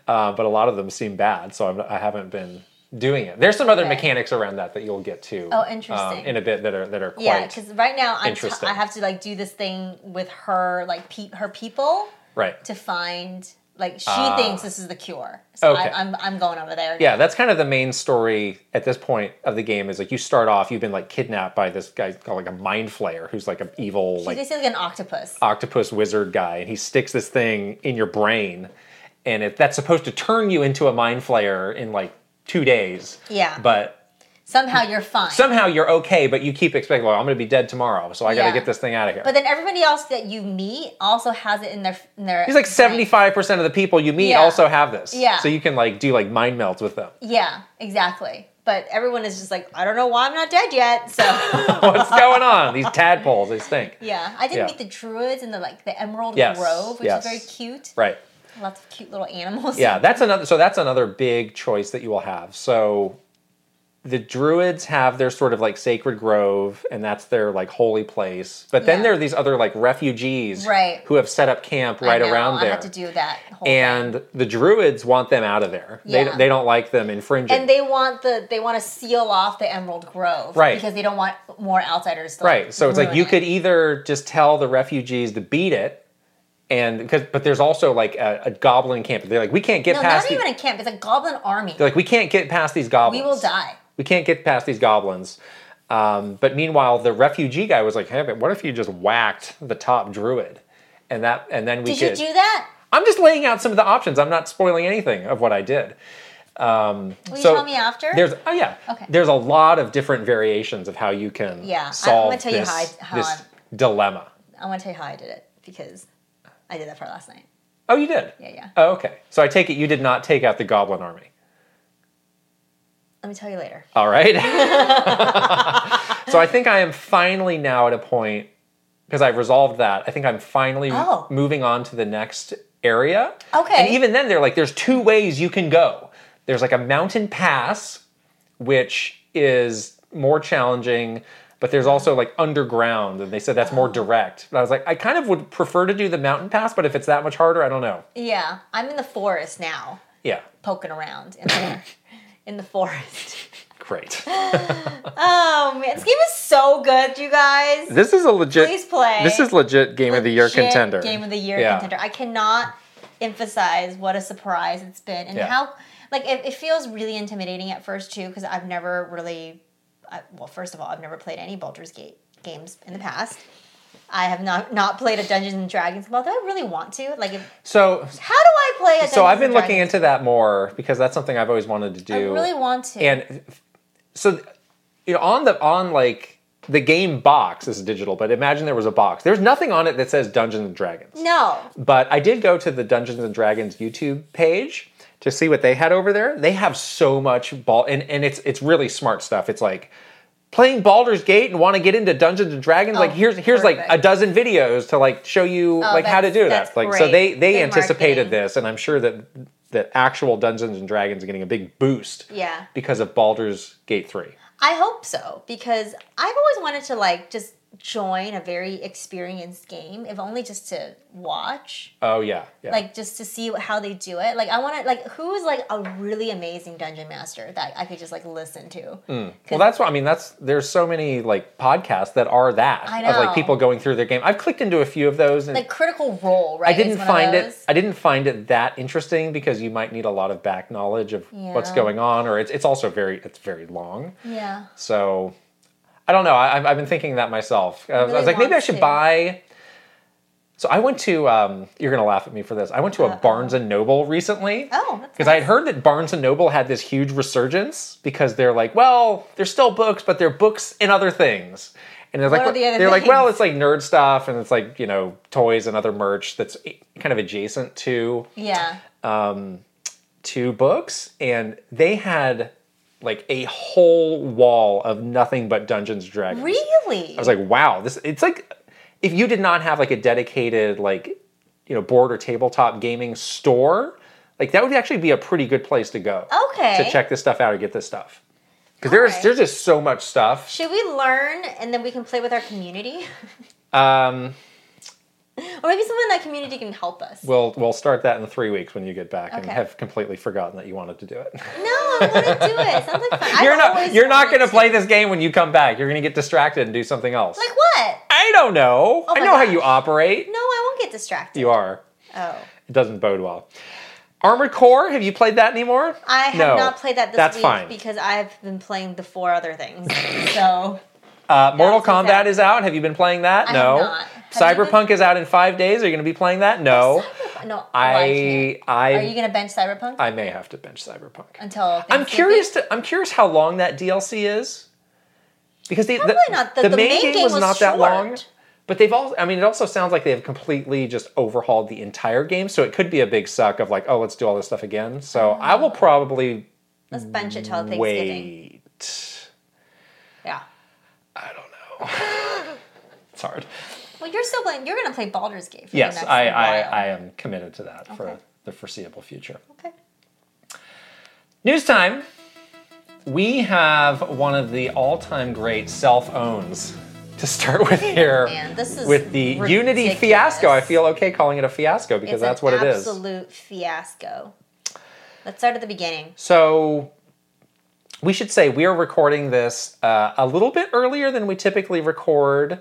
uh, but a lot of them seem bad. So I'm, I haven't been doing it. There's some other Okay. mechanics around that that you'll get to. Oh, um, interesting. in a bit that are that are quite. Yeah, because right now I'm t-. I have to like do this thing with her like pe- her people right. to find like she Ah. thinks this is the cure. So Okay. I, I'm I'm going over there. Yeah, that's kind of the main story at this point of the game. Is like you start off, you've been like kidnapped by this guy called like a mind flayer, who's like an evil She's like basically like an octopus. octopus wizard guy, and he sticks this thing in your brain, and it, that's supposed to turn you into a mind flayer in like two days. Yeah. But Somehow you're fine. somehow you're okay, but you keep expecting, well, I'm going to be dead tomorrow, so I got to get this thing out of here. but then everybody else that you meet also has it in their in their. He's like seventy five percent of the people you meet Yeah. also have this. Yeah. So you can like do like mind melts with them. Yeah, exactly. But everyone is just like, I don't know why I'm not dead yet. So What's going on? These tadpoles, they stink. yeah, I did Yeah. meet the druids in the like the Emerald Yes, Grove, which yes. is very cute. Right. Lots of cute little animals. Yeah, that's another. So that's another big choice that you will have. So the druids have their sort of like sacred grove, and that's their like holy place. But then Yeah. there are these other like refugees, Right. who have set up camp I right know, around I there. had to do that. Whole and thing. the druids want them out of there. Yeah. They, they don't like them infringing. and they want the they want to seal off the Emerald Grove, Right. Because they don't want more outsiders. To, like, right. So it's like you it. could either just tell the refugees to beat it, and because but there's also like a, a goblin camp. They're like we can't get No, past. not even a camp. It's a goblin army. they're like we can't get past these goblins. We will die. We can't get past these goblins. Um, but meanwhile, the refugee guy was like, "Hey, but what if you just whacked the top druid?" And that, and then we Did could. you do that? I'm just laying out some of the options. I'm not spoiling anything of what I did. Um, Will you tell me after? There's oh yeah. Okay. There's a lot of different variations of how you can Yeah, I- I'm solve gonna tell you this, how I- how this I'm- dilemma. I want to tell you how I did it because I did that for last night. Oh, you did. Yeah, yeah. Oh, okay. So I take it you did not take out the goblin army. Let me tell you later. All right. so I think I am finally now at a point because I've resolved that. I think I'm finally Oh. moving on to the next area. Okay. And even then, they're like, there's two ways you can go. There's like a mountain pass, which is more challenging, but there's also like underground, and they said that's Oh. more direct. But I was like, I kind of would prefer to do the mountain pass, but if it's that much harder, I don't know. Yeah, I'm in the forest now, Yeah, poking around in there, in the forest. great. Oh man, this game is so good, you guys. This is a legit. Please play. This is legit game of the year contender. Game of the year Yeah. contender. I cannot emphasize what a surprise it's been and Yeah. how like it, it feels really intimidating at first too because I've never really I, well first of all I've never played any Baldur's Gate games in the past. I have not not played a Dungeons and Dragons. Well, do I really want to? Like, if, So, how do I play a Dungeons so I've been looking into that more because that's something I've always wanted to I do. really want to. and so you know on the on like the game box is digital but imagine there was a box there's nothing on it that says dungeons and dragons no, but i did go to the dungeons and dragons youtube page to see what they had over there they have so much ball and, and it's it's really smart stuff it's like playing Baldur's Gate and want to get into Dungeons and Dragons, like Oh, here's here's like a dozen videos to like show you oh, like how to do that. Like so they they Good anticipated marketing. this, and I'm sure that that actual Dungeons and Dragons are getting a big boost yeah. because of Baldur's Gate three. I hope so because I've always wanted to like just join a very experienced game, if only just to watch, Oh yeah, yeah. like just to see how they do it. Like I want to like who's like a really amazing dungeon master that I could just like listen to. Hmm. well, that's what I mean. That's there's so many like podcasts that are that I of like people going through their game. I've clicked into a few of those, and Like Critical Role, right? I didn't find it. I didn't find it that interesting because you might need a lot of back knowledge of what's going on, or it's it's also very it's very long. Yeah. So I don't know. I, I've- I've been thinking that myself. I was, I was like, maybe I should to. buy. So I went to. Um, you're gonna laugh at me for this. I went to a Uh-oh. Barnes and Noble recently. Oh, that's Because I had heard that Barnes and Noble had this huge resurgence because they're like, well, they're still books, but they're books and other things. And they're like, What are the they're like, well, it's like nerd stuff and it's like you know toys and other merch that's kind of adjacent to Yeah. Um, to books, and they had like a whole wall of nothing but Dungeons and Dragons. Really? I was like, wow, this it's like if you did not have like a dedicated like you know board or tabletop gaming store, like that would actually be a pretty good place to go okay. to check this stuff out or get this stuff. Because there's there's just so much stuff. Should we learn and then we can play with our community? Um, or maybe someone in that community can help us. we'll we'll start that in three weeks when you get back and have completely forgotten that you wanted to do it. no, I want to do it. Sounds like fun. you're I've not you're not going to play this game when you come back. You're going to get distracted and do something else. Like what? I don't know. Oh I know how you operate. No, I won't get distracted. You are. Oh. It doesn't bode well. Armored Core, have you played that anymore? I have No, not played that this that's week fine. because I've been playing the four other things. So Uh, Mortal Kombat exactly- is out. Have you been playing that? I no. Have. Cyberpunk is out in five days. Are you going to be playing that? No. No, I, I Are you gonna bench Cyberpunk I may have to bench Cyberpunk. until? I'm curious to I'm curious how long that DLC is. Because the, Probably the, not. The- the the main, main game, game was, was not that long. short. But they've all, I mean it also sounds like they've completely just overhauled the entire game. So it could be a big suck of like, oh let's do all this stuff again. So I will probably Let's bench it till Thanksgiving. wait. Yeah. I don't know. it's hard. Well, you're still playing. You're gonna play Baldur's Gate. For Yes, the next I. I, I am committed to that for the foreseeable future. Okay. News time. We have one of the all-time great self-owns to start with here. Man, this is with the Unity fiasco. I feel okay calling it a fiasco because It's that's what it is. Absolute fiasco. Let's start at the beginning. So we should say we are recording this uh, a little bit earlier than we typically record.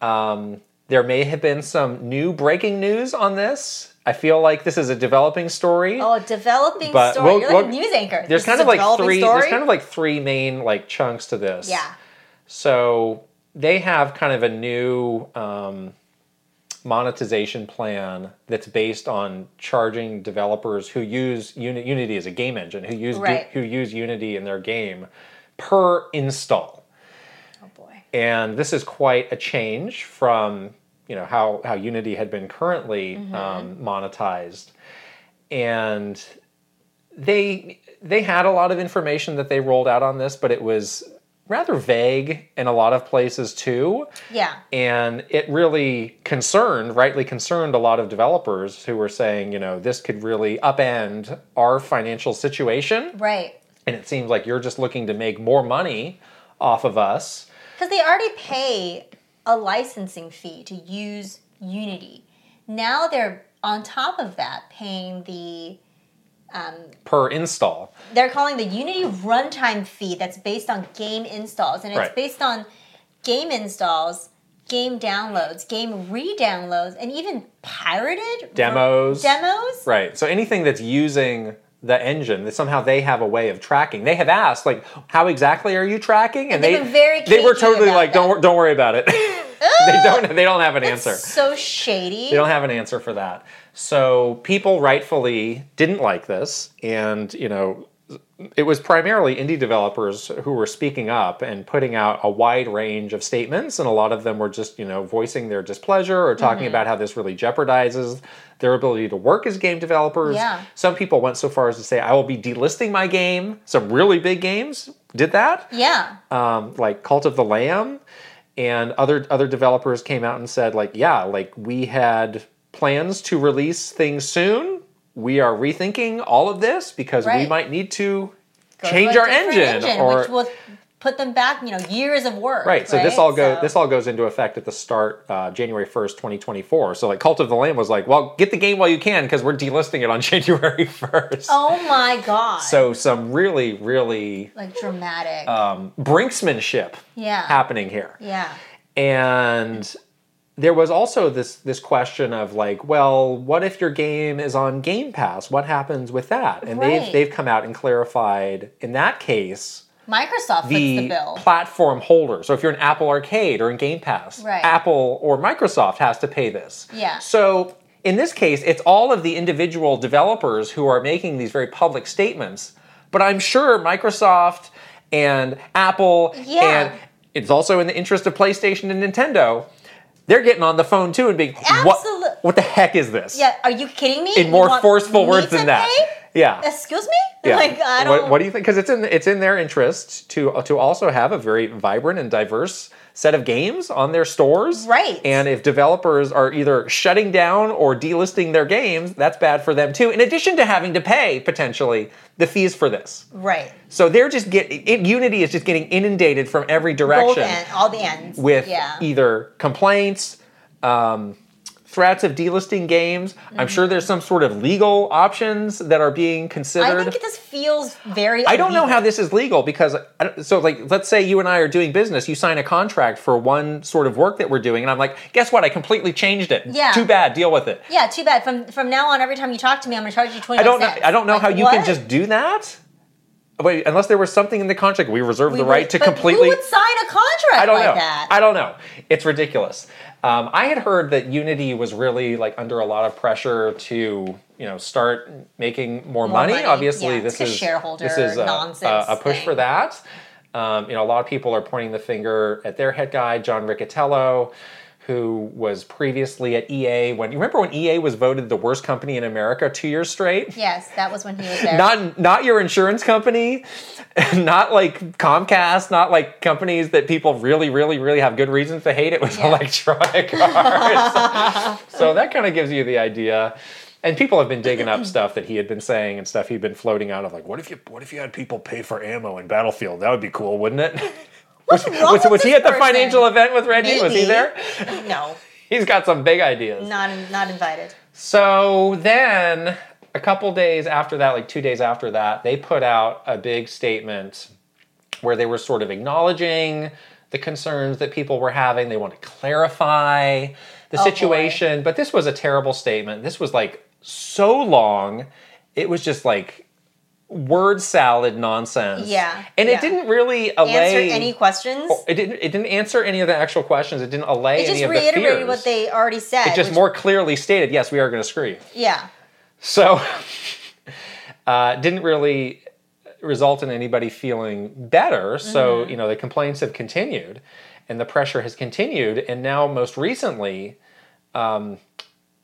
Um, there may have been some new breaking news on this. I feel like this is a developing story. Oh, a developing But story. we'll- You're like a we'll- news anchor. there's This kind of a like three. Story? There's kind of like three main like chunks to this. yeah. So they have kind of a new um, monetization plan that's based on charging developers who use Uni- Unity as a game engine, who use Right. who use Unity in their game per install. Oh boy. And this is quite a change from you know how how Unity had been currently Mm-hmm. um, monetized, and they they had a lot of information that they rolled out on this, but it was rather vague in a lot of places too. Yeah. And it really concerned, rightly concerned, a lot of developers who were saying, you know, this could really upend our financial situation. Right. And it seems like you're just looking to make more money off of us. Because they already pay a licensing fee to use Unity. Now they're on top of that paying the um, per install. they're calling the Unity runtime fee that's based on game installs, and it's Right. based on game installs, game downloads, game re-downloads, and even pirated Demos. Demos. Right. So anything that's using the engine that somehow they have a way of tracking. They have asked like, how exactly are you tracking? And, they've they been very they were totally like, don't don't worry about it. they don't they don't have an answer. So shady. They don't have an answer for that. So people rightfully didn't like this, and you know, it was primarily indie developers who were speaking up and putting out a wide range of statements, and a lot of them were just you know voicing their displeasure or talking Mm-hmm. about how this really jeopardizes their ability to work as game developers. Yeah. Some people went so far as to say, "I will be delisting my game." Some really big games did that yeah. um, like Cult of the Lamb, and other other developers came out and said like, yeah, like we had plans to release things soon. We are rethinking all of this because we might need to Go change a our different engine, or which will put them back, you know, years of work. right. So this all go So- this all goes into effect at the start uh, January first, twenty twenty four. So like Cult of the Lamb was like, well, get the game while you can because we're delisting it on January first. Oh my god. So some really really like dramatic. um, brinksmanship yeah. happening here. Yeah. And there was also this this question of like, well, what if your game is on Game Pass? What happens with that? And Right. they've they've come out and clarified in that case Microsoft the, the bill. platform holder. So if you're an Apple Arcade or in Game Pass, Right. Apple or Microsoft has to pay this. Yeah. So in this case, it's all of the individual developers who are making these very public statements. But I'm sure Microsoft and Apple Yeah. and it's also in the interest of PlayStation and Nintendo. They're getting on the phone too and being, what, what the heck is this? yeah. Are you kidding me? In more forceful words than that. pay? Yeah. Excuse me? Yeah. Like I What- don't. What, do you think? Because it's in it's in their interest to to also have a very vibrant and diverse set of games on their stores. Right. And if developers are either shutting down or delisting their games, that's bad for them too. In addition to having to pay potentially the fees for this. right. So they're just get it, Unity is just getting inundated from every Both direction end, all the ends. with yeah. either complaints, um, threats of delisting games. I'm sure there's some sort of legal options that are being considered. I think this feels very. I don't know how this is legal because so like let's say you and I are doing business, you sign a contract for one sort of work that we're doing, and I'm like, guess what? I completely changed it. Yeah. Too bad. Deal with it. Yeah, too bad. From from now on, every time you talk to me, I'm going to charge you twenty. I don't know. I don't know like, how you can just do that. Wait, unless there was something in the contract, we reserve We the would- right to but completely. Who would sign a contract I don't like know. that? I don't know. It's ridiculous. Um, I had heard that Unity was really like under a lot of pressure to you know start making more, money. money. Obviously, Yeah, this is shareholder this is a, a, a push for that. Um, you know, a lot of people are pointing the finger at their head guy, John Riccitiello, who was previously at EA. When you remember when EA was voted the worst company in America two years straight. Yes, that was when he was there. Not not your insurance company, not like Comcast, not like companies that people really, really, really have good reasons to hate. It was Yeah. Electronic Arts. so that kind of gives you the idea. And people have been digging up stuff that he had been saying and stuff he'd been floating out of like, what if you what if you had people pay for ammo in Battlefield? That would be cool, wouldn't it? What's was wrong was, with was he at the person? financial event with Reggie? Was he there? no, He's got some big ideas. not not invited. So then, a couple days after that, like two days after that, they put out a big statement where they were sort of acknowledging the concerns that people were having. They want to clarify the Oh, boy. situation. But this was a terrible statement. This was like so long. It was just like word salad nonsense. Yeah, and yeah. it didn't really allay Answer any questions? It didn't. It didn't answer any of the actual questions. It didn't allay it any just of the reiterated what they already said. it just which- more clearly stated, yes, we are going to screw you. Yeah. So, uh, didn't really result in anybody feeling better. So, Mm-hmm. you know, the complaints have continued and the pressure has continued. And now, most recently, um,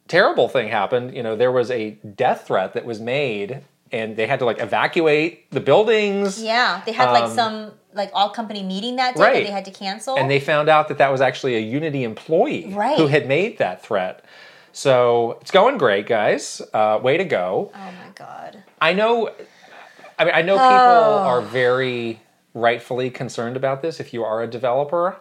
terrible thing happened. You know, there was a death threat that was made and they had to like evacuate the buildings. Yeah. They had like Um, some like all company meeting that day Right. that they had to cancel. And they found out that that was actually a Unity employee Right. who had made that threat. So it's going great, guys. Uh, way to go. oh my god. I know. I mean, I know people Oh. are very rightfully concerned about this. If you are a developer,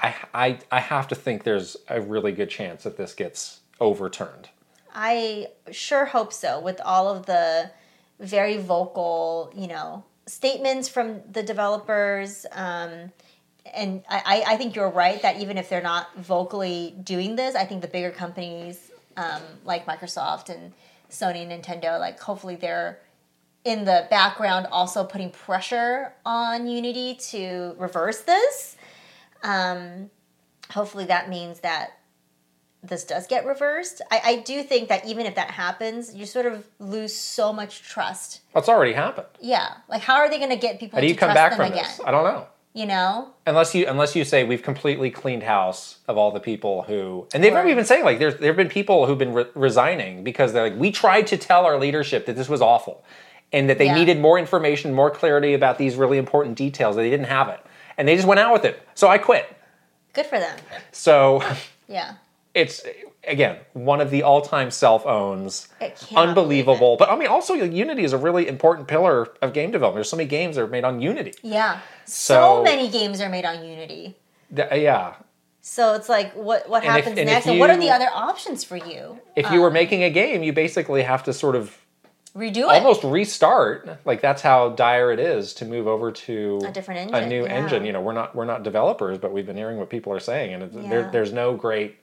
I, I, I have to think there's a really good chance that this gets overturned. I sure hope so with all of the very vocal, you know, statements from the developers. Um, and I, I think you're right that even if they're not vocally doing this, I think the bigger companies um, like Microsoft and Sony and Nintendo, like hopefully they're in the background also putting pressure on Unity to reverse this. Um, hopefully that means that this does get reversed. I, I do think that even if that happens, you sort of lose so much trust. That's already happened? Yeah, like how are they going to get people How do to you come trust back them from again? this? I don't know. You know, Unless you unless you say we've completely cleaned house of all the people who and they've Right. even saying like there's there have been people who've been re- resigning because they're like we tried to tell our leadership that this was awful and that they Yeah. needed more information, more clarity about these really important details. They didn't have it and they just went out with it. So I quit. good for them. So Yeah, it's again one of the all-time self-owns unbelievable but i mean also unity is a really important pillar of game development there's so many games that are made on unity yeah. So- So, many games are made on Unity. Th- uh, yeah So it's like, what what And if- happens and if next, and what are the other options for you? if you were um, making a game you basically have to sort of Redo it. almost restart like that's how dire it is to move over to A different engine a new yeah. engine you know we're not we're not developers but we've been hearing what people are saying and it, there, there's no great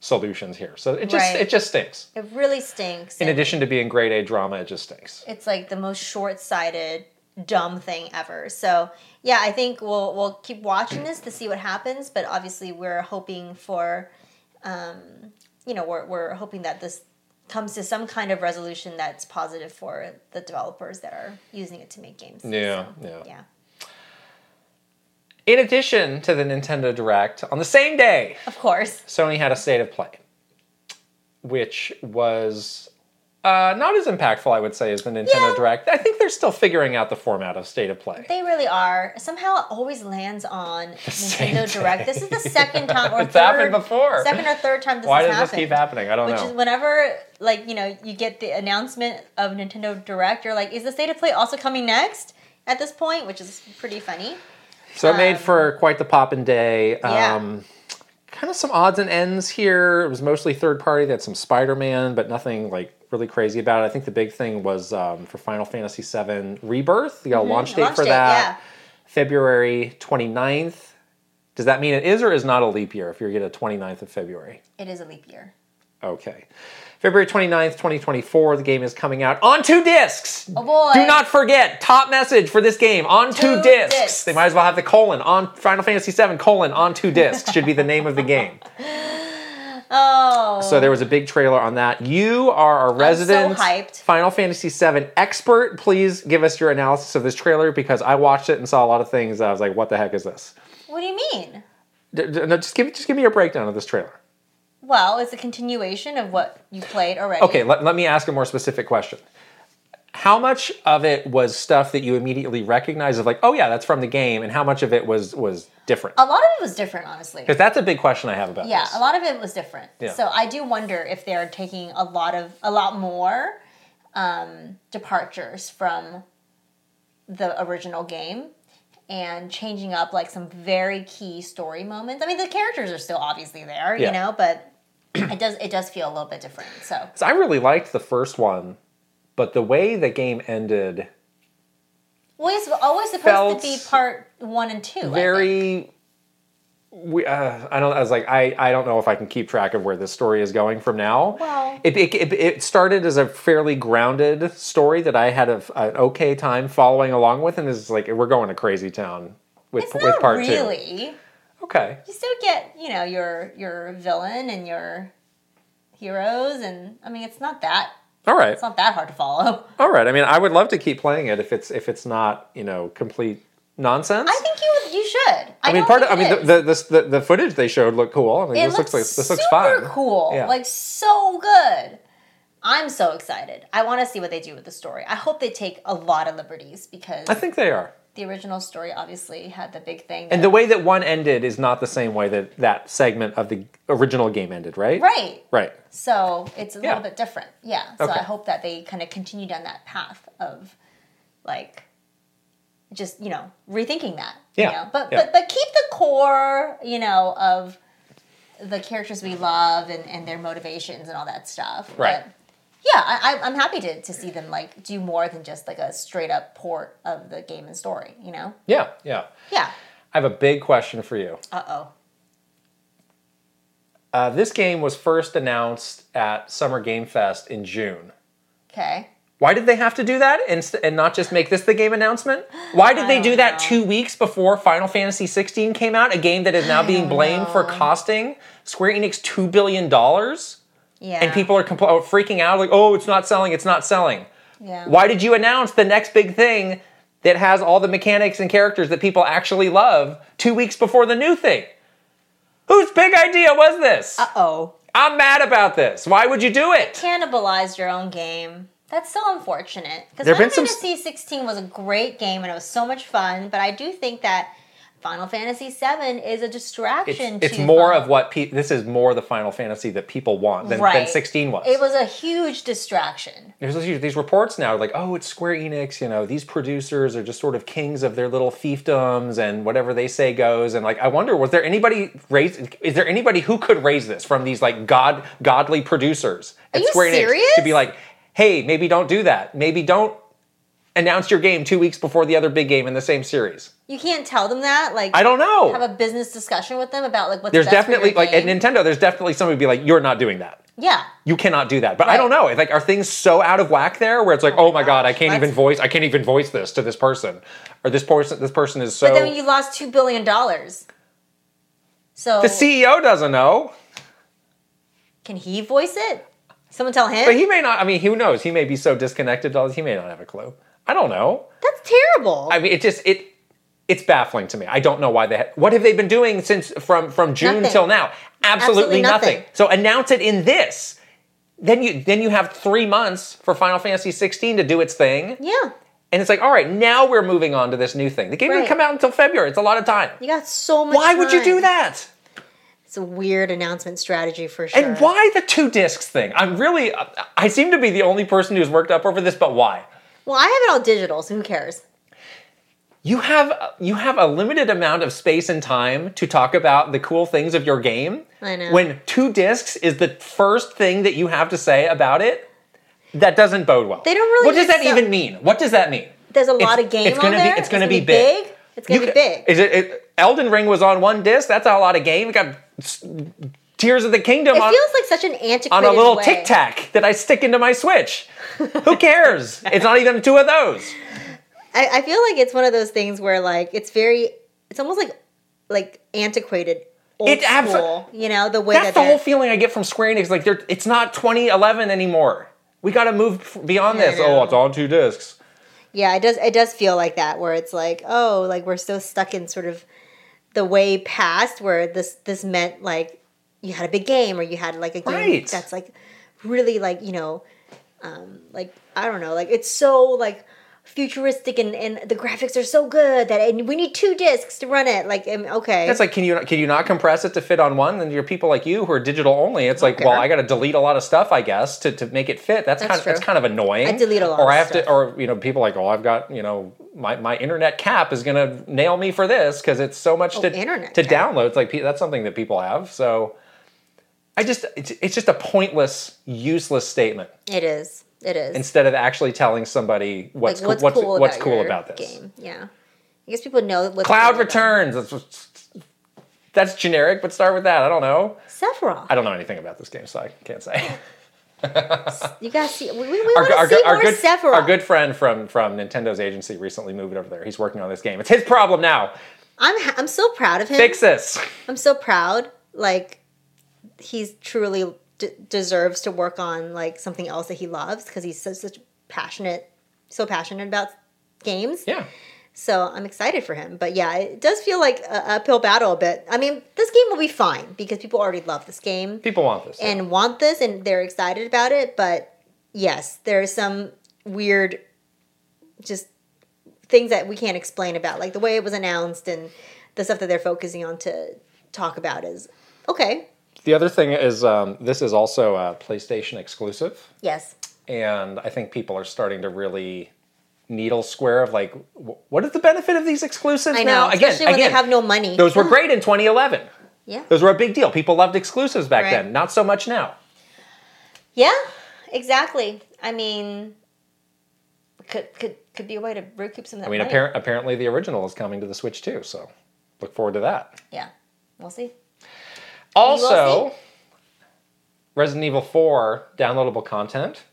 solutions here so it just Right. it just stinks It really stinks. in addition to being grade a drama it just stinks it's like the most short-sighted dumb thing ever so yeah i think we'll we'll keep watching this to see what happens but obviously we're hoping for um, you know we're, we're hoping that this comes to some kind of resolution that's positive for the developers that are using it to make games Yeah, So, yeah. yeah In addition to the Nintendo Direct, on the same day, of course Sony had a state of play, which was uh, not as impactful, I would say, as the Nintendo Yeah. Direct. I think they're still figuring out the format of state of play. they really are somehow it always lands on same nintendo direct this is the second time or It's third, happened before. second or third time this Why has does happened this keep happening? I don't Which know. Which is whenever, like, you know, you get the announcement of Nintendo Direct, you're like, is the State of Play also coming next at this point? Which is pretty funny. So it made for quite the poppin' day. um, Yeah. Um, kind of some odds and ends here. It was mostly third party. They had some Spider Man, but nothing like really crazy about it. I think the big thing was um, for Final Fantasy VII Rebirth. You got a launch date Mm-hmm. Launch for date, that. February 29th. Does that mean it is or is not a leap year if you get a 29th of February? It is a leap year. Okay. February 29th, 2024, the game is coming out on two discs. Oh boy. Do not forget, top message for this game on two, Two discs. discs. They might as well have the colon on Final Fantasy VII colon on two discs should be the name of the game. Oh. So there was a big trailer on that. You are our resident hyped. Final Fantasy VII expert. Please give us your analysis of this trailer because I watched it and saw a lot of things. I was like, what the heck is this? What do you mean? D- d- no, just give just give me your breakdown of this trailer. Well, it's a continuation of what you played already. Okay, let, let me ask a more specific question. How much of it was stuff that you immediately recognized of like, oh yeah, that's from the game, and how much of it was was different? A lot of it was different, honestly. Because that's a big question I have about Yeah, this. a lot of it was different. Yeah. So I do wonder if they're taking a lot of a lot more um, departures from the original game and changing up like some very key story moments. I mean, the characters are still obviously there, Yeah. you know, but it does it does feel a little bit different. So I really liked the first one, but the way the game ended, well, it's always supposed to be part one and two. I very we, uh, I don't. I was like, I, I don't know if I can keep track of where this story is going from now. Well- it, it, it, it started as a fairly grounded story that I had a, an okay time following along with, and it's like we're going to crazy town with with part two. really. Okay. You still get, you know, your your villain and your heroes, and I mean, it's not that All right. it's not that hard to follow. All right. I mean, I would love to keep playing it if it's if it's not you know complete nonsense. I think you you should. I, I mean, part of I mean the, the, the the footage they showed looked cool. I mean, it this looks like this looks super fun. cool, Yeah. like so good. I'm so excited. I want to see what they do with the story. I hope they take a lot of liberties because I think they are. The original story obviously had the big thing. And the way that one ended is not the same way that that segment of the original game ended, right? right, Right. so it's a Yeah. little bit different. Yeah. So Okay. I hope that they kind of continue down that path of like just you know rethinking that. Yeah, You know? But yeah. but but keep the core you know of the characters we love and, and their motivations and all that stuff. Right. But yeah, I, I'm happy to, to see them like do more than just like a straight up port of the game and story. You know? Yeah, yeah. Yeah. I have a big question for you. Uh oh. Uh, this game was first announced at Summer Game Fest in June. Okay. Why did they have to do that and, st- and not just make this the game announcement? Why did they do that know. two weeks before Final Fantasy 16 came out? A game that is now being blamed for costing Square Enix $2 billion? Yeah. And people are compl- freaking out like, oh, it's not selling, it's not selling. Yeah. Why did you announce the next big thing that has all the mechanics and characters that people actually love two weeks before the new thing? Whose big idea was this? Uh oh. I'm mad about this. Why would you do it? cannibalized your own game. That's so unfortunate. Because There have Final been some- Fantasy 16 was a great game and it was so much fun, but I do think that Final Fantasy 7 is a distraction it's to more Final- of what pe- this is more the Final Fantasy that people want than, than 16 was. It was a huge distraction. There's these these reports now like, oh, it's Square Enix. You know, these producers are just sort of kings of their little fiefdoms, and whatever they say goes. And like, I wonder, was there anybody raise? Is there anybody who could raise this from these like god godly producers at Square Enix to be like, hey, maybe don't do that. Maybe don't announce your game two weeks before the other big game in the same series. You can't tell them that. Like, I don't know. have a business discussion with them about like what's there's your definitely like at. Nintendo, there's definitely somebody who'd be like, you're not doing that. yeah. you cannot do that. But I don't know. Like, are things so out of whack there where it's like, oh, oh my god, I can't even voice, I can't even voice this to this person, or this person, this person is so. But then you lost $2 billion. So, the CEO doesn't know, can he voice it? Someone tell him? but he may not. I mean, who knows? He may be so disconnected. He may not have a clue. I don't know. That's terrible. I mean, it just it. It's baffling to me. I don't know why they. Ha- what have they been doing since from from June Nothing. till now? Absolutely, Absolutely nothing. nothing. So announce it in this. Then you then you have three months for Final Fantasy 16 to do its thing. yeah. And it's like, all right, now we're moving on to this new thing. The game didn't come out until February. It's a lot of time. You got so much Why would you do that? It's a weird announcement strategy for sure. And why the two discs thing? I'm really, I seem to be the only person who's worked up over this, but why? Well, I have it all digital, so who cares? You have you have a limited amount of space and time to talk about the cool things of your game. I know. When two discs is the first thing that you have to say about it, that doesn't bode well. They don't really What does that sell- even mean? What does that mean? There's a lot It's- of game it's gonna on be- there. it's gonna be big. It's gonna be big. Is it, it? Elden Ring was on one disc. That's a lot of game. It got Tears of the Kingdom It on, feels like such an antiquated on a little way. tic tac that I stick into my Switch. Who cares? it's not even two of those. I, I feel like it's one of those things where like it's very, it's almost like like antiquated, old It abso- school. You know the way That's that the whole feeling I get from Square Enix. Like, they're, it's not 2011 anymore. We got to move beyond this. Oh, it's on two discs. Yeah, it does. It does feel like that, where it's like, oh, like we're so stuck in sort of the way past, where this this meant like you had a big game, or you had like a game Right. that's like really like you know, um, like I don't know, like it's so like futuristic and, and the graphics are so good that and we need two discs to run it. Like, okay, that's like, can you can you not compress it to fit on one? and you're people like you who are digital only. It's like, Okay. well, I got to delete a lot of stuff, I guess, to, to make it fit. That's, That's kind of that's kind of annoying. I delete a lot Or I have stuff. to, or you know, people like, oh, I've got you know, my, my internet cap is gonna nail me for this because it's so much Oh, to internet to cap. download. It's like that's something that people have. So, I just it's, it's just a pointless, useless statement it is. It is. instead of actually telling somebody what's like, cool, what's, cool what's about cool about this. game? Yeah, I guess people know what's Cloud cool returns. That's That's generic, but start with that. I don't know. Sephiroth. I don't know anything about this game, so I can't say. You guys see, we, we, Our, want to our, see our more good, Sephiroth. our good friend from, from Nintendo's agency recently moved over there. He's working on this game. It's his problem now. I'm ha- I'm so proud of him. Fix this. I'm so proud. Like he's truly d- deserves to work on like something else that he loves because he's so, such passionate, so passionate about games. Yeah. So I'm excited for him. But yeah, it does feel like a uphill battle a bit. I mean, this game will be fine because people already love this game People want this. and want this and they're excited about it. But yes, there are some weird, just things that we can't explain about, like the way it was announced and the stuff that they're focusing on to talk about is okay. The other thing is um, this is also a PlayStation exclusive. Yes. and I think people are starting to really needle square of like, what is the benefit of these exclusives I know, now? Again, especially when again, they have no money. those were great in 2011. Yeah. Those were a big deal. People loved exclusives back Right. then. Not so much now. Yeah, exactly. I mean, could could could be a way to recoup some of that I mean, money. appar- apparently the original is coming to the Switch too. So look forward to that. yeah, we'll see. Also, Resident Evil 4 downloadable content.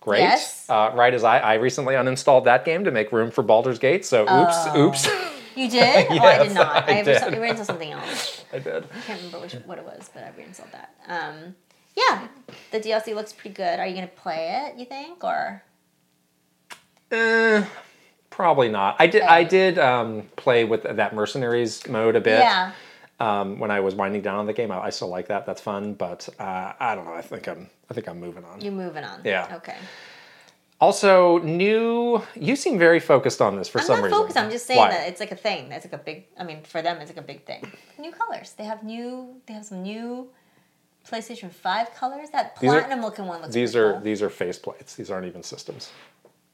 Great. Yes. Uh, right as I, I recently uninstalled that game to make room for Baldur's Gate. So oops, Oh. oops. You did? oh, I Yes, did not. I I, did. Something else. I did. I can't remember which what it was, but I reinstalled that. Um, yeah, the DLC looks pretty good. Are you gonna play it? You think or? Eh, probably not. I did. I did um, play with that mercenaries mode a bit. Yeah. Um, when I was winding down on the game, I, I still like that. That's fun. But uh, I don't know. I think I'm. I think I'm moving on. You're moving on. Yeah. Okay. Also, new. You seem very focused on this for I'm some not reason. focused. I'm just saying Why? that it's like a thing. That's like a big. I mean, for them, it's like a big thing. New colors. They have new. They have some new PlayStation Five colors. That These are- platinum looking one looks. These are cool. these are faceplates. These aren't even systems.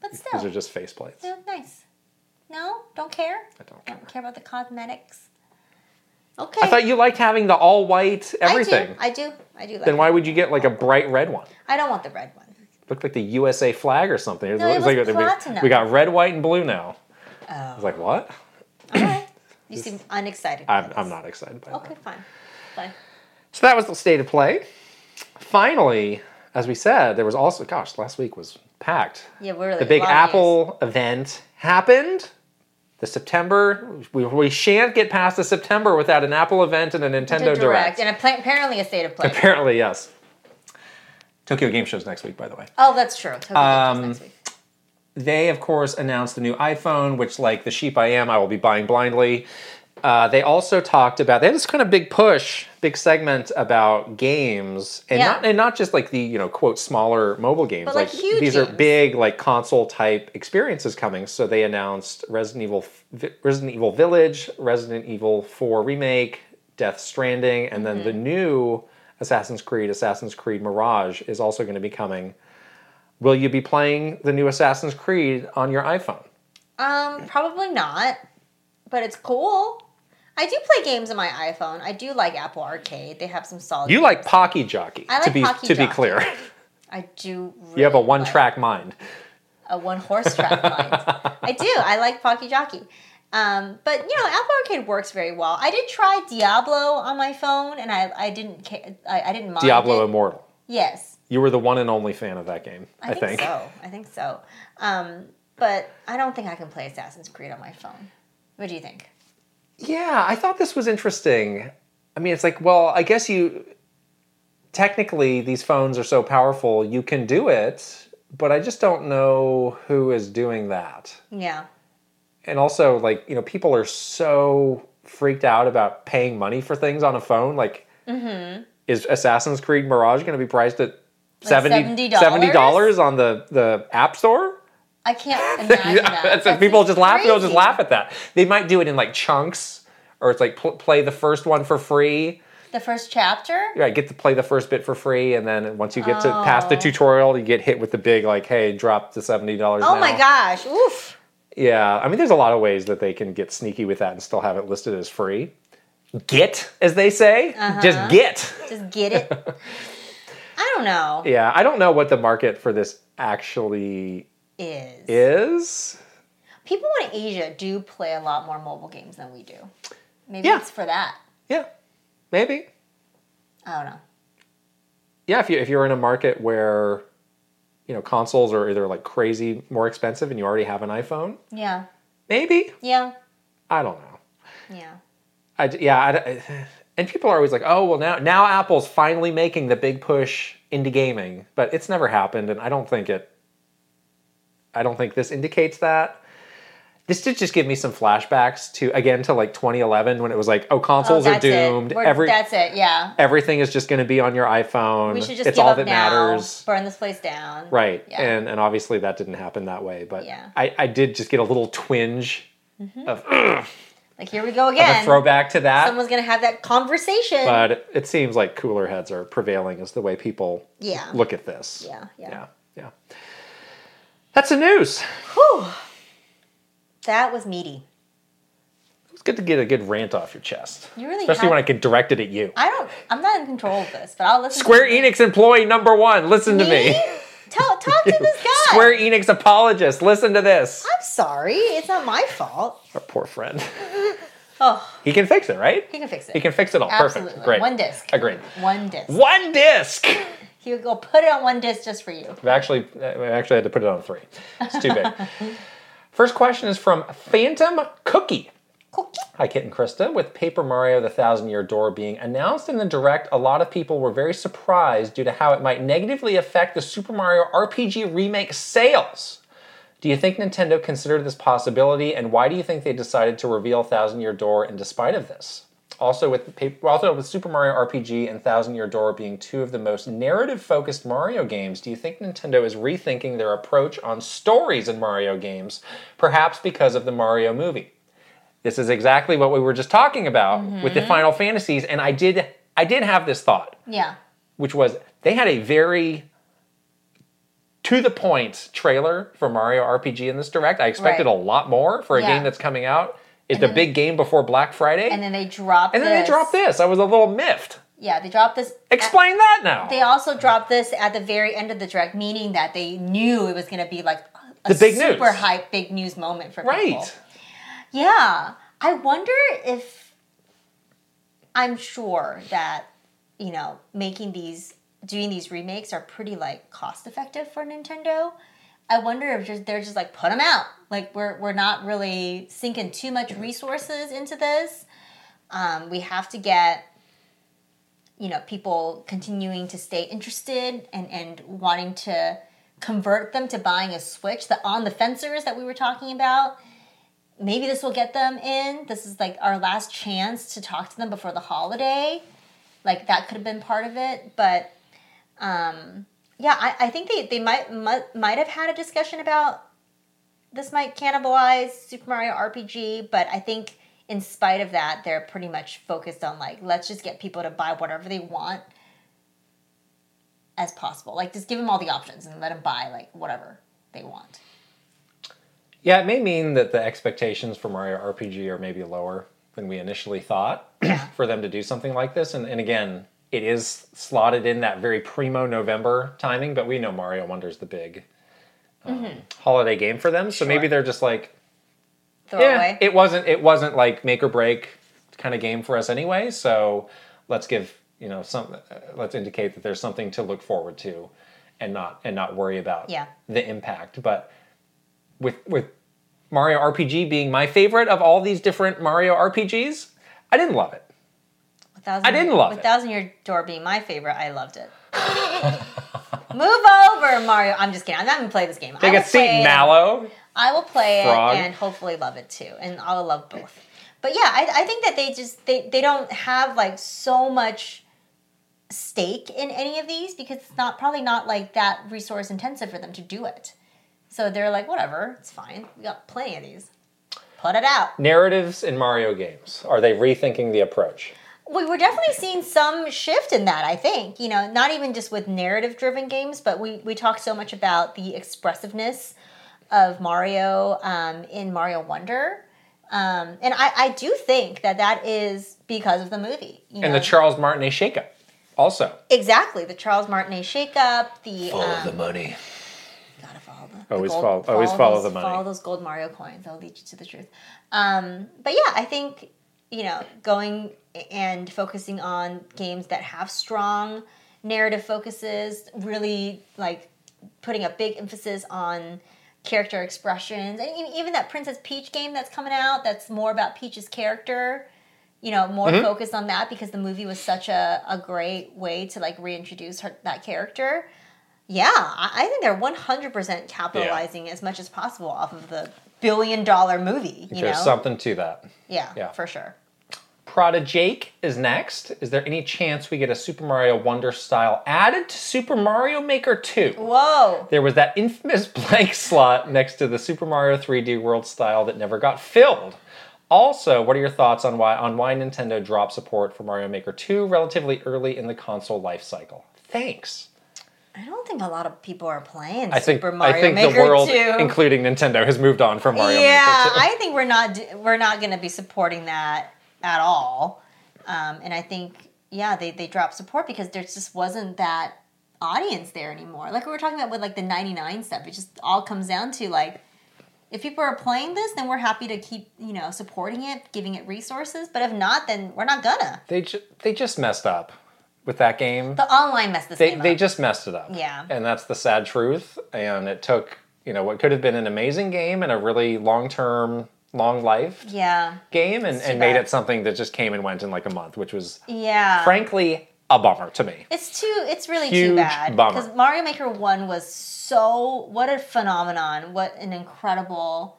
But still, These are just faceplates. nice. No, don't care. I don't care. Don't care. care about the cosmetics. Okay. I thought you liked having the all white everything. I do. I do. I do like. Then why would you get like a bright red one? I don't want the red one. Looked like the USA flag or something. No, it was like we- platinum. we got red, white, and blue now. Oh. I was like, what? All right. You seem unexcited. I'm. I'm not excited by Okay, that. fine. Fine. So that was the state of play. Finally, as we said, there was also, gosh, last week was packed. Yeah, we're really The big a lot news. Apple event happened. The September, we, we shan't get past the September without an Apple event and a Nintendo To Direct. and appa- apparently a state of play. Apparently, yes. Tokyo Game Show's next week, by the way. oh, that's true. Tokyo Game Show's Um, next week. They, of course, announced the new iPhone, which, like the sheep I am, I will be buying blindly. Uh, they also talked about they had this kind of big push, big segment about games, and Yeah. not and not just like the you know quote smaller mobile games. But, like, huge these are big like console type experiences coming. So they announced Resident Evil, Vi- Resident Evil Village, Resident Evil Four remake, Death Stranding, and then Mm-hmm. the new Assassin's Creed, Assassin's Creed Mirage, is also going to be coming. Will you be playing the new Assassin's Creed on your iPhone? Um, probably not, but it's cool. I do play games on my iPhone. I do like Apple Arcade. They have some solid. You like Pocky Jockey, I to like be Pocky to be clear. I do. you have a really one like- track mind. a one horse track mind. I do. I like Pocky Jockey. Um, but you know, Apple Arcade works very well. I did try Diablo on my phone, and I I didn't ca- I, I didn't mind Diablo it. Immortal. Yes, You were the one and only fan of that game, I, I, think, so. I think so. Um, but I don't think I can play Assassin's Creed on my phone. What do you think? Yeah, I thought this was interesting. I mean, it's like, well, I guess you technically these phones are so powerful, you can do it, but I just don't know who is doing that. Yeah. And also, like, you know, people are so freaked out about paying money for things on a phone. Like, mm-hmm. is Assassin's Creed Mirage going to be priced at Like 70 $70? dollars on the, the App Store? I can't imagine that. That's- people just laugh. They'll just laugh at that. They might do it in like chunks, or it's like pl- play the first one for free. The first chapter? Right, get to play the first bit for free, and then once you get to past the Oh. tutorial, you get hit with the big like, "Hey, drop to seventy dollars." Oh my gosh. Oof. Yeah, I mean, there's a lot of ways that they can get sneaky with that and still have it listed as free. Get, as they say, Uh-huh. just get. Just get it. I don't know. Yeah, I don't know what the market for this actually Is. is. People in Asia do play a lot more mobile games than we do. Maybe Yeah. it's for that. Yeah, maybe. I don't know. Yeah, if you if you're in a market where you know consoles are either like crazy more expensive and you already have an iPhone, Yeah. maybe. Yeah. I don't know. Yeah. I yeah, I d and people are always like, "Oh, well now now Apple's finally making the big push into gaming," but it's never happened, and I don't think it. I don't think this indicates that. This did just give me some flashbacks to again to like 2011 when it was like, "Oh, consoles oh, are doomed. It. Every that's it. Yeah. everything is just going to be on your iPhone. We should just it's give all up that now. matters." Burn this place down. Right. Yeah. And and obviously that didn't happen that way, but Yeah. I, I did just get a little twinge mm-hmm. of, of Like here we go a again. throwback to that. Someone's gonna have that conversation. but it, it seems like cooler heads are prevailing as the way people yeah. look at this. Yeah. Yeah. Yeah. Yeah. That's the news. Whew. That was meaty. It's good to get a good rant off your chest. You really Especially have- when I can direct it at you. I don't. I'm not in control of this, but I'll listen. Square to Enix employee number one, listen to me. Talk, talk to this guy. Square Enix apologist, listen to this. I'm sorry. It's not my fault. Our poor friend. Oh, He can fix it, right? he can fix it. He can fix it all. Absolutely. Perfect. Great. One disc. Agreed. One disc. One disc. He would go put it on one disc just for you. We actually, we actually had to put it on three. It's too big. First question is from Phantom Cookie. Cookie. Hi, Kit and Krysta. With Paper Mario The Thousand Year Door being announced in the direct, a lot of people were very surprised due to how it might negatively affect the Super Mario RPG remake sales. Do you think Nintendo considered this possibility, and why do you think they decided to reveal Thousand Year Door in despite of this? Also, with paper, also with Super Mario RPG and Thousand Year Door being two of the most narrative-focused Mario games, do you think Nintendo is rethinking their approach on stories in Mario games, perhaps because of the Mario movie? This is exactly what we were just talking about mm-hmm. with the Final Fantasies, and I did I did have this thought, Yeah. which was they had a very to the point trailer for Mario RPG in this direct. I expected Right. a lot more for a Yeah. game that's coming out. Is the big game before Black Friday? And then they dropped. And then this. they dropped this. I was a little miffed. Yeah, they dropped this. Explain that now. They also dropped this at the very end of the direct, meaning that they knew it was going to be like a The big news. super hype, big news moment for people. right. Yeah. I wonder if I'm sure that, you know, making these doing these remakes are pretty like cost effective for Nintendo. I wonder if just they're just like put them out. Like we're we're not really sinking too much resources into this. Um, we have to get you know people continuing to stay interested and and wanting to convert them to buying a Switch. The on the fencers that we were talking about maybe this will get them in. This is like our last chance to talk to them before the holiday. Like that could have been part of it, but um, yeah, I, I think they, they might, might might have had a discussion about this might cannibalize Super Mario RPG, but I think in spite of that, they're pretty much focused on like let's just get people to buy whatever they want as possible. Like just give them all the options and let them buy like whatever they want. Yeah, it may mean that the expectations for Mario RPG are maybe lower than we initially thought for them to do something like this. And, and again, it is slotted in that very primo November timing, but we know Mario Wonder's the big um, holiday game for them. So maybe they're just like, Throw yeah, away. it wasn't it wasn't like make or break kind of game for us anyway. So let's give you know some uh, let's indicate that there's something to look forward to, and not and not worry about Yeah. the impact. But with with Mario RPG being my favorite of all these different Mario RPGs, I didn't love it. Thousand, I didn't love with it. Thousand Year Door being my favorite, I loved it. Move over, Mario. I'm just kidding. I'm not gonna play this game. Take will a seat. Mallow. I will play Frog. it and hopefully love it too, and I'll love both. But yeah, I, I think that they just they, they don't have like so much stake in any of these because it's not probably not like that resource intensive for them to do it. So they're like, whatever, it's fine. We got plenty of these. Put it out. Narratives in Mario games. Are they rethinking the approach? We were definitely seeing some shift in that i think you know not even just with narrative driven games but we we talked so much about the expressiveness of mario um, in mario wonder um, and I, I do think that that is because of the movie you And know? the Charles Martinet shakeup, also. exactly the charles martinet shakeup the Follow um, the money. gotta follow the, the Always gold- follow- always follow those, the money. Follow those gold Mario coins. They'll lead you to the truth. Um, but yeah, I think you know, going and focusing on games that have strong narrative focuses, really like putting a big emphasis on character expressions, and even that Princess Peach game that's coming out that's more about Peach's character. You know, more mm-hmm. focused on that because the movie was such a, a great way to like reintroduce her that character. Yeah, I, I think they're one hundred percent capitalizing as much as possible off of the billion dollar movie. You There's know, something to that. yeah, Yeah. for sure. Prada Jake is next. Is there any chance we get a Super Mario Wonder style added to Super Mario Maker 2? Whoa. There was that infamous blank slot next to the Super Mario 3D World style that never got filled. Also, what are your thoughts on why on why Nintendo dropped support for Mario Maker 2 relatively early in the console life cycle? Thanks. I don't think a lot of people are playing I think Super Mario I think Maker the world, 2. including Nintendo, has moved on from Mario yeah, Maker 2. I think we're not we're not going to be supporting that at all. Um, and I think yeah, they they dropped support because there just wasn't that audience there anymore. Like we were talking about with like the 99 stuff, it just all comes down to like if people are playing this, then we're happy to keep, you know, supporting it, giving it resources, but if not, then we're not gonna. They ju- they just messed up with that game. The online messed this they, game they up. just messed it up. Yeah. And that's the sad truth. And it took, you know, what could have been an amazing game and a really long term, long life yeah. game and, and made it something that just came and went in like a month, which was Yeah. frankly a bummer to me. It's too. It's really Huge too bad because Mario Maker One was so. What a phenomenon! What an incredible,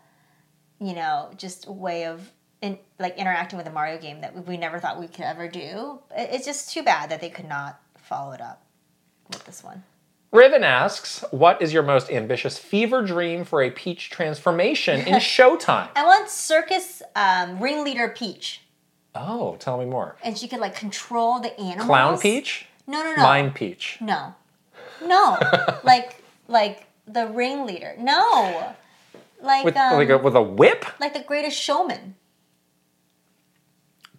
you know, just way of in, like interacting with a Mario game that we never thought we could ever do. It's just too bad that they could not follow it up with this one. Riven asks, what is your most ambitious fever dream for a Peach transformation in Showtime? I want Circus um, ringleader Peach, Oh, tell me more. and she could like control the animals. Clown Peach? No, no, no. Mime Peach. No. No. like like the ringleader. No. Like With, um, like, a, with a whip? like the greatest showman.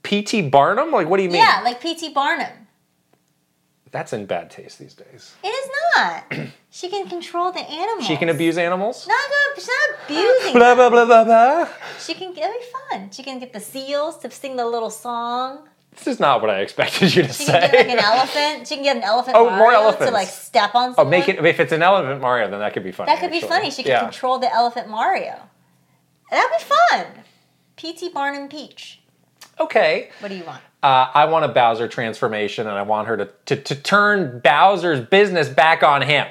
P.T. Barnum? Like, what do you mean? Yeah, like P.T. Barnum. That's in bad taste these days. It is not. she can control the animals. She can abuse animals? Not. She's not abusing. Blah, blah, blah, blah, blah. She can. It'll be fun. She can get the seals to sing the little song. This is not what I expected you to She say. can get like an elephant. She can get an elephant. Oh, more Mario elephants. To like step on. oh, make it. If it's an elephant Mario, then that could be funny. That could be funny. She can yeah. control the elephant Mario. That'd be fun. P.T. Barnum Peach. Okay. What do you want? Uh, I want a Bowser transformation, and I want her to, to, to turn Bowser's business back on him.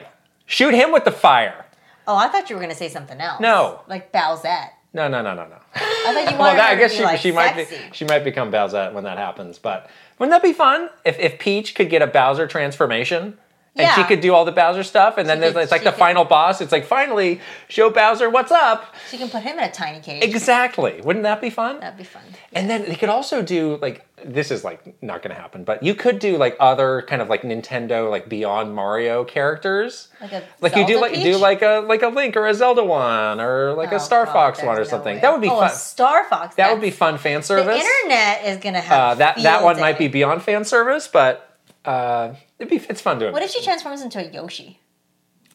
Shoot him with the fire. Oh, I thought you were gonna say something else. No. Like Bowsette. No, no, no, no, no. I thought you wanted well, that, I guess to she, like, she might be she might become Bowsette when that happens. But wouldn't that be fun if, if Peach could get a Bowser transformation? And she could do all the Bowser stuff, and then there's could- it's like the could- final boss. It's like finally show Bowser what's up. She can put him in a tiny cage. Exactly. Wouldn't that be fun? That'd be fun. And then they could also do like this is like not going to happen, but you could do like other kind of like Nintendo like Beyond Mario characters. Like a Like you do Zelda like do like a like a Link or a Zelda one or like Oh, a Star God, Fox one or no something. way. that would be oh, fun. A Star Fox. that would be fun fan service. The internet is gonna have uh, that that one might be beyond fan service, but uh, it'd be it's fun doing. What if she transforms into a Yoshi?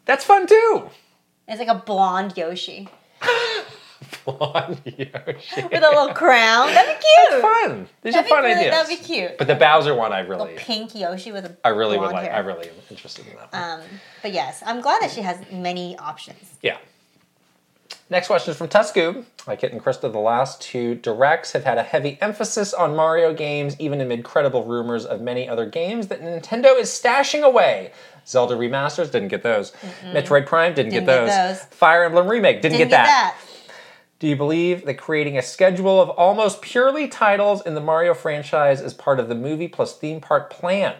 That's fun too. It's like a blonde Yoshi Blonde Yoshi. with a little crown. That'd be cute. That's fun. These That'd are fun really, ideas. That'd be cute. But the Bowser one, I really, pink Yoshi with a I really would like. hair. I really am interested in that. One. Um, but yes, I'm glad that she has many options. Yeah. Next question is from Tuscoob. Like it and Krysta, the last two directs have had a heavy emphasis on Mario games, even amid credible rumors of many other games that Nintendo is stashing away. Zelda remasters didn't get those. Metroid Prime didn't, Didn't get, get those. those. Fire Emblem Remake didn't, Didn't get, that. that. Do you believe that creating a schedule of almost purely titles in the Mario franchise is part of the movie plus theme park plan?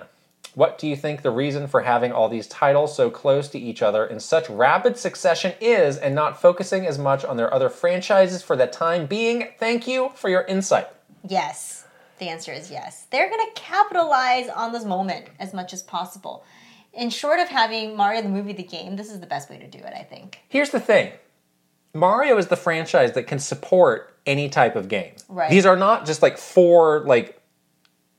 What do you think the reason for having all these titles so close to each other in such rapid succession is and not focusing as much on their other franchises for the time being? Thank you for your insight. Yes. The answer is yes. They're going to capitalize on this moment as much as possible. In short of having Mario the movie the game, this is the best way to do it, I think. Here's the thing Mario is the franchise that can support any type of game. Right. These are not just like four like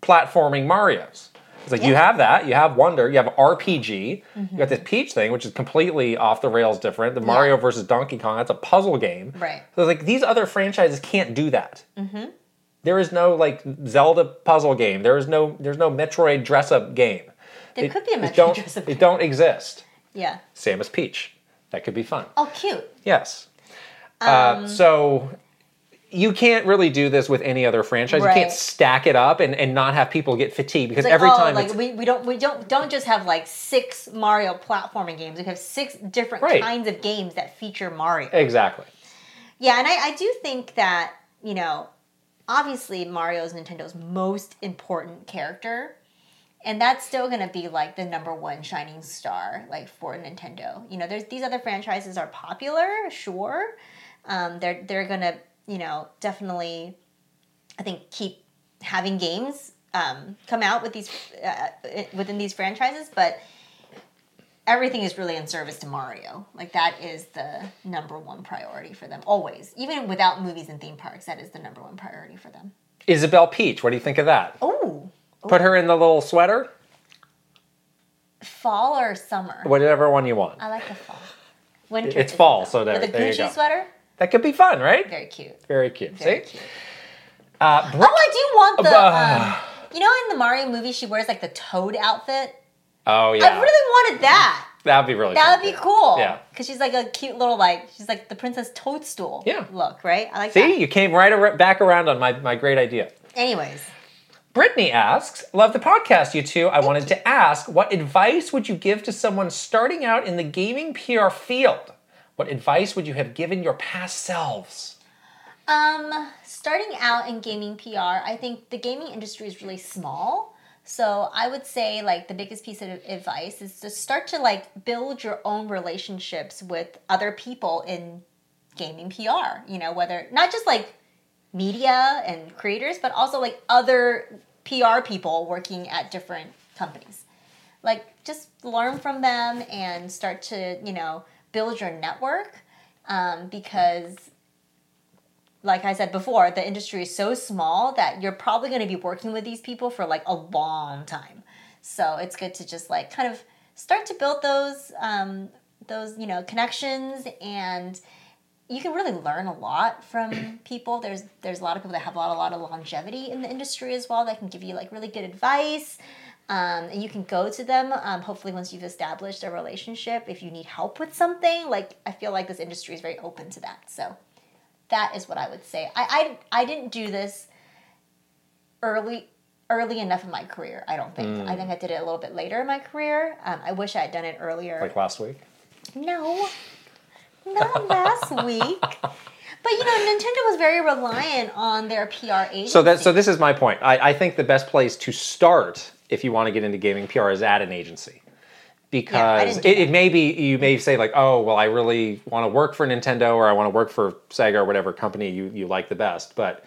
platforming Marios. It's like you have that, you have Wonder, you have RPG, Mm-hmm. you got this Peach thing, which is completely off the rails different. The Mario versus Donkey Kong, that's a puzzle game. Right. So like these other franchises can't do that. There is no like Zelda puzzle game. There is no there's no Metroid dress up game. There It- could be a Metroid don't, dress-up It don't exist. Yeah. Samus Peach. That could be fun. Oh, cute. Yes. Um, uh, so you can't really do this with any other franchise. You can't stack it up and, and not have people get fatigued because like, every oh, time like it's, we, we don't we don't don't just have like six Mario platforming games. We have six different Right. kinds of games that feature Mario. exactly. Yeah, and I, I do think that, you know, obviously Mario is Nintendo's most important character. And that's still gonna be like the number one shining star, like for Nintendo. You know, there's these other franchises are popular, sure. Um, they're they're gonna, you know, definitely, I think keep having games um, come out with these uh, within these franchises, but everything is really in service to Mario. Like that is the number one priority for them always. Even without movies and theme parks, that is the number one priority for them. Isabel Peach, what do you think of that? Oh, Put her in the little sweater, fall or summer? whatever one you want. I like the fall. Winter. It's fall, so there- with a there you Gucci go. sweater. That could be fun, right? Very cute. Very cute. Very See? cute. Uh, Oh, I do want the. Uh, Um, you know, in the Mario movie, she wears like the Toad outfit. oh yeah, I really wanted that. that'd be really. Cool. That would be cool. Yeah. Because she's like a cute little like she's like the Princess Toadstool. Yeah. Look right. I like See, that. you came right ar- back around on my, my great idea. Anyways, Brittany asks, Love the podcast, you two. I wanted to ask, what advice would you give to someone starting out in the gaming PR field? What advice would you have given your past selves? Um, starting out in gaming PR, I think the gaming industry is really small. So I would say like the biggest piece of advice is to start to like build your own relationships with other people in gaming PR. You know, whether not just like media and creators, but also like other PR people working at different companies. Like just learn from them and start to, you know, build your network um, because like I said before, the industry is so small that you're probably going to be working with these people for like a long time. So it's good to just like kind of start to build those um, those you know connections, and you can really learn a lot from people. There's there's a lot of people that have a lot a lot of longevity in the industry as well that can give you like really good advice. Um, and you can go to them um, hopefully once you've established a relationship if you need help with something like i feel like this industry is very open to that so that is what I would say. I I, I didn't do this early early enough in my career. I don't think. I think I did it a little bit later in my career. Um, I wish I had done it earlier. Like last week? no, not last week. But you know, Nintendo was very reliant on their PR agency. So that so this is my point. I, I think the best place to start if you want to get into gaming PR is at an agency. Because didn't it, it may be you may say like, oh well I really want to work for Nintendo or I want to work for Sega or whatever company you, you like the best. But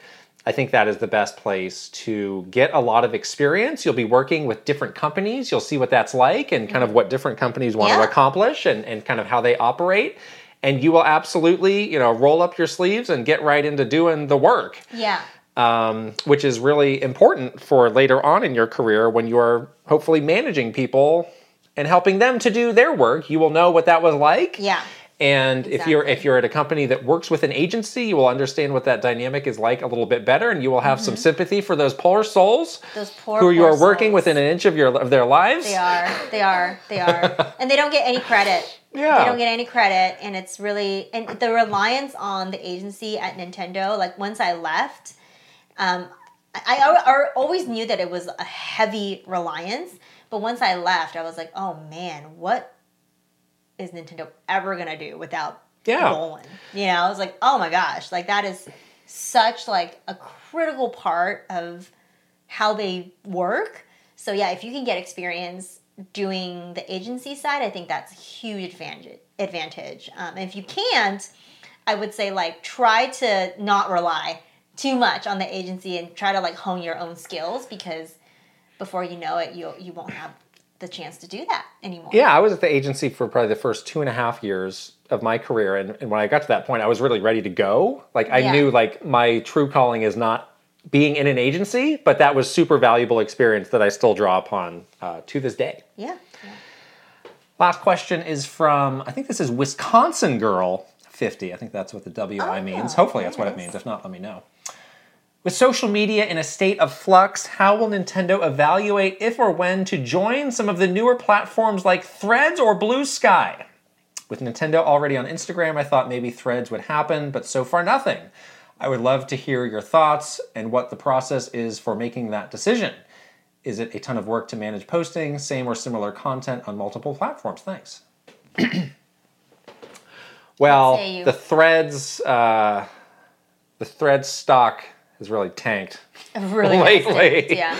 I think that is the best place to get a lot of experience. You'll be working with different companies. You'll see what that's like and kind of what different companies want to accomplish and, and kind of how they operate. And you will absolutely, you know, roll up your sleeves and get right into doing the work yeah, um, which is really important for later on in your career when you are hopefully managing people and helping them to do their work. You will know what that was like. yeah, And if you're if you're at a company that works with an agency, you will understand what that dynamic is like a little bit better, and you will have some sympathy for those poor souls those poor who you poor are working souls. within an inch of your of their lives. They are. They are. They are. and they don't get any credit. Yeah. They don't get any credit. And it's really, and the reliance on the agency at Nintendo, like once I left, um, I, I, I always knew that it was a heavy reliance. But once I left, I was like, oh man, what is Nintendo ever to do without Yeah. You know, I was like, oh my gosh, like that is such like a critical part of how they work. So yeah, if you can get experience doing the agency side, I think that's a huge advantage. Advantage. Um, and if you can't, I would say like try to not rely too much on the agency and try to like hone your own skills because before you know it, you you won't have the chance to do that anymore. Yeah, I was at the agency for probably the first two and a half years of my career, and, and when I got to that point, I was really ready to go. Like I Yeah. knew like my true calling is not being in an agency, but that was super valuable experience that I still draw upon uh, to this day. Yeah. yeah. Last question is from I think this is Wisconsin girl fifty. I think that's what the WI Oh, means. Hopefully that's what it means. If not, let me know. With social media in a state of flux, how will Nintendo evaluate if or when to join some of the newer platforms like Threads or Bluesky? With Nintendo already on Instagram, I thought maybe Threads would happen, but so far nothing. I would love to hear your thoughts and what the process is for making that decision. Is it a ton of work to manage posting, same or similar content on multiple platforms? Thanks. well, the Threads, uh, the Threads stock has really tanked. really Lately. distinct, yeah.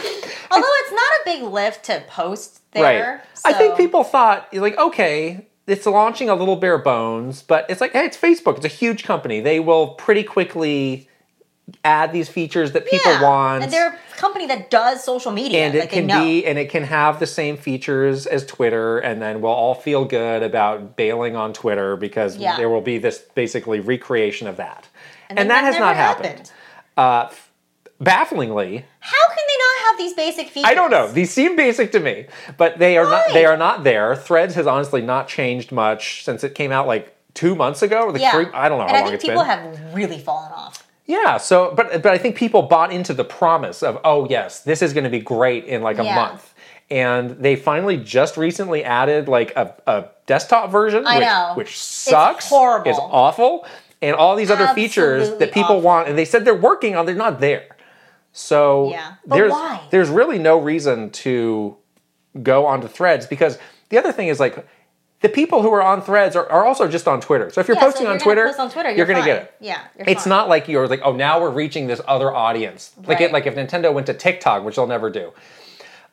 Although it's not a big lift to post there. Right, I think people thought like, okay, it's launching a little bare bones, but it's like, hey, it's Facebook. It's a huge company. They will pretty quickly add these features that people Yeah. want. And they're a company that does social media. and it like, can be and it can have the same features as Twitter, and then we'll all feel good about bailing on Twitter because Yeah. there will be this basically recreation of that. And, then that has not happened. Uh, bafflingly, How can they not have these basic features? I don't know. These seem basic to me, but they are not. They are not there. Threads has honestly not changed much since it came out like two months ago. Or like Yeah. three, I don't know and how I long think it's people been. have really fallen off. yeah. So, but but I think people bought into the promise of oh yes, this is going to be great in like a Yeah. month, and they finally just recently added like a, a desktop version, I which, know. which sucks, horrible. is awful, and all these other features that people awful. want, and they said they're working on, they're not there. So Yeah. There's why? there's really no reason to go onto threads because the other thing is like the people who are on threads are, are also just on Twitter. So if you're Yeah, so posting on you're Twitter, post on Twitter, you're, you're gonna get it. Yeah, it's fine. not like you're like, oh, now we're reaching this other audience. Like Right. it, like if Nintendo went to TikTok, which they'll never do.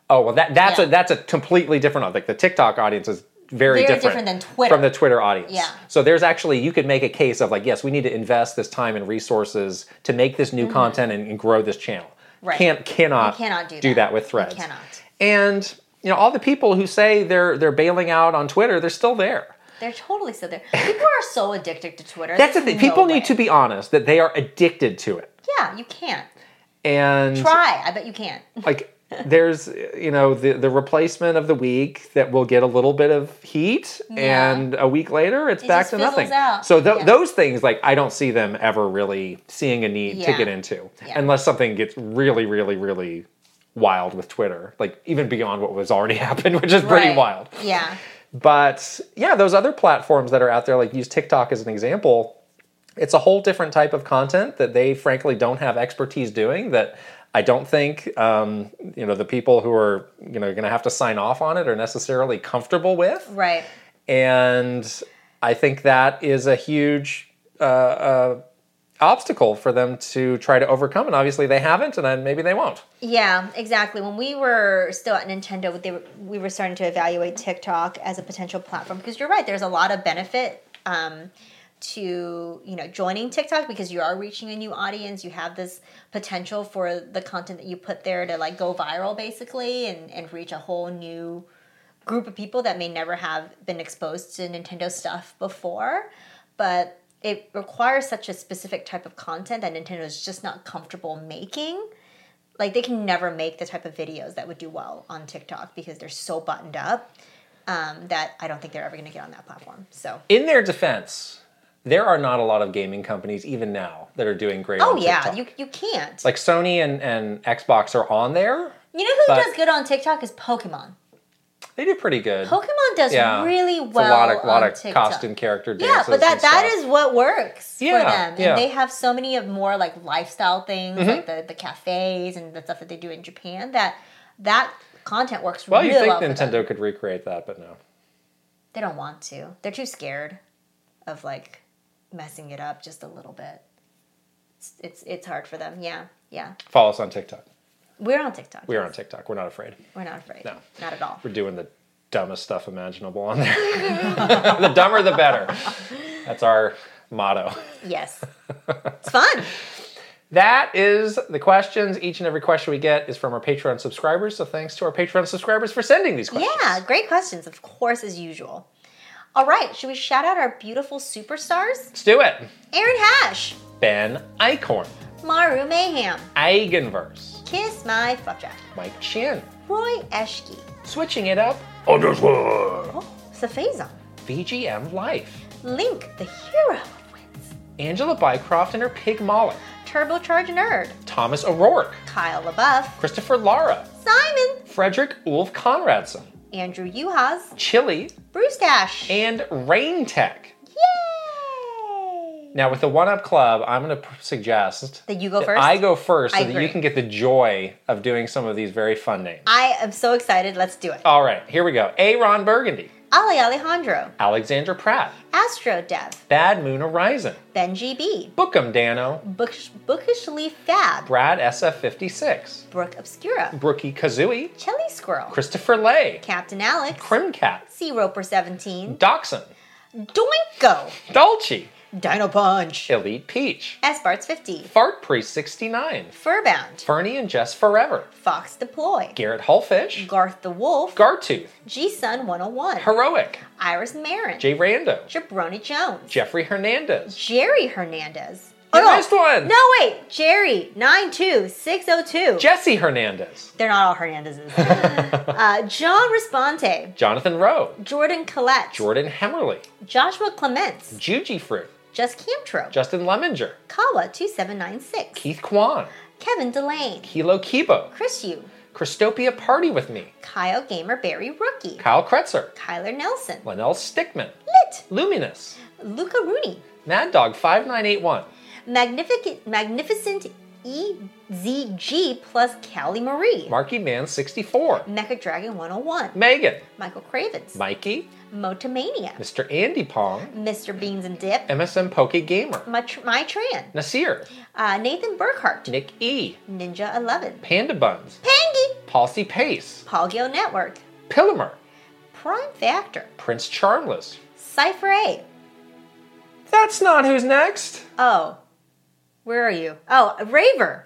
Oh well, that that's Yeah. a that's a completely different. Like the TikTok audience is very, Very different, different than Twitter. from the Twitter audience. Yeah. So there's actually you could make a case of like, yes, we need to invest this time and resources to make this new content and, and grow this channel. Mm-hmm. Right. Can't cannot cannot do that. with You Threads. cannot. And you know all the people who say they're they're bailing out on Twitter, they're still there. They're totally still there. People are so addicted to Twitter. That's the thing. no People way. need to be honest that they are addicted to it. Yeah, you can't. And Try. I bet you can't. like there's you know the the replacement of the week that will get a little bit of heat Yeah. and a week later it's It back to nothing out. so th- Yeah. those things like i don't see them ever really seeing a need to get into Yeah. unless something gets really really really wild with twitter like even beyond what was already happened which is pretty Right. wild Yeah. but yeah, those other platforms that are out there, like use TikTok as an example, it's a whole different type of content that they frankly don't have expertise doing. That I don't think um, you know the people who are you know going to have to sign off on it are necessarily comfortable with, Right. and I think that is a huge. Uh, uh, obstacle for them to try to overcome and obviously they haven't and then maybe they won't Yeah, exactly. When we were still at Nintendo, they were, we were starting to evaluate TikTok as a potential platform because you're right. There's a lot of benefit um, to you know joining TikTok because you are reaching a new audience. You have this potential for the content that you put there to like go viral basically and and reach a whole new group of people that may never have been exposed to Nintendo stuff before. But it requires such a specific type of content that Nintendo is just not comfortable making like they can never make the type of videos that would do well on TikTok because they're so buttoned up um, that I don't think they're ever going to get on that platform. So, in their defense there are not a lot of gaming companies even now that are doing great oh on yeah, TikTok. you you can't. like Sony and, and Xbox are on there. you know who does good on TikTok is Pokemon. They do pretty good. Pokemon does yeah, really It's well a lot of lot of TikTok. costume character dances. Yeah, but that stuff. is what works Yeah, for them, and yeah. they have so many of more like lifestyle things, Mm-hmm. like the the cafes and the stuff that they do in Japan. That that content works well. really You think well. Nintendo could recreate that, but no. They don't want to. They're too scared of like messing it up just a little bit. It's it's, it's hard for them. Yeah, yeah. Follow us on TikTok. We're on TikTok. We are yes. on TikTok. We're not afraid. We're not afraid. No. not at all. We're doing the dumbest stuff imaginable on there. the dumber, the better. That's our motto. Yes, it's fun. That is the questions. Each and every question we get is from our Patreon subscribers. So thanks to our Patreon subscribers for sending these questions. Yeah, great questions, of course, as usual. All right, should we shout out our beautiful superstars? Let's do it. Aaron Hash, Ben Eichhorn, Maru Mayhem, Eigenverse, Kiss My Flapjack, Mike Chin, Roy Eshke, switching it up, Underscore. oh, Safazon, VGM Life, Link, the hero of wits, Angela Bycroft and her pig Molly, Turbocharge Nerd, Thomas O'Rourke, Kyle LaBeouf, Christopher Lara, Simon, Frederick Ulf Conradson, Andrew Yuhas, Chili, Bruce Dash. and Rain Tech. Yay! Now, with the One Up Club, I'm going to suggest That you go first? I go first so I that agree. you can get the joy of doing some of these very fun names. I am so excited. Let's do it. All right, here we go. A. Ron Burgundy, Ali Alejandro, Alexandra Pratt, Astro Dev, Bad Moon Horizon, Benji B, Bookem Dano, Bookish, Bookishly Fab, Brad SF56, Brooke Obscura, Brookie Kazooie, Chelly Squirrel, Christopher Lay, Captain Alex, Crimcat, Sea Roper 17, Dachshund, Doinko, Dolce, Dino Punch, Elite Peach, Esparts 50, Fart Priest 69, Furbound, Fernie and Jess Forever, Fox Deploy, Garrett Hullfish, Garth the Wolf, Gartooth, G Sun 101, Heroic, Iris Marin, Jay Rando, Jabroni Jones, Jeffrey Hernandez. Jerry Hernandez. You missed one. No, wait. Jerry, 92602. Jesse Hernandez, They're not all Hernandezes. uh, John Responte, Jonathan Rowe, Jordan Collette, Jordan Hemmerly, Joshua Clements, Juji Fruit, Just Camtro, Justin Leminger, Kawa 2796, Keith Kwan, Kevin Delane, Kilo Kibo, Chris Yu, Christopia Party with Me, Kyle Gamer Barry Rookie, Kyle Kretzer, Kyler Nelson, Linnell Stickman, Lit, Luminous, Luca Rooney, Mad Dog 5981, Magnificent, Magnificent EZG plus Callie Marie, Marky Man 64, Mecha Dragon 101, Megan, Michael Cravens, Mikey, Motomania, Mr. Andy Pong, Mr. Beans and Dip, MSM Poke Gamer, My, My Tran, Nasir, uh, Nathan Burkhart, Nick E, Ninja 11, Panda Buns, Pangy, Palsy Pace, Paul Gill Network, Pillimer, Prime Factor, Prince Charles. Cypher A. That's not who's next. Oh, where are you? Oh, Raver.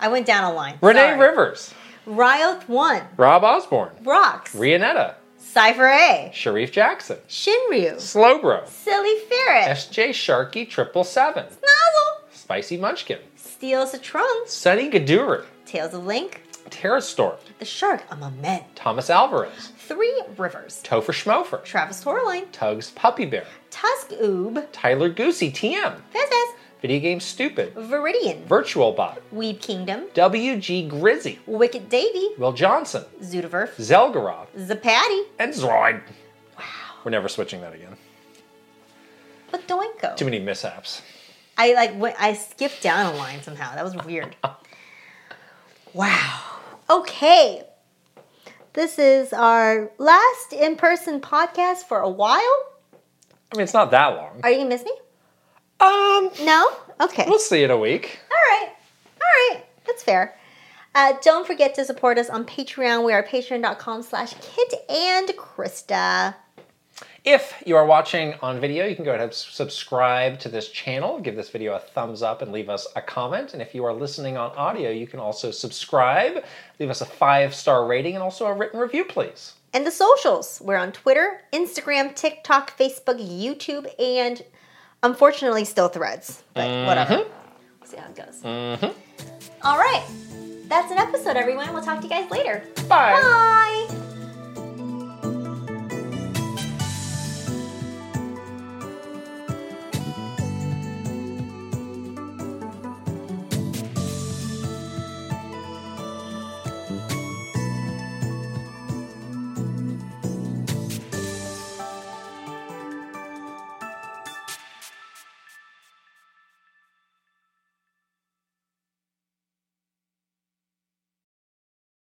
I went down a line. Renee Sorry. Rivers, Ryoth 1, Rob Osborne, Rocks, Rianetta, Cypher A, Sharif Jackson, Shinryu, Slowbro, Silly Ferret, SJ Sharky Triple Seven, Nozzle, Spicy Munchkin, Steel Citrons, Sunny Gaduru, Tales of Link, Terrastorm, The Shark Among Men, Thomas Alvarez, Three Rivers, Topher Schmofer, Travis Torline, Tugs Puppy Bear, Tusk Oob, Tyler Goosey TM, Fez, Video Game Stupid, Viridian, Virtual Bot, Weeb Kingdom, WG Grizzy, Wicked Davy, Will Johnson, Zudaverf, Zelgarov, Zapatty, and Zroid. Wow. We're never switching that again. but Doinko. Too many mishaps. I like went, I skipped down a line somehow. That was weird. wow. Okay. This is our last in-person podcast for a while. I mean, it's not that long. Are you gonna miss me? Um, No? Okay. we'll see in a week. All right. All right. That's fair. Uh, don't forget to support us on Patreon. We are patreon.com slash Kit and Krysta. If you are watching on video, you can go ahead and subscribe to this channel, give this video a thumbs up, and leave us a comment. And if you are listening on audio, you can also subscribe, leave us a five star rating, and also a written review, please. And the socials. We're on Twitter, Instagram, TikTok, Facebook, YouTube, and unfortunately still threads. But mm-hmm. whatever. We'll see how it goes. Mm-hmm. All right. That's an episode, everyone. We'll talk to you guys later. Bye. Bye.